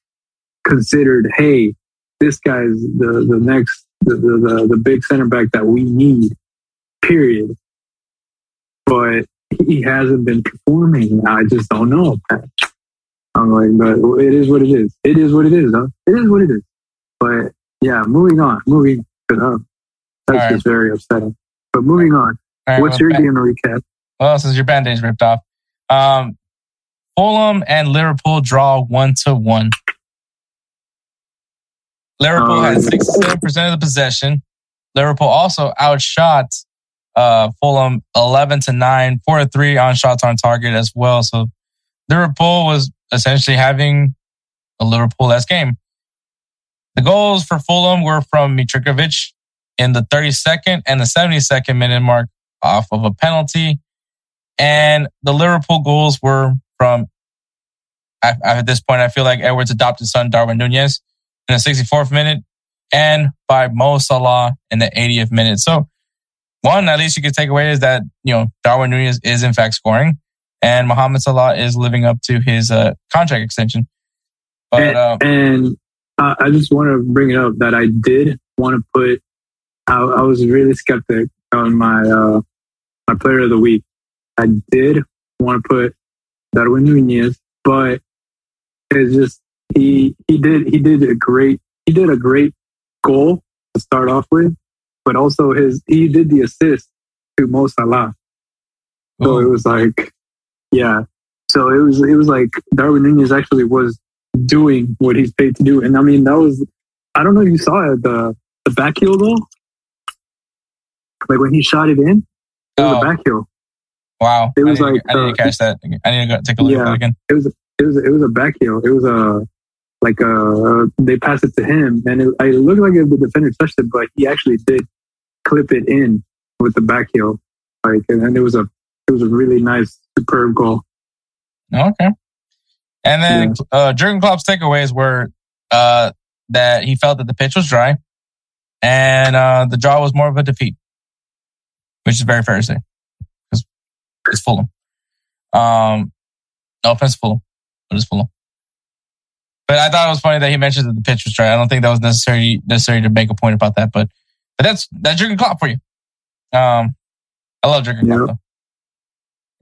considered hey this guy's the the next the the, the, big center back that we need period but he hasn't been performing. I just don't know. I'm like, but it is what it is. It is what it is. Huh? It is what it is. But yeah, moving on. Moving. Uh, that's All just very upsetting. But moving on. Right, What's well, your game recap? Well, since your band-aid's ripped off. Um, Fulham and Liverpool draw one to one. Liverpool had 67% of the possession. Liverpool also outshot uh, Fulham 11 to 9, 4 to 3 on shots on target as well. So Liverpool was essentially having a Liverpool less game. The goals for Fulham were from Mitrovic in the 32nd and the 72nd minute mark off of a penalty. And the Liverpool goals were from, at this point, I feel like Edwards' adopted son, Darwin Nunez, in the 64th minute and by Mo Salah in the 80th minute. So, one, at least you could take away is that, you know, Darwin Nunez is in fact scoring and Mohamed Salah is living up to his uh, contract extension. But, and uh, and I, I just want to bring it up that I did want to put. I, I was really skeptic on my uh, my player of the week. I did want to put Darwin Nunez, but it's just he he did he did a great he did a great goal to start off with, but also his he did the assist to Mo Salah. So it was like, yeah. So it was it was like Darwin Nunez actually was doing what he's paid to do, and I mean that was I don't know if you saw it the the back heel goal, like when he shot it in, it was Oh. a back heel. wow. it was I like, I need uh, to catch that. I need to go take a look at Yeah. that again. It was it was it was a back heel. It was a like a they passed it to him, and it, it looked like the defender touched it, but he actually did clip it in with the back heel, like and, and it was a it was a really nice superb goal. Okay. And then uh, Jurgen Klopp's takeaways were uh, that he felt that the pitch was dry and uh, the draw was more of a defeat, which is very fair to say because it's Fulham. Um, no offense, Fulham, but it's Fulham. But I thought it was funny that he mentioned that the pitch was dry. I don't think that was necessary necessary to make a point about that, but but that's that's Jurgen Klopp for you. Um, I love Jurgen Klopp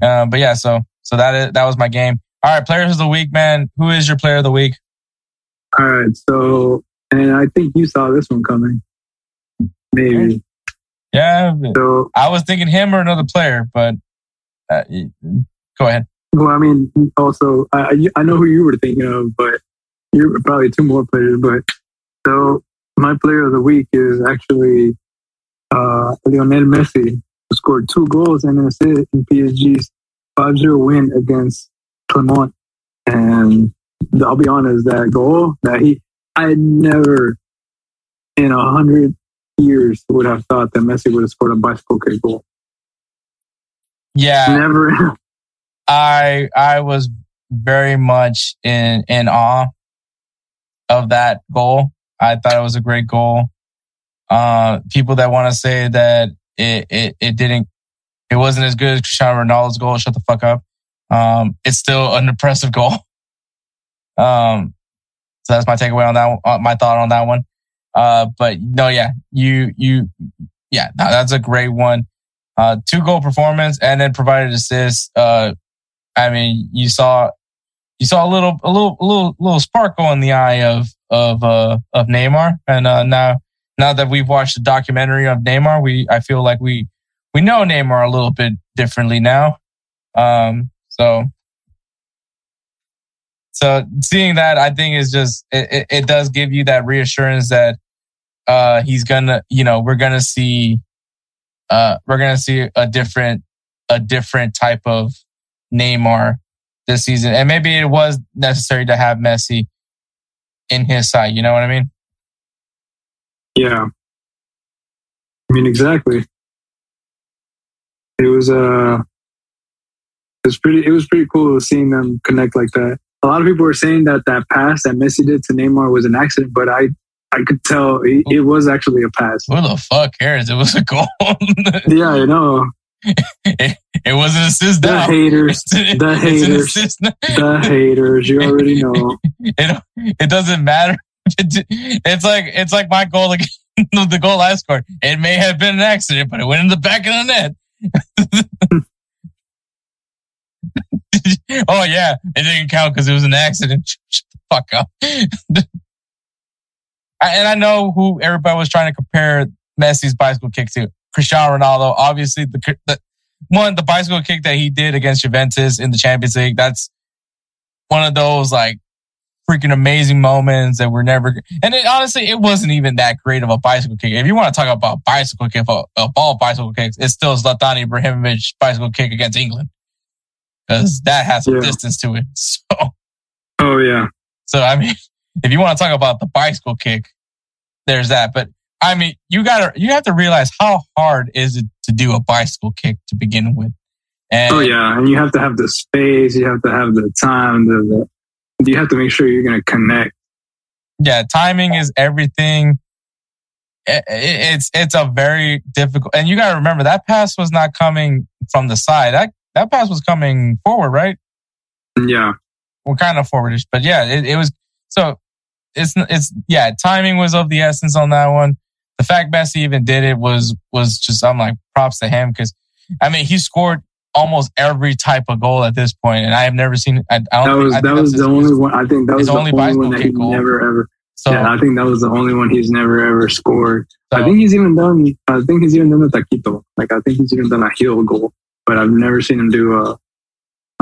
though. Uh, but yeah, so so that is that was my game. All right, players of the week, man. Who is your player of the week? All right, so and I think you saw this one coming, maybe. Yeah, So I was thinking him or another player, but uh, go ahead. Well, I mean, also, I, I know who you were thinking of, but you're probably two more players. But so my player of the week is actually uh, Lionel Messi, who scored two goals and an assist in PSG's 5 0 win against Clermont. And I'll be honest, that goal that he, I never in a hundred years would have thought that Messi would have scored a bicycle kick goal. Yeah, Never. I I was very much in in awe of that goal. I thought it was a great goal. Uh, people that want to say that it, it it didn't, it wasn't as good as Cristiano Ronaldo's goal. Shut the fuck up. Um, it's still an impressive goal. Um, so that's my takeaway on that. One, uh, my thought on that one. Uh, but no, yeah, you you, yeah, that- that's a great one. Uh, two goal performance and then provided assists. Uh, I mean, you saw you saw a little a little a little little sparkle in the eye of of uh of Neymar, and uh, now now that we've watched the documentary of Neymar, we I feel like we we know Neymar a little bit differently now. Um, so so seeing that, I think is just it, it, it does give you that reassurance that uh he's gonna you know we're gonna see uh we're gonna see a different a different type of Neymar this season. And maybe it was necessary to have Messi in his side. You know what I mean? Yeah. I mean, exactly. It was uh, it was pretty. It was pretty cool seeing them connect like that. A lot of people were saying that that pass that Messi did to Neymar was an accident, but I, I could tell it, it was actually a pass. Who the fuck cares? It was a goal. Yeah, I know. It, it was an assist The now. haters, It's, the it's haters. the haters. You already know. it, it doesn't matter. It's like it's like my goal against the goal I scored. It may have been an accident, but it went in the back of the net. oh yeah, it didn't count because it was an accident. Shut the fuck up. I- and I know who everybody was trying to compare Messi's bicycle kick to. Cristiano Ronaldo, obviously the, the one the bicycle kick that he did against Juventus in the Champions League. That's one of those like freaking amazing moments that we're never. And it, honestly, it wasn't even that great of a bicycle kick. If you want to talk about bicycle kick, a, a ball bicycle kicks, it's still Zlatan Ibrahimovic bicycle kick against England because that has some Yeah. distance to it. So, Oh yeah. so I mean, if you want to talk about the bicycle kick, there's that. But I mean, you gotta, you have to realize how hard is it to do a bicycle kick to begin with. And Oh yeah. And you have to have the space. You have to have the time. The, the you have to make sure you're gonna connect. yeah, timing is everything. I- I- It's it's a very difficult, and you got to remember that pass was not coming from the side. That that pass was coming forward, right? Yeah. Well, kind of forwardish, but yeah, it, it was. So it's it's yeah, timing was of the essence on that one. The fact Messi even did it was was just I'm like props to him because I mean he scored almost every type of goal at this point, and I have never seen. I, I That don't. was think, that was the only one. I think that was the only only, one that he goal. never ever. So, yeah, I think that was the only one he's never ever scored. I think he's even done. I think he's even done a taquito. Like I think he's even done a heel goal, but I've never seen him do a,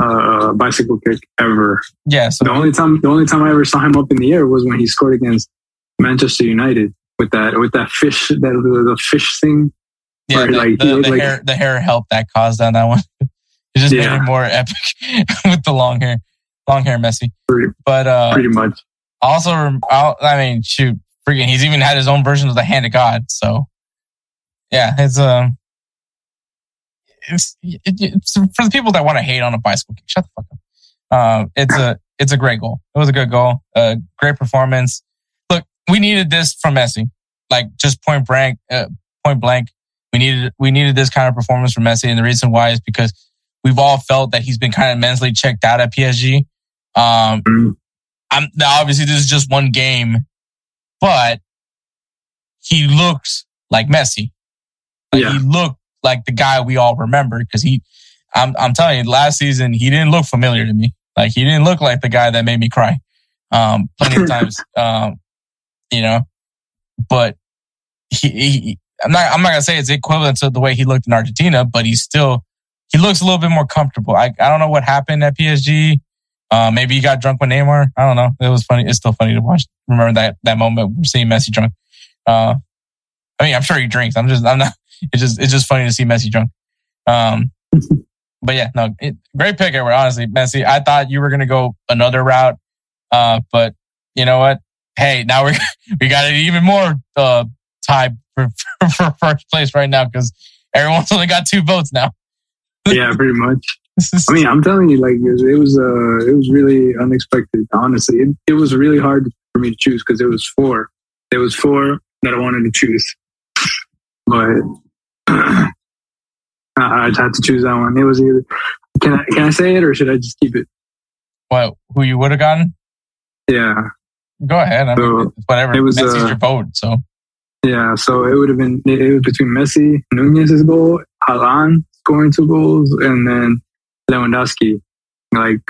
a, a bicycle kick ever. yeah. So The only time, the only time I ever saw him up in the air was when he scored against Manchester United with that with that fish that the fish thing. Yeah, the, like, the, the like- hair the hair help that caused on that one. It just made it more epic with the long hair, long hair Messi. Pretty- But uh, Pretty much. also, I'll- I mean, shoot, freaking, he's even had his own version of the hand of God. So, yeah, it's um, it's, it, it's for the people that want to hate on a bicycle kick. Shut the fuck up. Um, it's a it's a great goal. It was a good goal. Uh, great performance. We needed this from Messi. Like just point blank, uh, point blank. We needed we needed this kind of performance from Messi, and the reason why is because we've all felt that he's been kind of mentally checked out at PSG. Um, Mm. I'm now obviously this is just one game, but he looks like Messi. Like Yeah. he looked like the guy we all remember because he, I'm, I'm telling you, last season he didn't look familiar to me. Like he didn't look like the guy that made me cry. Um, plenty of times, um, you know, but he, he, I'm not, I'm not gonna say it's equivalent to the way he looked in Argentina, but he's still, he looks a little bit more comfortable. I, I don't know what happened at PSG. Uh, maybe he got drunk with Neymar. I don't know. It was funny. It's still funny to watch. Remember that that moment we're seeing Messi drunk. Uh, I mean, I'm sure he drinks. I'm just, I'm not. It's just, it's just funny to see Messi drunk. Um, but yeah, no, it, great pick, Edward. Honestly, Messi. I thought you were gonna go another route, uh, but you know what? Hey, now we we got it even more uh tied for, for, for first place right now because everyone's only got two votes now. Yeah, pretty much. I mean, I'm telling you, like it was, it was, uh, it was really unexpected. Honestly, it, it was really hard for me to choose because it was four. There was four that I wanted to choose, but I, I had to choose that one. It was either can I can I say it or should I just keep it? what who you would have gotten? Yeah, Go ahead. I So, it's whatever. it was, Messi's uh, your vote. So yeah. So it would have been it, was between Messi, Nunez's goal, Haaland scoring two goals, and then Lewandowski. Like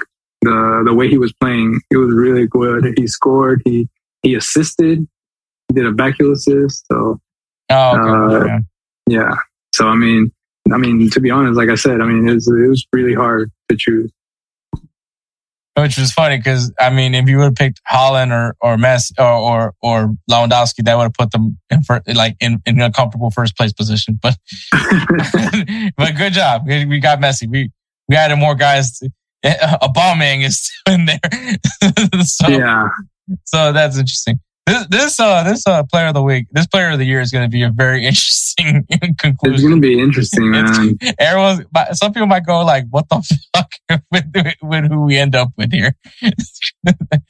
the the way he was playing, it was really good. He scored. He he assisted. He did a backheel assist. So oh, okay. uh, yeah. yeah. So I mean, I mean to be honest, like I said, I mean it was it was really hard to choose. Which was funny because I mean, if you would have picked Haaland or or Messi or or, or Lewandowski, that would have put them in for, like in, in a comfortable first place position. But but good job, we, we got Messi. We we added more guys. Eh, a bombing is still in there, so yeah, so that's interesting. This this uh this uh player of the week, this player of the year is going to be a very interesting conclusion. it's gonna be interesting, man. Everyone's, some people might go like, "What the fuck?" with, with who we end up with here.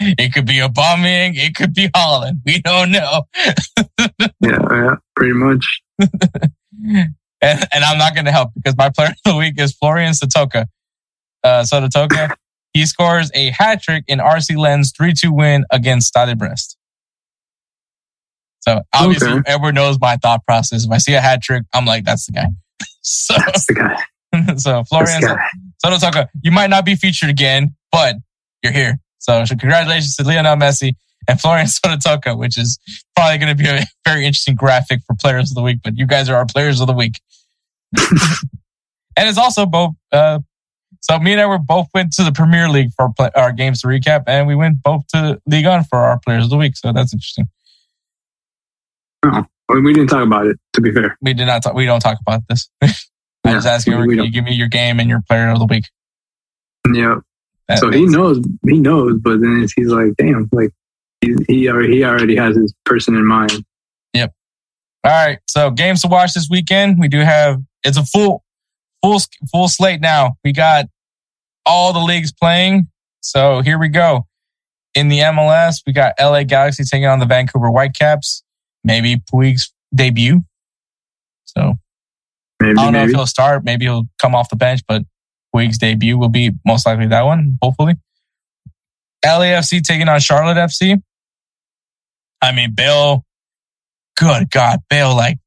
it could be Aubameyang. It could be Haaland. We don't know. Yeah, yeah, pretty much. and, and I'm not going to help because my player of the week is Florian Sotoca. Uh. He scores a hat trick in RC Lens 3 2 win against Stade Brest. So obviously, Okay. Edward knows my thought process. If I see a hat trick, I'm like, that's the guy. So, That's the guy. so Florian the guy. Sotoca, you might not be featured again, but you're here. So, so congratulations to Lionel Messi and Florian Sotoca, which is probably going to be a very interesting graphic for players of the week, but you guys are our players of the week. and it's also both, uh, so me and I were both went to the Premier League for our, play, our games to recap, and we went both to Ligue 1 for our players of the week. So that's interesting. Oh, well, we didn't talk about it. To be fair, We did not talk, we don't talk about this. I Yeah, just asked you, you give me your game and your player of the week. yeah. That- So he knows, he knows, but then it's, he's like, damn, like he he already, he already has his person in mind. Yep. All right. So games to watch this weekend. We do have it's a full full full slate now. We got all the leagues playing. So here we go. In the MLS, we got LA Galaxy taking on the Vancouver Whitecaps. Maybe Puig's debut. So Maybe, I don't know maybe. if he'll start. Maybe he'll come off the bench, but Puig's debut will be most likely that one, hopefully. LAFC taking on Charlotte FC. I mean, Bale, good God, Bale, like,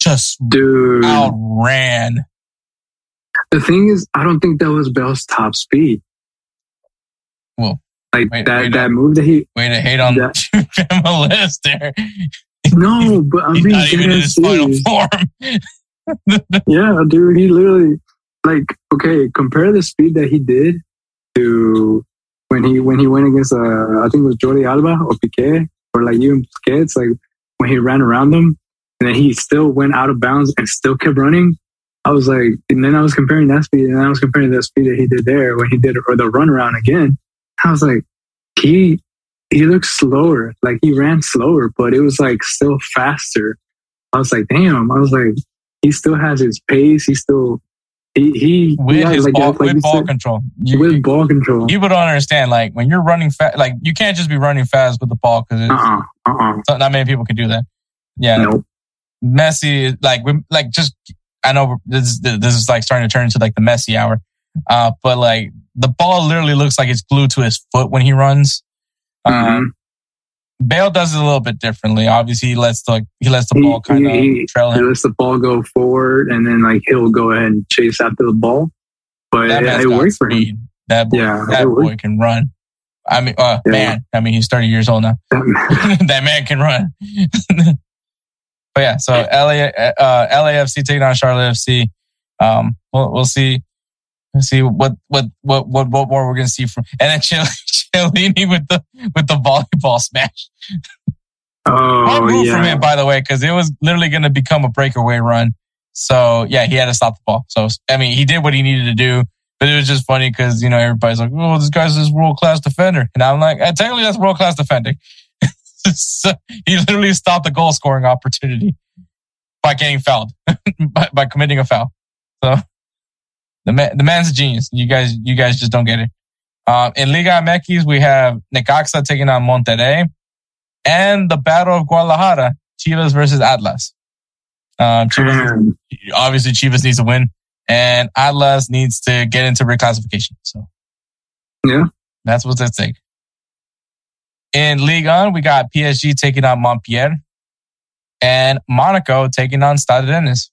just Dude, outran. the thing is, I don't think that was Bale's top speed. Well, like wait- that wait that move that he. Way to hate on Yeah. MLS there. No, but I mean, not even in his final form. Yeah, dude, he literally like okay. Compare the speed that he did to when he when he went against uh I think it was Jordi Alba or Piqué or like you and even Busquets. Like when he ran around them and then he still went out of bounds and still kept running. I was like, and then I was comparing that speed and I was comparing the speed that he did there when he did or the run around again. I was like, he he looked slower, like he ran slower, but it was like still faster. I was like, damn. I was like, he still has his pace. He still he he with he his like, ball, like with ball said, control. You, with ball control. people don't understand. Like when you're running fast, like you can't just be running fast with the ball because Uh uh-uh, uh uh not many people can do that. Yeah, Nope. Messi, like we like just I know this this is like starting to turn into like the Messi hour, uh, but like the ball literally looks like it's glued to his foot when he runs. Mhm. Um, Bale does it a little bit differently. Obviously, he lets the he lets the He- ball kind of trail He lets the ball go forward, and then like he'll go ahead and chase after the ball. But That it, it worked for him. That boy, Yeah, that boy can run. I mean, uh, Yeah. man. I mean, he's thirty years old now. that man can run. but yeah, so LA, uh, LAFC taking on Charlotte FC. Um, we'll, we'll see. See what, what, what, what, what more we're going to see from, and then Chiellini with the, with the volleyball smash. Oh move from yeah, him, by the way, because it was literally going to become a breakaway run. So yeah, he had to stop the ball. So, I mean, he did what he needed to do, but it was just funny because, you know, everybody's like, oh, this guy's this world class defender. And I'm like, eh, technically that's world class defending. so he literally stopped the goal scoring opportunity by getting fouled, by, by committing a foul. So the man, the man's a genius. You guys, you guys just don't get it. Um, in Liga MX, we have Necaxa taking on Monterrey and the Battle of Guadalajara, Chivas versus Atlas. Um, Chivas, Man, obviously Chivas needs to win and Atlas needs to get into reclassification. So Yeah. that's what's at stake. In Ligue 1, we got PSG taking on Montpellier and Monaco taking on Stade Rennes.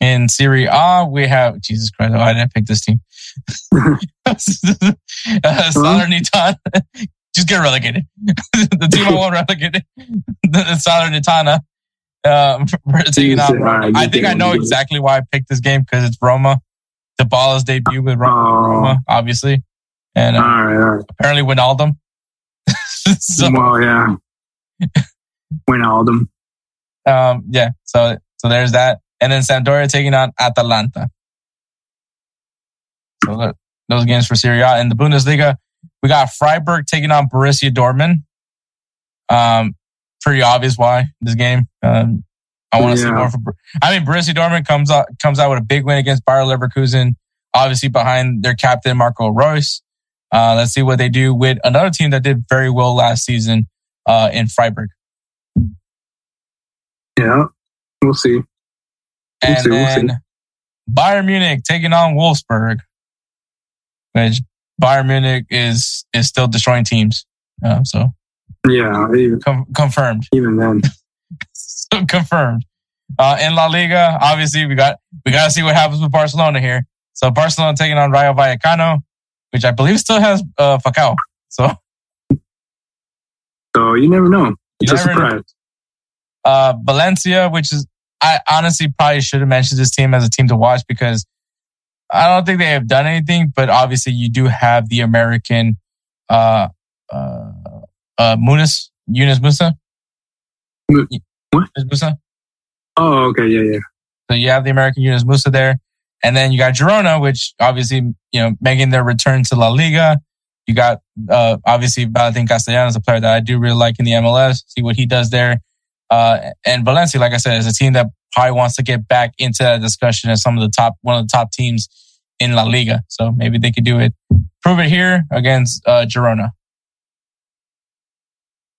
In Serie A, we have Jesus Christ. Why did I pick this team? uh, Salernitana, just get relegated. the team I want relegated, the Salernitana, um, taking Roma. I think I know exactly why I picked this game because it's Roma. Dybala's debut with Ro- Oh. Roma, obviously, and uh, all right, all right. apparently Wijnaldum. so, well, yeah. Wijnaldum. um, yeah, so so there's that, and then Sampdoria taking on Atalanta. So that- those games for Serie A and the Bundesliga, we got Freiburg taking on Borussia Dortmund. Um, pretty obvious why this game. Um, I want to see more. For, Bor- I mean, Borussia Dortmund comes out comes out with a big win against Bayer Leverkusen. Obviously, behind their captain Marco Reus. Uh, let's see what they do with another team that did very well last season uh, in Freiburg. Yeah, we'll see. And see, we'll see. then Bayern Munich taking on Wolfsburg, which Bayern Munich is is still destroying teams. Uh, so Yeah, even, com- confirmed, even then. so confirmed. Uh, in La Liga, obviously we got we got to see what happens with Barcelona here. So Barcelona taking on Rayo Vallecano, which I believe still has uh, Falcao. So So you never know. It's You a know. surprise. uh, Valencia, which is I honestly probably should have mentioned this team as a team to watch because I don't think they have done anything, but obviously you do have the American uh uh uh Munis Yunus Musa. What? Yunus Musa. Oh, okay, yeah, yeah. So you have the American Yunus Musa there. And then you got Girona, which obviously, you know, making their return to La Liga. You got, uh, obviously Valentin Castellanos, a player that I do really like in the MLS. See what he does there. Uh, and Valencia, like I said, is a team that probably wants to get back into that discussion as some of the top, one of the top teams in La Liga. So maybe they could do it, prove it here against, uh, Girona.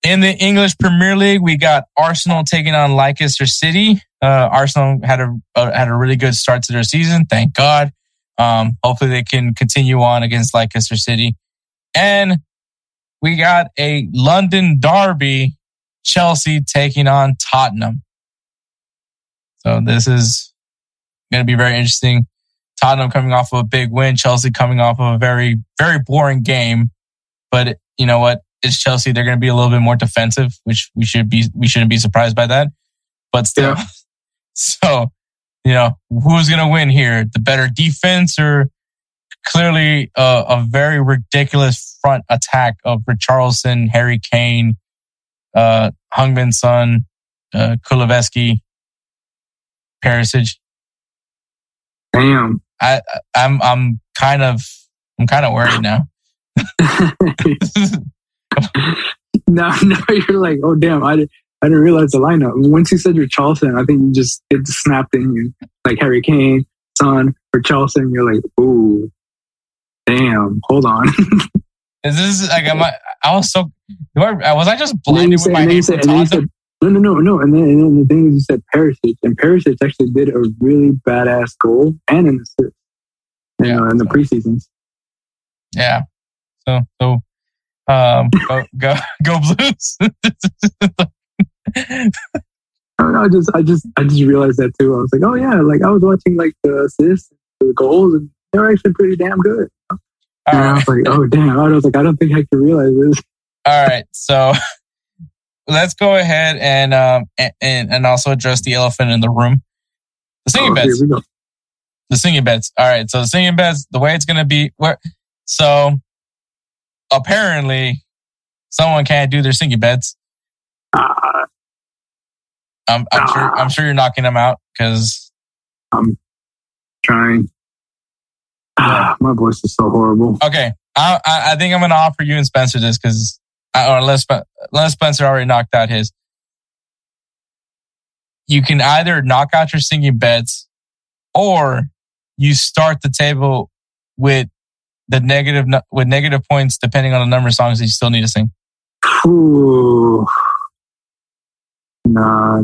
In the English Premier League, we got Arsenal taking on Leicester City. Uh, Arsenal had a uh, had a really good start to their season, thank God. Um, hopefully, they can continue on against Leicester City. And we got a London derby, Chelsea taking on Tottenham. So this is going to be very interesting. Tottenham coming off of a big win, Chelsea coming off of a very very boring game. But you know what? It's Chelsea. They're going to be a little bit more defensive, which we should be we shouldn't be surprised by that. But still, Yeah. so you know who's going to win here? The better defense or clearly uh, a very ridiculous front attack of Richarlison, Harry Kane, uh, Heung-min Son, uh, Kulusevski, Perisic. Damn. I, I'm I'm kind of I'm kind of worried now. no, no, you're like, oh damn, I didn't, I didn't realize the lineup. Once you said Richarlison, I think you just it just snapped in you, like Harry Kane, Son, Richarlison, You're like, ooh, damn, hold on. This is this like am I? I was so. do I- Was I just blinded you with said, my for said, said, no, no, no, no. And then, and then the thing is, you said Perisic, and Perisic actually did a really badass goal and an assist. You Yeah. know, in the preseasons. Yeah. So so um go go go Blues. I, don't know, I just, I just, I just realized that too. I was like, oh yeah, like I was watching like the assists, the goals, and they were actually pretty damn good. All And I was like, oh damn. I was like, I don't think I can realize this. All right. So let's go ahead and um and, and also address the elephant in the room. The singing Oh, beds. The singing beds. All right. So the singing beds, the way it's gonna be where so apparently someone can't do their singing beds. Ah, I'm, I'm sure I'm sure you're knocking them out because I'm trying. Ah, my voice is so horrible. Okay, I, I I think I'm gonna offer you and Spencer this because or unless unless Spencer already knocked out his, you can either knock out your singing bets, or you start the table with the negative with negative points depending on the number of songs that you still need to sing. Ooh. Nah,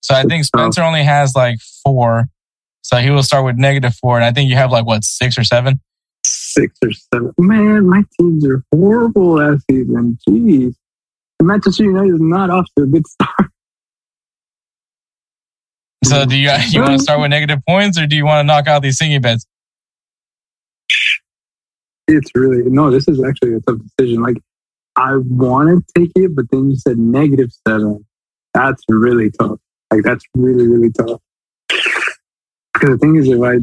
So I think Spencer only has like four, so he will start with negative four, and I think you have like what six or seven. six or seven. Man, my teams are horrible last season. Jeez. And Manchester United is not off to a good start. So do you you want to start with negative points, or do you want to knock out these singing beds? It's really no. This is actually a tough decision. Like I want to take it, but then you said negative seven. That's really tough. Like that's really really tough. Because the thing is, if I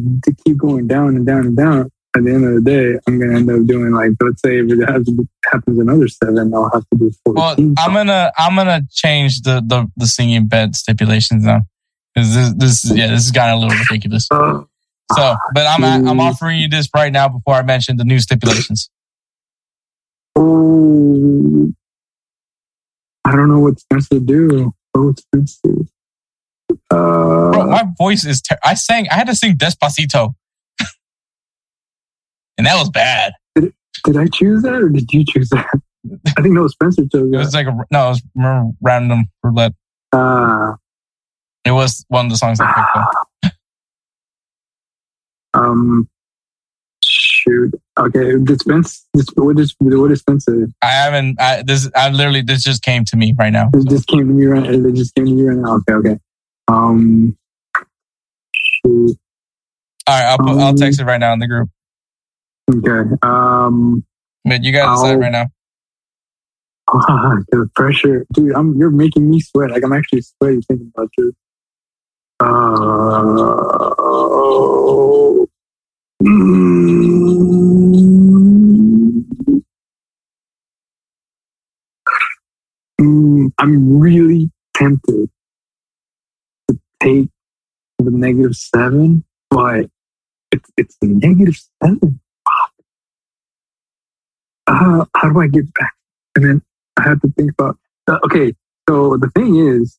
keep going down and down and down, at the end of the day, I'm gonna end up doing like let's say if it has, happens another seven, I'll have to do Well. I'm gonna I'm gonna change the the, the singing bed stipulations now because this this yeah this has gotten a little ridiculous. Uh, So, but I'm I'm offering you this right now before I mention the new stipulations. Oh, I don't know what Spencer to do. Oh, Spencer. Bro, Uh, my voice is ter- I sang I had to sing Despacito, and that was bad. did I choose that or did you choose that? I think no, Spencer chose It was that. like a no, it was r- random roulette. Uh, It was one of the songs I picked. Though. um, shoot. Okay, did Spence? Did, what did what did Spencer? I haven't. I, this I literally this just came to me right now. This just came to me right. It just came to me right now. Okay, okay. Um, shoot. All right, I'll put, I'll Um, text it right now in the group. Okay. Um, But you guys decide I'll- right now. the pressure, dude. I'm you're making me sweat. Like I'm actually sweating thinking about this. Uh, mm, mm, I'm really tempted take the negative seven, but it's it's negative seven. Fuck. Uh, how do I get back? And then I had to think about. Uh, okay, so the thing is,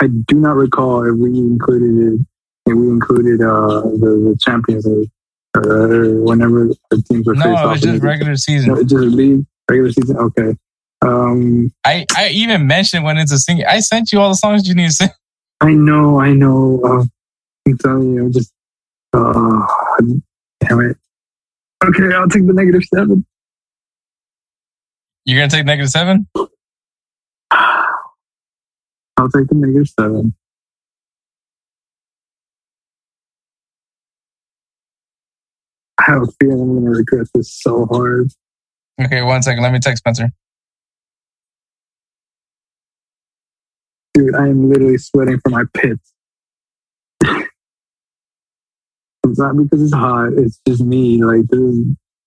I do not recall if we included it. If we included uh, the, the Champions League or whenever the teams were No, faced it off. was in just regular No, season. it's just league regular season. Okay. Um, I, I even mentioned when it's a sing. I sent you all the songs you need to sing. I know, I know. Uh, I'm telling you, I'm just. Uh, damn it. Okay, I'll take the negative seven. You're gonna take negative seven. I'll take the negative seven. I have a feeling I'm to regret this so hard. Okay, one second. Let me text Spencer. Dude, I am literally sweating from my pits. it's not because it's hot. It's just me. Like, this is,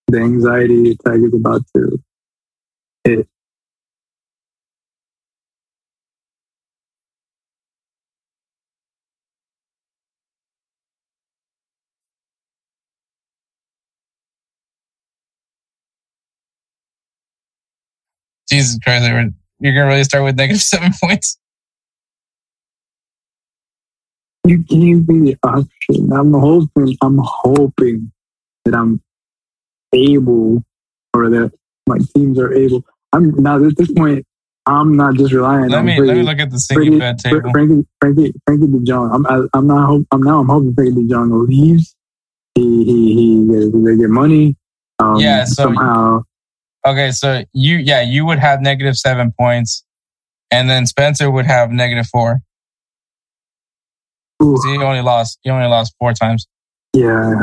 the anxiety attack is about to hit. Jesus Christ, you're gonna really start with negative seven points. You gave me the option. I'm hoping, I'm hoping that I'm able or that my teams are able. I'm now at this point, I'm not just relying Let on me Freddie, let me look at the singing bed table. Frankie, Frankie, Frenkie de Jong. I'm, I, I'm not, hope, I'm now, I'm hoping Frankie DeJong leaves. He, he, he, gets- they get money. Um, Yeah, so- somehow. Okay, so you yeah you would have negative seven points, and then Spencer would have negative four. He only lost he only lost four times. yeah.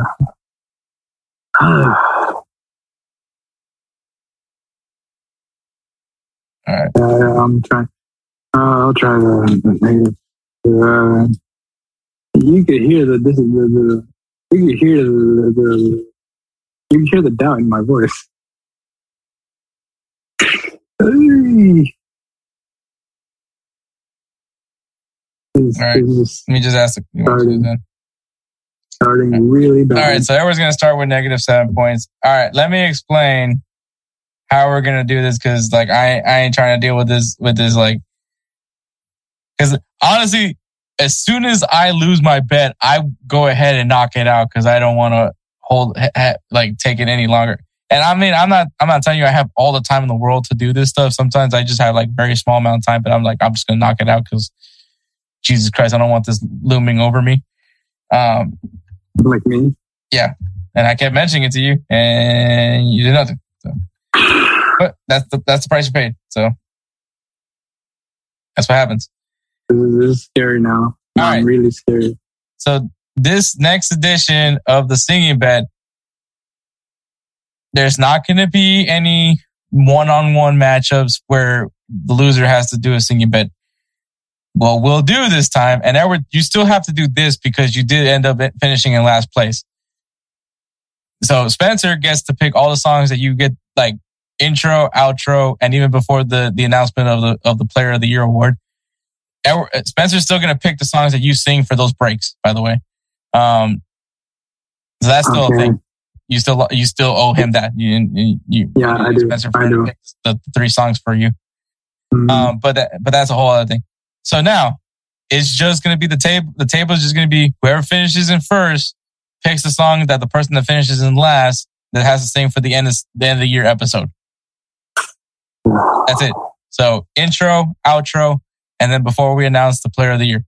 All right. Uh, I'm trying. Uh, I'll try the, the negative. Uh, you could hear the this is the, the you could hear the, the you can hear the doubt in my voice. Hey. All right. Let me just ask the to do starting really bad. All right, so everyone's gonna start with negative seven points. All right, let me explain how we're gonna do this because like I I ain't trying to deal with this with this like because honestly, as soon as I lose my bet, I go ahead and knock it out because I don't want to hold ha, ha- like take it any longer. And I mean, I'm not I'm not telling you I have all the time in the world to do this stuff. Sometimes I just have like very small amount of time, but I'm like I'm just gonna knock it out because Jesus Christ, I don't want this looming over me. Um, like me. Yeah. And I kept mentioning it to you, and you did nothing. So, but that's the that's the price you paid. So that's what happens. This is, this is scary now. All I'm right. really scared. So this next edition of the singing bet, there's not going to be any one-on-one matchups where the loser has to do a singing bet. Well, we'll do this time, and Edward, you still have to do this because you did end up finishing in last place. So Spencer gets to pick all the songs that you get like intro, outro, and even before the the announcement of the of the Player of the Year award. Edward, Spencer's still going to pick the songs that you sing for those breaks. By the way, um, so that's still a thing. You still you still owe him that. You, you, you Yeah, I do. Spencer I do. the three songs for you. Mhm. Um, but that, but that's a whole other thing. So now it's just going to be the table. The table is just going to be whoever finishes in first picks the song that the person that finishes in last that has to sing for the end of the end of the year episode. That's it. So intro, outro, and then before we announce the player of the year.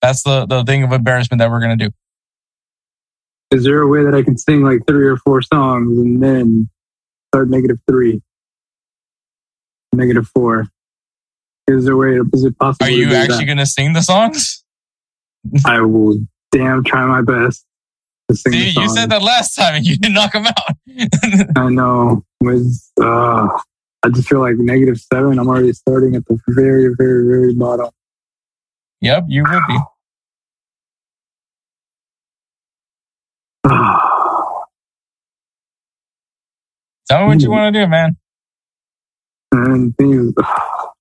That's the, the thing of embarrassment that we're going to do. Is there a way that I can sing like three or four songs and then start negative three, negative four? Is there way? Is it possible? Are you actually going to sing the songs? I will damn try my best to sing. the See, you said that last time and you didn't knock them out. I know. With uh, I just feel like negative seven. I'm already starting at the very, very, very bottom. yep, you will be. Tell me what you Hmm. want to do, man. and things.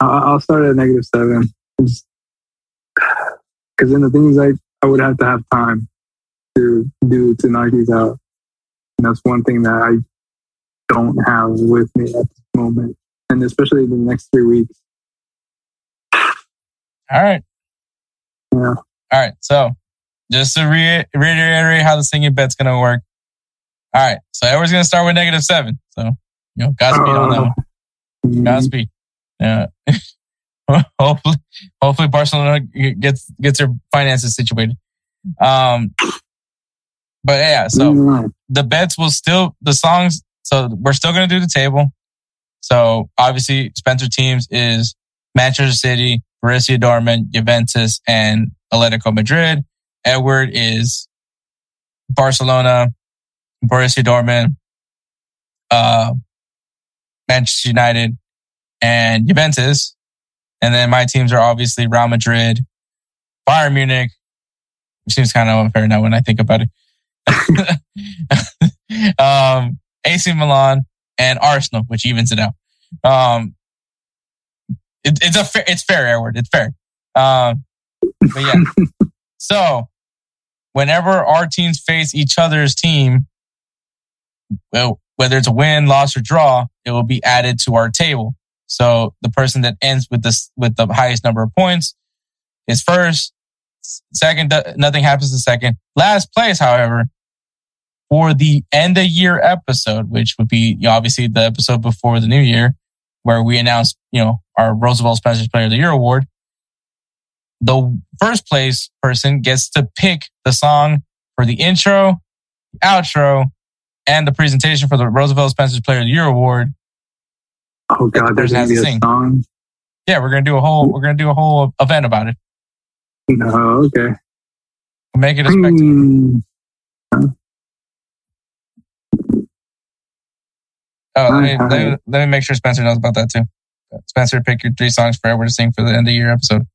I'll, I'll start at negative seven. Because then the things like I would have to have time to do to knock these out. And that's one thing that I don't have with me at this moment. And especially the next three weeks. All right. Yeah. All right. So just to re- reiterate how the singing bet's going to work. All right. So everyone's going to start with negative seven. So, you know, Godspeed on that one. Mm, Godspeed. Yeah. hopefully, hopefully Barcelona gets, gets their finances situated. Um, but yeah, so mm, the bets will still the songs. So we're still going to do the table. So obviously, Spencer teams is Manchester City, Borussia Dortmund, Juventus, and Atletico Madrid. Edward is Barcelona, Borussia Dortmund, uh, Manchester United, and Juventus. And then my teams are obviously Real Madrid, Bayern Munich. Which seems kind of unfair now when I think about it. um, AC Milan and Arsenal, which evens it out. Um, it, it's a fair, it's fair, Edward. It's fair. Um, but yeah. so whenever our teams face each other's team, well, whether it's a win, loss, or draw, it will be added to our table. So the person that ends with this with the highest number of points is first. Second, nothing happens to second. Last place, however, for the end of year episode, which would be obviously the episode before the new year, where we announce, you know, our Roosevelt Spencer's Player of the Year award. The first place person gets to pick the song for the intro, outro, and the presentation for the Roosevelt Spencer's Player of the Year award. Oh God, there's gonna be a sing. song. Yeah, we're gonna do a whole we're gonna do a whole event about it. No, okay. We'll make it a spectacle. Hmm. Oh, let me, let, me, let me make sure Spencer knows about that too. Spencer, pick your three songs for Edward to sing for the end of year episode.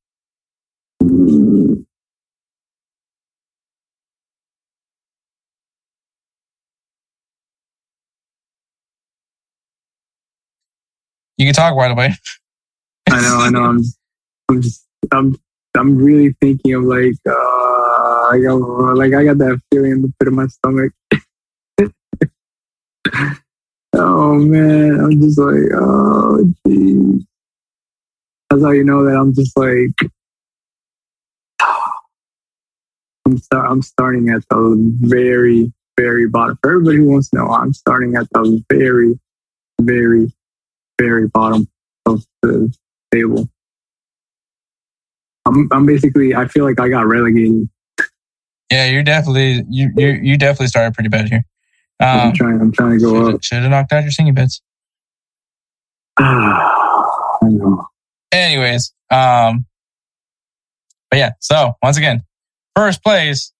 You can talk right away. I know, I know. I'm, I'm just, I'm, I'm really thinking of like, uh, I got, like, I got that feeling in the pit of my stomach. oh man, I'm just like, oh geez. That's how you know that I'm just like, I'm, start, I'm starting at the very, very bottom. For everybody who wants to know, I'm starting at the very, very, very bottom of the table. I'm, I'm basically, I feel like I got relegated. Yeah, you're definitely you you you definitely started pretty bad here. I'm Um, trying, I'm trying to go up. should have knocked out your singing. I know. Anyways, um, but yeah. So once again, first place,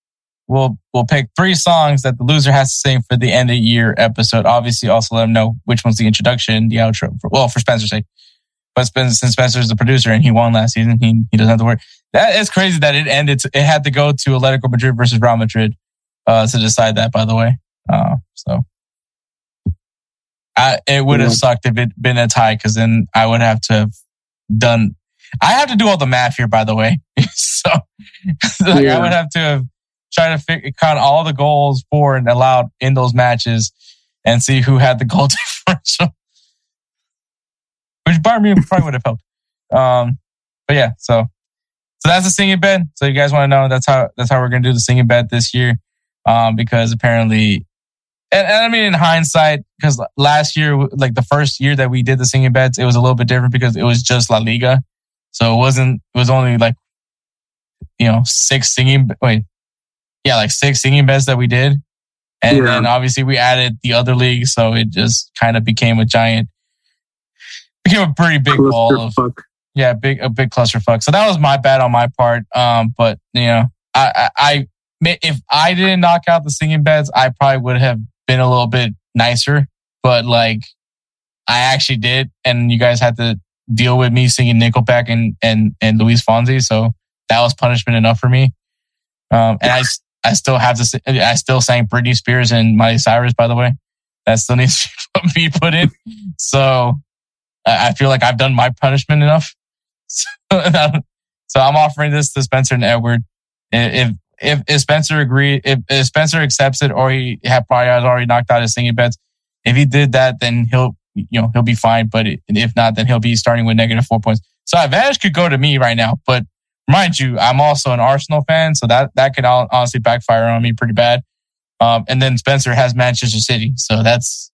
we'll we'll pick three songs that the loser has to sing for the end of year episode. Obviously, also let them know which one's the introduction, the outro. For, well, for Spencer's sake, but Spencer, since Spencer's the producer and he won last season, he he doesn't have to worry. That is crazy that it ended. It had to go to Atletico Madrid versus Real Madrid uh, to decide that. By the way, uh, so. I, it would have Yeah. sucked if it been a tie because then I would have to have done. I have to do all the math here, by the way. so like, I would have to have tried to figure, count all the goals for and allowed in those matches and see who had the goal differential. Which Bayern Munich probably would have helped. Um, but yeah, so so that's the singing bed. So you guys want to know that's how that's how we're gonna do the singing bed this year. Um, because apparently and, and I mean, in hindsight, because last year, like the first year that we did the singing beds, it was a little bit different because it was just La Liga. So it wasn't, it was only like, you know, six singing, wait, yeah, like six singing beds that we did. And Yeah. then obviously we added the other league. So it just kind of became a giant, became a pretty big ball of, yeah, big a big clusterfuck. So that was my bad on my part. Um, but you know, I, I, I if I didn't knock out the singing beds, I probably would have been a little bit nicer. But like, I actually did, and you guys had to deal with me singing Nickelback and and and Luis Fonsi. So that was punishment enough for me. Um, and I I still have to I still sang Britney Spears and Miley Cyrus. By the way, that still needs to be put in. So I feel like I've done my punishment enough. So, I'm offering this to Spencer and Edward. If if, if Spencer agree, if, if Spencer accepts it, or he had probably has already knocked out his singing beds, if he did that, then he'll you know he'll be fine. But if not, then he'll be starting with negative four points. So advantage could go to me right now. But mind you, I'm also an Arsenal fan, so that that could honestly backfire on me pretty bad. Um, and then Spencer has Manchester City, so that's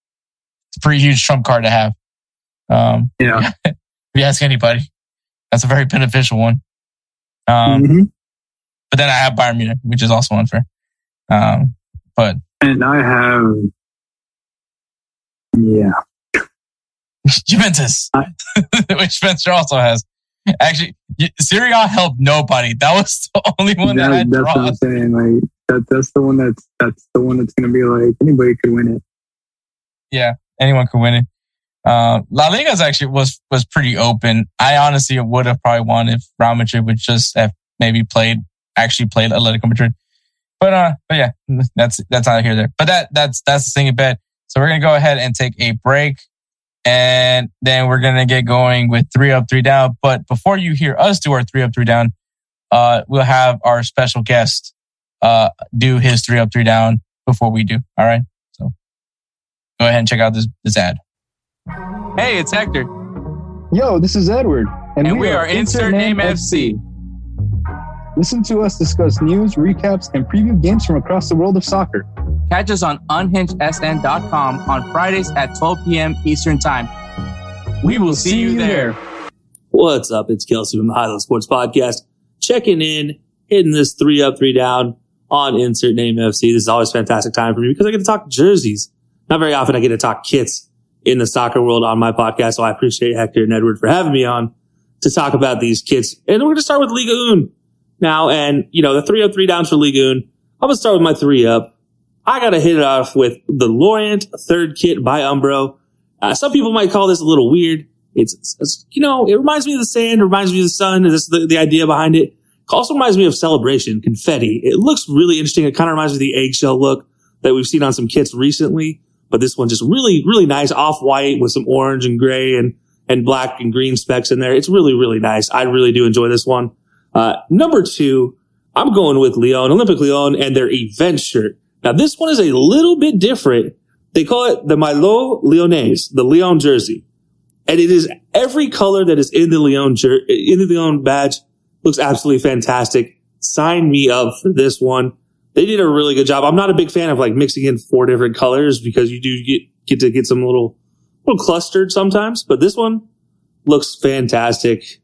a pretty huge trump card to have. Um, yeah. if you ask anybody, that's a very beneficial one. Um, mm-hmm. But then I have Bayern Munich, which is also unfair. Um, but and I have, yeah, Juventus, I, which Spencer also has. Actually, Serie A helped nobody. That was the only one that, that had That's draws. what I'm saying. Like that, that's the one that's that's the one that's going to be like anybody could win it. Yeah, anyone could win it. Uh, La Liga's actually was was pretty open. I honestly would have probably won if Real Madrid would just have maybe played actually played Atletico Madrid. But uh, but yeah, that's that's not here there. But that that's that's the thing in bed. So we're gonna go ahead and take a break, and then we're gonna get going with three up, three down. But before you hear us do our three up, three down, uh, we'll have our special guest uh do his three up, three down before we do. All right. So go ahead and check out this this ad. Hey, it's Hector. Yo, this is Edward. And, and we, we, are, Insert Name FC. Listen to us discuss news, recaps, and preview games from across the world of soccer. Catch us on unhingedsn.com on Fridays at 12 p.m. Eastern Time. We will see you there. What's up? It's Kelcey from the High Low Sports Podcast. Checking in, hitting this three up, three down on Insert Name FC. This is always fantastic time for me because I get to talk jerseys. Not very often I get to talk kits in the soccer world on my podcast. So I appreciate Hector and Edward for having me on to talk about these kits. And we're going to start with Ligue 1 now. And, you know, the three up, three downs for Ligue 1. I'm going to start with my three up. I got to hit it off with the Lorient third kit by Umbro. Uh, some people might call this a little weird. It's, it's, you know, it reminds me of the sand, it reminds me of the sun. This is the, the idea behind it. It also reminds me of celebration, confetti. It looks really interesting. It kind of reminds me of the eggshell look that we've seen on some kits recently but this one just really, really nice off white with some orange and gray and, and black and green specks in there. It's really, really nice. I really do enjoy this one. Uh, number two, I'm going with Lyon, Olympique Lyon and their event shirt. Now this one is a little bit different. They call it the Milo Lyonnais, the Lyon jersey. And it is every color that is in the Lyon jer- in the Lyon badge looks absolutely fantastic. Sign me up for this one they did a really good job. I'm not a big fan of like mixing in four different colors because you do get, get to get some little, little clustered sometimes, but this one looks fantastic.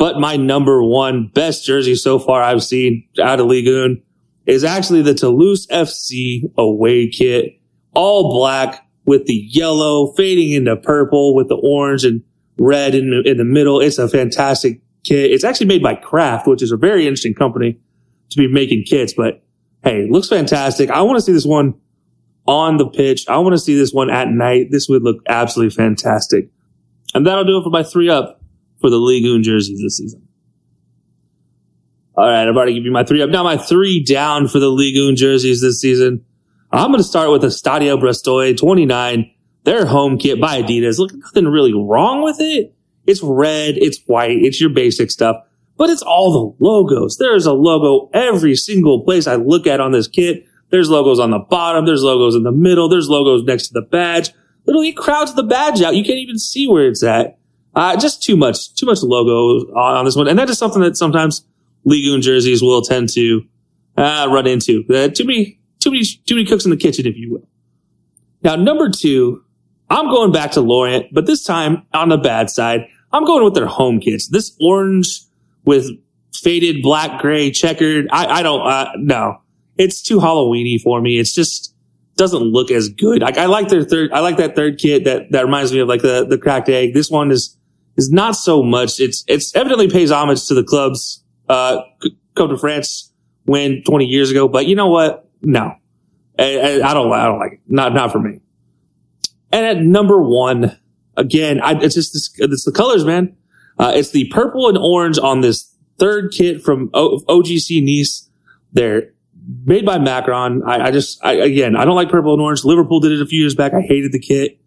But my number one best jersey so far I've seen out of Ligue 1 is actually the Toulouse FC away kit, all black with the yellow fading into purple with the orange and red in the, in the middle. It's a fantastic kit. It's actually made by Craft, which is a very interesting company to be making kits, but hey, looks fantastic. I want to see this one on the pitch. I want to see this one at night. This would look absolutely fantastic. And that'll do it for my three up for the 1 jerseys this season. All right, I've already given you my three up. Now my three down for the 1 jerseys this season. I'm going to start with the Stade Brestois 29. Their home kit by Adidas. Look, nothing really wrong with it. It's red. It's white. It's your basic stuff but it's all the logos. There's a logo every single place I look at on this kit. There's logos on the bottom. There's logos in the middle. There's logos next to the badge. Literally crowds the badge out. You can't even see where it's at. Uh, just too much, too much logo on, this one. And that is something that sometimes 1 jerseys will tend to, uh, run into. Uh, too many, too many, too many cooks in the kitchen, if you will. Now, number two, I'm going back to Lorient, but this time on the bad side. I'm going with their home kits. This orange, with faded black, gray, checkered. I, I don't, uh, no, it's too Halloweeny for me. It's just doesn't look as good. Like I like their third, I like that third kit that, that reminds me of like the, the cracked egg. This one is, is not so much. It's it's evidently pays homage to the club's uh, Coupe de France win 20 years ago. But you know what? No, I, I, don't. I don't like it. Not not for me. And at number one, again, I, it's just this, it's the colors, man. Uh, it's the purple and orange on this third kit from o- OGC Nice. They're made by Macron. I, I just, I, again, I don't like purple and orange. Liverpool did it a few years back. I hated the kit.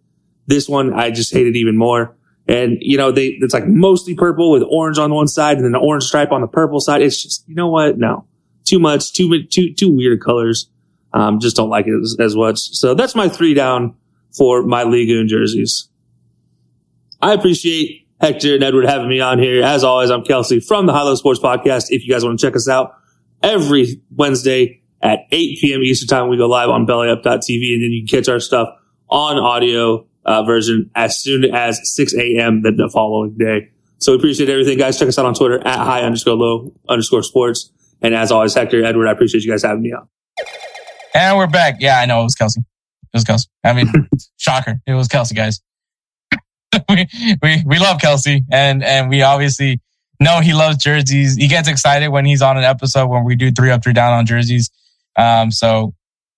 This one, I just hated even more. And, you know, they, it's like mostly purple with orange on one side and then the orange stripe on the purple side. It's just, you know what? No, too much, too, too, too weird colors. Um, just don't like it as, as much. So that's my three down for my Liga jerseys. I appreciate Hector and Edward having me on here. As always, I'm Kelcey from the High Sports Podcast. If you guys want to check us out every Wednesday at 8 p.m. Eastern Time, we go live on bellyup.tv and then you can catch our stuff on audio uh, version as soon as 6 a.m. The, the following day. So we appreciate everything, guys. Check us out on Twitter at high underscore low underscore sports. And as always, Hector, Edward, I appreciate you guys having me on. And we're back. Yeah, I know it was Kelcey. It was Kelcey. I mean, shocker. It was Kelcey, guys. we, we, we love Kelcey and, and we obviously know he loves jerseys. He gets excited when he's on an episode when we do three up, three down on jerseys. Um, so,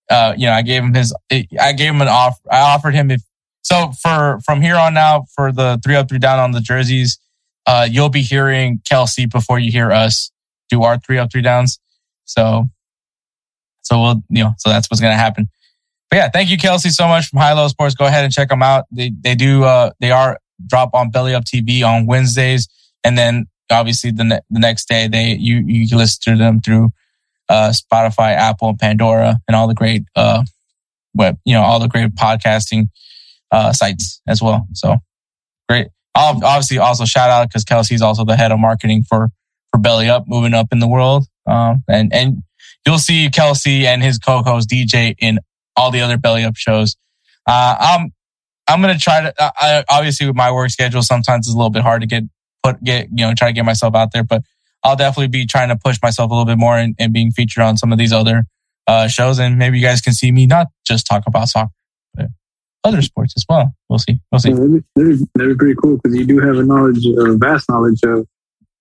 uh, you know, I gave him his, I gave him an offer. I offered him if, so for, from here on now, for the three up, three down on the jerseys, uh, you'll be hearing Kelcey before you hear us do our three up, three downs. So, so we'll, you know, so that's what's to happen. But yeah, thank you, Kelcey, so much from High Low Sports. Go ahead and check them out. They they do uh they are drop on Belly Up TV on Wednesdays, and then obviously the ne- the next day they you you can listen to them through uh Spotify, Apple, and Pandora, and all the great uh web you know all the great podcasting uh sites as well. So great. I'll obviously also shout out because Kelcey's also the head of marketing for for Belly Up, moving up in the world. Um, and and you'll see Kelcey and his co-host DJ in all the other belly up shows. Uh, I'm, I'm going to try to, I, obviously with my work schedule, sometimes it's a little bit hard to get put, get, you know, try to get myself out there, but I'll definitely be trying to push myself a little bit more and, and being featured on some of these other, uh, shows. And maybe you guys can see me not just talk about soccer, other sports as well. We'll see. We'll see. Yeah, that'd, be, that'd be pretty cool because you do have a knowledge, a vast knowledge of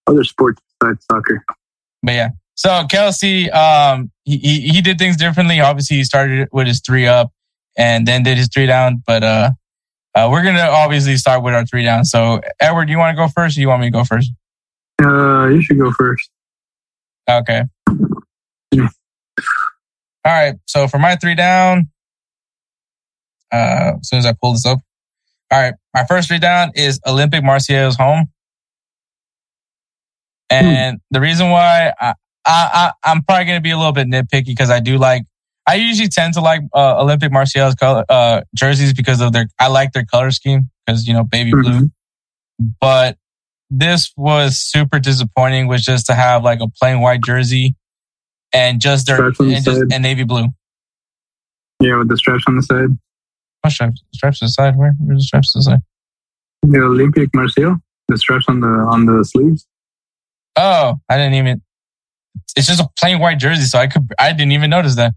other sports besides soccer. But yeah, so Kelcey, um, he, he, he did things differently. Obviously, he started with his three up and then did his three down. But uh, uh, we're gonna obviously start with our three down. So Edward, do you want to go first, or you want me to go first? Uh, you should go first. Okay. Yeah. All right. So for my three down, uh, as soon as I pull this up, all right, my first down is Olympique Marseille's home. And the reason why I, I, I am probably going to be a little bit nitpicky because I do like I usually tend to like uh, Olympique Marseille's color uh, jerseys because of their I like their color scheme because you know baby blue. Mm-hmm. But this was super disappointing was just to have like a plain white jersey and just their and, the just, and navy blue. Yeah, with the stretch on the side. What stripes? Stripes on the side? Where? Where's the stripes on the side? The Olympique Marseille. The stripes on the on the sleeves. Oh, I didn't even it's just a plain white jersey, so I could I didn't even notice that.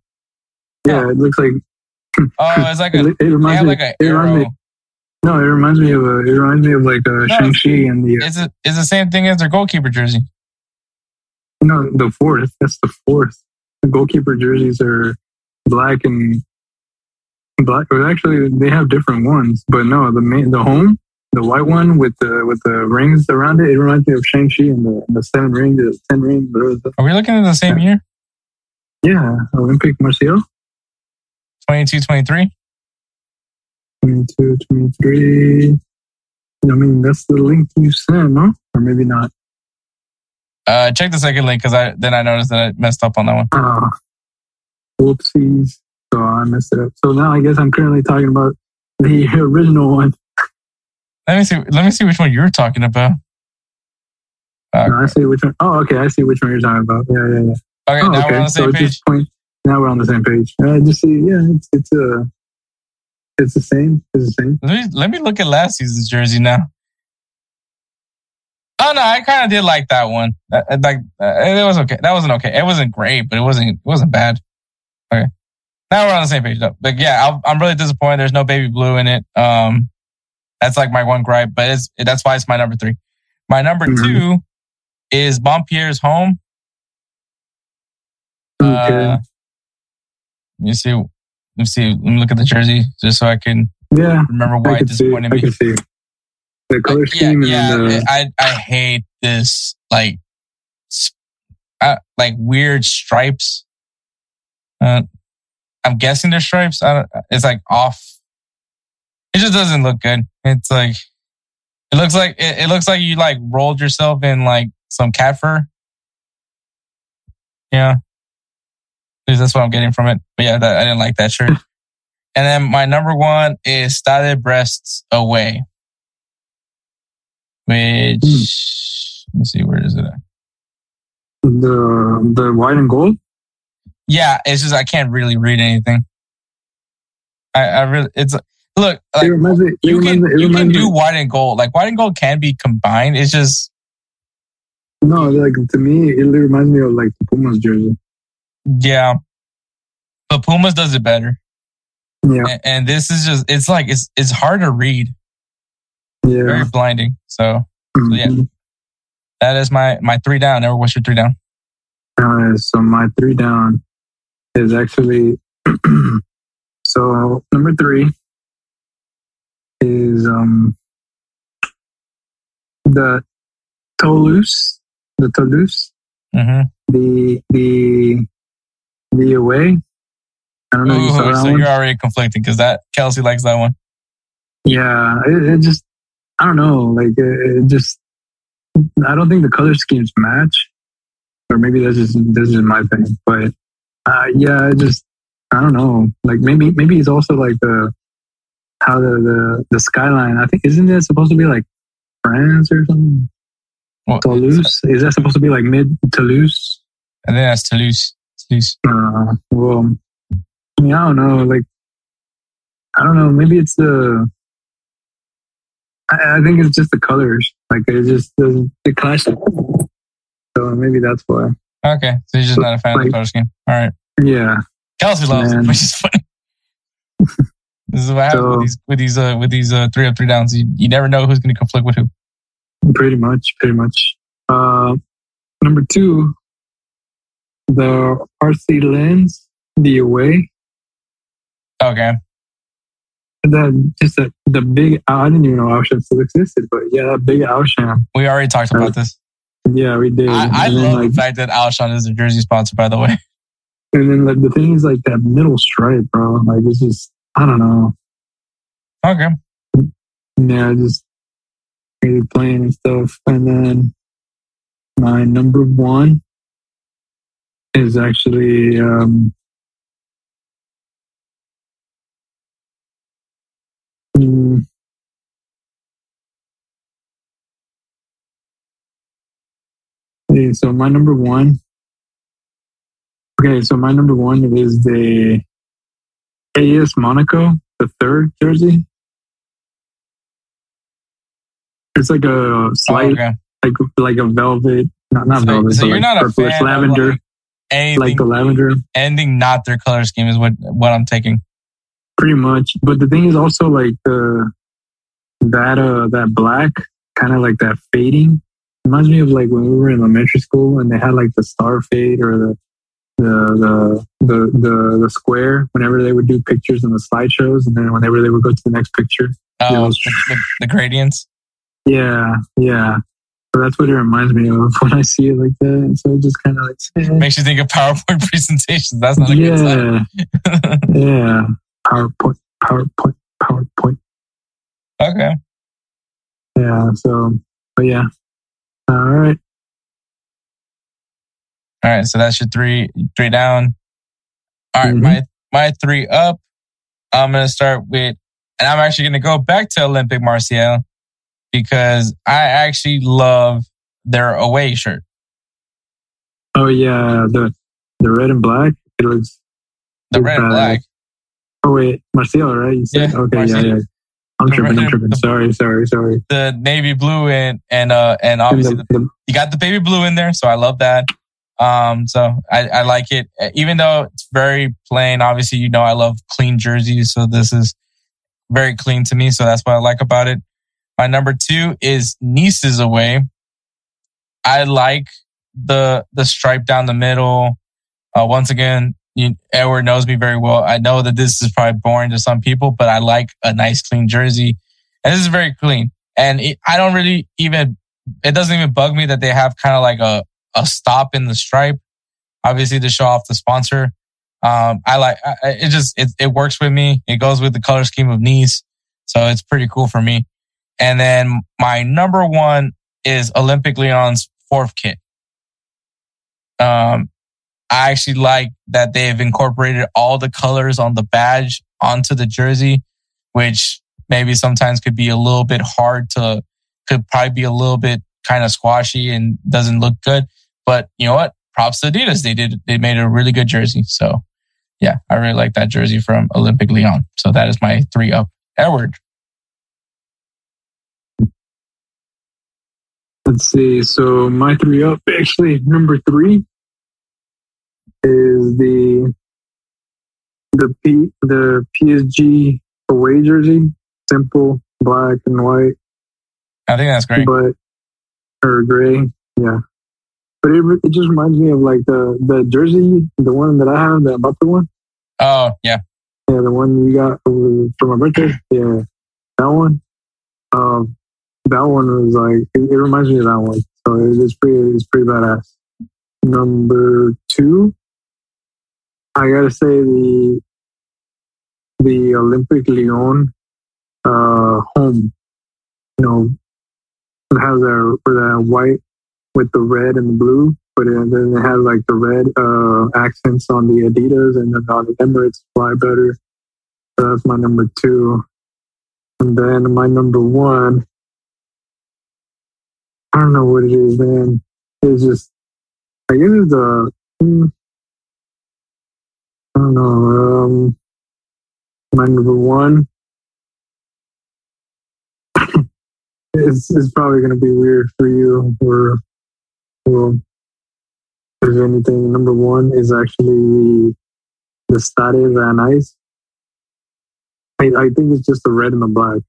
Yeah, it looks like. Oh, it's like a. It, it reminds me. Like an arrow. Me, no, it reminds me of a. It reminds me of like a no, Shang Chi and the. It's a, it's the same thing as their goalkeeper jersey. No, the fourth. That's the fourth. The goalkeeper jerseys are black and black. Or actually, they have different ones, but no, the main the home the white one with the with the rings around it. It reminds me of Shang Chi and the, the seven rings, the ten rings. Are we looking at the same year? Yeah, Olympique Marseille. 22, 23? 22, 23. I mean, that's the link you sent, no? Or maybe not. Uh, check the second link because I then I noticed that I messed up on that one. Uh, whoopsies. I messed it up. So now I guess I'm currently talking about the original one. Let me see. Let me see which one you're talking about. Uh, no, I see which one. Oh, okay. I see which one you're talking about. Yeah, yeah, yeah. Okay, oh, now okay. we're on the same so page. Point, now we're on the same page. I just see. Yeah, it's it's uh, it's the same. It's the same. Let me let me look at last season's jersey now. Oh no, I kind of did like that one. Like uh, it was okay. That wasn't okay. It wasn't great, but it wasn't it wasn't bad. Okay, now we're on the same page though. But yeah, I'm, I'm really disappointed. There's no baby blue in it. Um, That's like my one gripe, but it's that's why it's my number three. My number Mhm. two is Montpellier's home. Okay. Uh, let me see. Let me see. Let me look at the jersey just so I can yeah, remember why it see. disappointed I me. see the color yeah, scheme yeah. and the I I hate this like uh, like weird stripes. Uh, I'm guessing they're stripes. I don't, it's like off. It just doesn't look good. It's like it looks like it, it looks like you like rolled yourself in like some cat fur. Yeah, that's what I'm getting from it. But yeah, that, I didn't like that shirt. and then my number one is Stade Brest's away which hmm. let me see where is it at? the the white and gold. Yeah it's just i can't really read anything i i really it's look it like reminds me. It you reminds can me. It you can do white and gold like white and gold can be combined it's just No, like to me, it reminds me of like the Pumas jersey. yeah but pumas does it better Yeah, and, and this is just it's like it's it's hard to read Yeah, very blinding so yeah. Mhm. that is my my three down Never what's your three down Uh, so my three down is actually so number three is um the Toulouse, the Toulouse, mm-hmm. the the the away. I don't know you Ooh, that so one. you're already conflicting because that kelcey likes that one Yeah, it, it just I don't know, like it, it just I don't think the color schemes match, or maybe that's just this is my thing. But uh, yeah, just I don't know, like maybe maybe it's also like the how the the the skyline. I think isn't it supposed to be like France or something? Well, Toulouse is that supposed to be like mid Toulouse? and then that's toulouse toulouse Uh, well, I mean, I don't know. Like, I don't know. Maybe it's the. I, I think it's just the colors. Like, it just doesn't. It clashes. So maybe that's why. Okay, so you're just not a fan of the Like- color scheme. All right, Yeah. Kelcey loves Man. it, which is funny. this is what happens So- with these with these uh, with these uh, three up three downs. You, you never know who's going to conflict with who. Pretty much. Pretty much. Uh, number two, the RC Lens, the away. Okay, That just that the big. I didn't even know Auchan still existed, but yeah, that big Auchan. we already talked about this. Yeah, we did. I, I love like, the fact that Auchan is a jersey sponsor. By the way, And then like the thing is like that middle stripe, bro. Like it's just I don't know. okay, Yeah, just really playing and stuff. And then my number one is actually um mm, Okay, so my number one. Okay, so my number one is the AS Monaco, the third jersey. It's like a Oh, slight, okay. like like a velvet, not not So, velvet, so you're like not a fan lavender, like anything, like the lavender, anything not their color scheme is what what I'm taking. pretty much. But the thing is also like the that uh that black, kind of like that fading, reminds me of like when we were in elementary school and they had like the star fade or the the the the the, the square whenever they would do pictures in the slideshows, and then whenever they would go to the next picture. Oh, Yeah. the, the, gradients. Yeah, yeah. So that's what it reminds me of when I see it like that. So it just kind of like eh. Makes you think of PowerPoint presentations. That's not a good sign. yeah, yeah. PowerPoint, PowerPoint, PowerPoint. okay. Yeah. So, but yeah. All right. All right, so that's your three three down. All right, Mhm. my my three up. I'm gonna start with, and I'm actually gonna go back to Olympique Marseille because I actually love their away shirt. Oh yeah, the the red and black. It looks. The red and black. Oh wait, Marseille, right? You said Yeah, okay. Yeah, yeah. I'm tripping. I'm tripping. Sorry, sorry, sorry. The navy blue and and uh and obviously the- the, you got the baby blue in there, so I love that. Um, so I, I like it, even though it's very plain. Obviously, you know I love clean jerseys, so this is very clean to me. So that's what I like about it. My number two is Nice's away. I like the the stripe down the middle. Uh, once again, you, Edward knows me very well. I know that this is probably boring to some people, but I like a nice clean jersey, and this is very clean. And it, I don't really even it doesn't even bug me that they have kind of like a a stop in the stripe, obviously to show off the sponsor. Um, I like I, it. Just it, it works with me. It goes with the color scheme of Nice, so it's pretty cool for me. And then my number one is Olympique Lyon's fourth kit. Um, I actually like that they've incorporated all the colors on the badge onto the jersey, which maybe sometimes could be a little bit hard to, could probably be a little bit kind of squashy and doesn't look good. But you know what? Props to Adidas. They did, they made a really good jersey. So yeah, I really like that jersey from Olympique Lyon. So that is my three up. Edward. Let's see. So my three up, actually, number three is the the P the PSG away jersey, simple black and white. I think that's great. But or gray, yeah. But it, it just reminds me of like the the jersey, the one that I have, that Mbappe one. Oh yeah, yeah, the one you got for my birthday. Yeah, that one. Um, that one was like it, it reminds me of that one. So it, it's pretty it's pretty badass. Number two, I gotta say the the Olympique Lyon uh, home. You know, it has a the white with the red and the blue, but it, then it has like the red uh, accents on the Adidas and then on the Emirates fly better. So that's my number two. And then my number one, I don't know what it is, man. It's just, I guess it's a, hmm, I don't know. Um, my number one is is probably going to be weird for you. Or, well, if anything, number one is actually the the Stade Rennais. I, I think it's just the red and the black.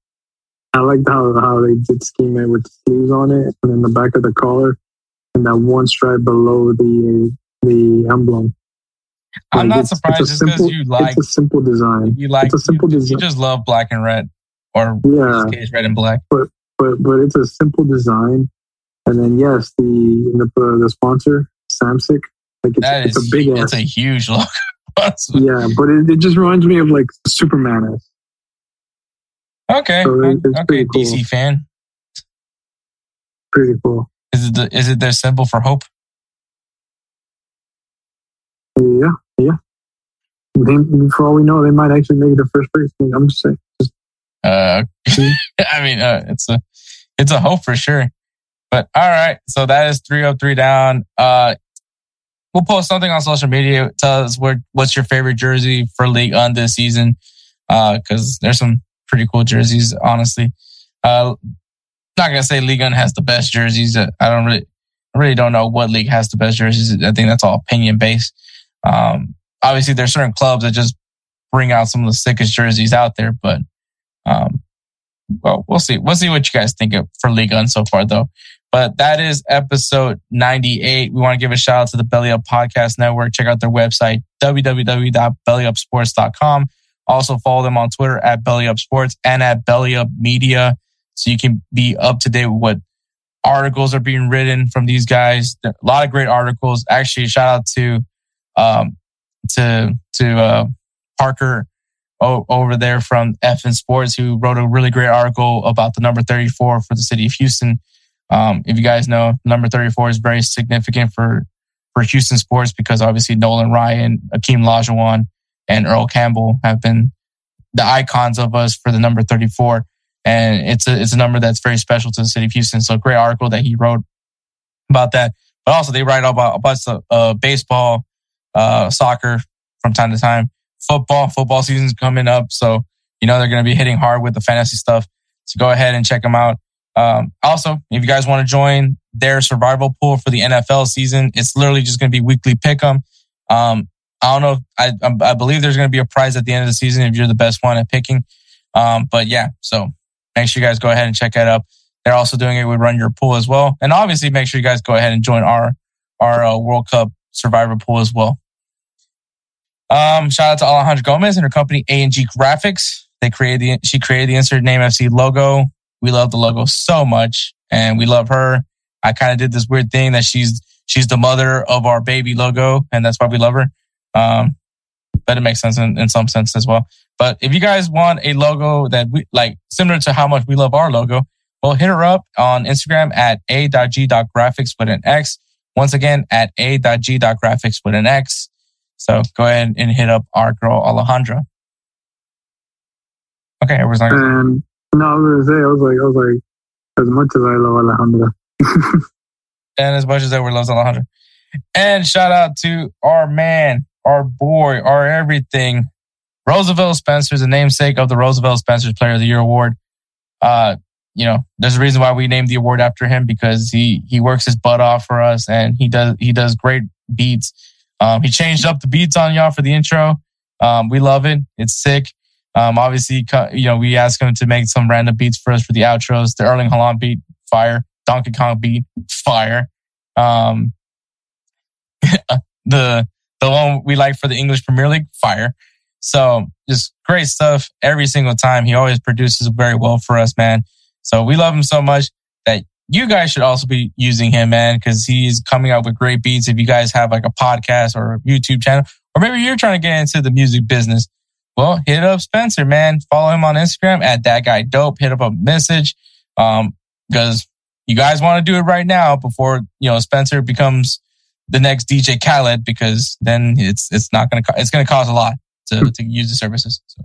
I like how how they did scheme it with the sleeves on it, and then the back of the collar, and that one stripe below the the emblem. I'm not it's, surprised it's because you like it's a simple design. You like it's a simple you, design. You just love black and red, or yeah, case red and black. But but but it's a simple design. And then yes, the the, the sponsor Samsic, like it's, that it's is, a big It's ass. a huge logo. yeah, but it, it just reminds me of like Superman. Okay, So it- okay, cool. DC fan. Pretty cool. Is it the, is it their symbol for hope? Yeah, yeah. They, for all we know, they might actually make it to first place. I'm just saying. Just, Uh, I mean, uh, it's a it's a hope for sure. But all right, so that is three up, three down. Uh, we'll post something on social media. Tell us where what's your favorite jersey for Ligue 1 this season. Uh, because there's some pretty cool jerseys, honestly. Uh, not gonna say Ligue 1 has the best jerseys. I don't really, I really don't know what league has the best jerseys. I think that's all opinion based. Um, obviously there's certain clubs that just bring out some of the sickest jerseys out there, but um, well, we'll see. We'll see what you guys think of for Ligue 1 so far, though. But that is episode 98. We want to give a shout out to the Belly Up Podcast Network. Check out their website, www.bellyupsports.com. Also follow them on Twitter at Belly Up Sports and at Belly Up Media. So you can be up to date with what articles are being written from these guys. A lot of great articles. Actually, shout out to, um, to, to, uh, Parker o- over there from FN Sports, who wrote a really great article about the number 34 for the city of Houston. Um, if you guys know, number 34 is very significant for, for Houston sports because obviously Nolan Ryan, Akeem Olajuwon, and Earl Campbell have been the icons of us for the number 34. And it's a, it's a number that's very special to the city of Houston. So great article that he wrote about that. But also they write about a bunch of uh, baseball, uh, soccer from time to time, football, football season's coming up. So, you know, they're going to be hitting hard with the fantasy stuff. So go ahead and check them out. Um, also, if you guys want to join their survival pool for the NFL season, it's literally just going to be weekly pick 'em. Um, I don't know. If, I I believe there's going to be a prize at the end of the season if you're the best one at picking. Um, but yeah, so make sure you guys go ahead and check that out. They're also doing it with Run Your Pool as well. And obviously make sure you guys go ahead and join our, our uh, World Cup Survivor Pool as well. Um, shout out to Alejandra Gomez and her company A&G Graphix. They created the, she created the insert name FC logo. We love the logo so much and we love her. I kind of did this weird thing that she's, she's the mother of our baby logo and that's why we love her. Um, but it makes sense in, in some sense as well. But if you guys want a logo that we like similar to how much we love our logo, well, hit her up on Instagram at a.g.graphix with an X. Once again, at a.g.graphix with an X. So go ahead and hit up our girl Alejandra. Okay, everyone's not. And no, I was gonna say, I was like, I was like, as much as I love Alejandra, and as much as everyone loves Alejandra. And shout out to our man, our boy, our everything, Roosevelt Spencer, the namesake of the Roosevelt Spencer Player of the Year Award. Uh, you know, there's a reason why we named the award after him because he he works his butt off for us and he does he does great beats. Um, he changed up the beats on y'all for the intro. Um, we love it. It's sick. Um, obviously, you know, we asked him to make some random beats for us for the outros. The Erling Haaland beat, fire. Donkey Kong beat, fire. Um, the the one we like for the English Premier League, fire. So just great stuff every single time. He always produces very well for us, man. So we love him so much that you guys should also be using him, man, because he's coming out with great beats. If you guys have like a podcast or a YouTube channel, or maybe you're trying to get into the music business, well, hit up Spencer, man. Follow him on Instagram at that guy dope. Hit up a message. Um, because you guys want to do it right now before, you know, Spencer becomes the next DJ Khaled, because then it's, it's not going to, it's going to cost a lot to, to use the services. So,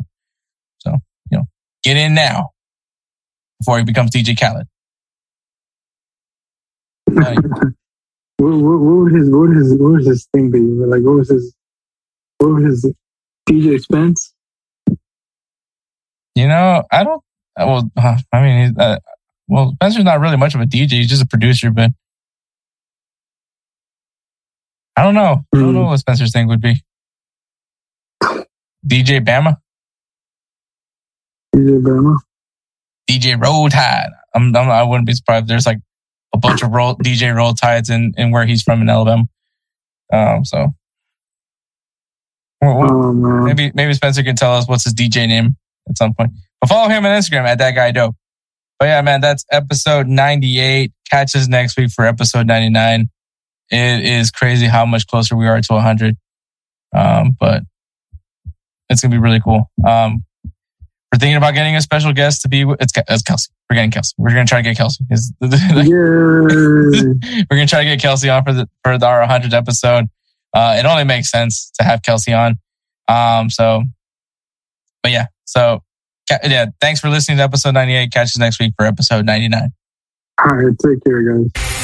so, you know, get in now before he becomes DJ Khaled. what, what, what would his what would his what would his thing be? Like what was his what was his DJ Spence? You know, I don't. Uh, well, uh, I mean, uh, well, Spencer's not really much of a DJ. He's just a producer, but I don't know. I don't know hmm. what Spencer's thing would be. DJ Bama. DJ Bama. DJ Roll Tide. I'm, I'm, I wouldn't be surprised. There's like a bunch of roll, DJ Roll Tides in, in where he's from in Alabama. Um, so Oh maybe maybe Spencer can tell us what's his DJ name at some point. But follow him on Instagram at that guy dope. But yeah, man, that's episode 98. Catch us next week for episode 99. It is crazy how much closer we are to 100. Um, but it's gonna be really cool. Um, we're thinking about getting a special guest to be. It's, it's Kelcey. We're getting Kelcey. We're gonna try to get Kelcey. We're gonna try to get Kelcey on for the for the, our 100th episode. Uh, it only makes sense to have Kelcey on. Um, so, but yeah, so yeah, thanks for listening to episode 98. Catch us next week for episode 99. All right, take care, guys.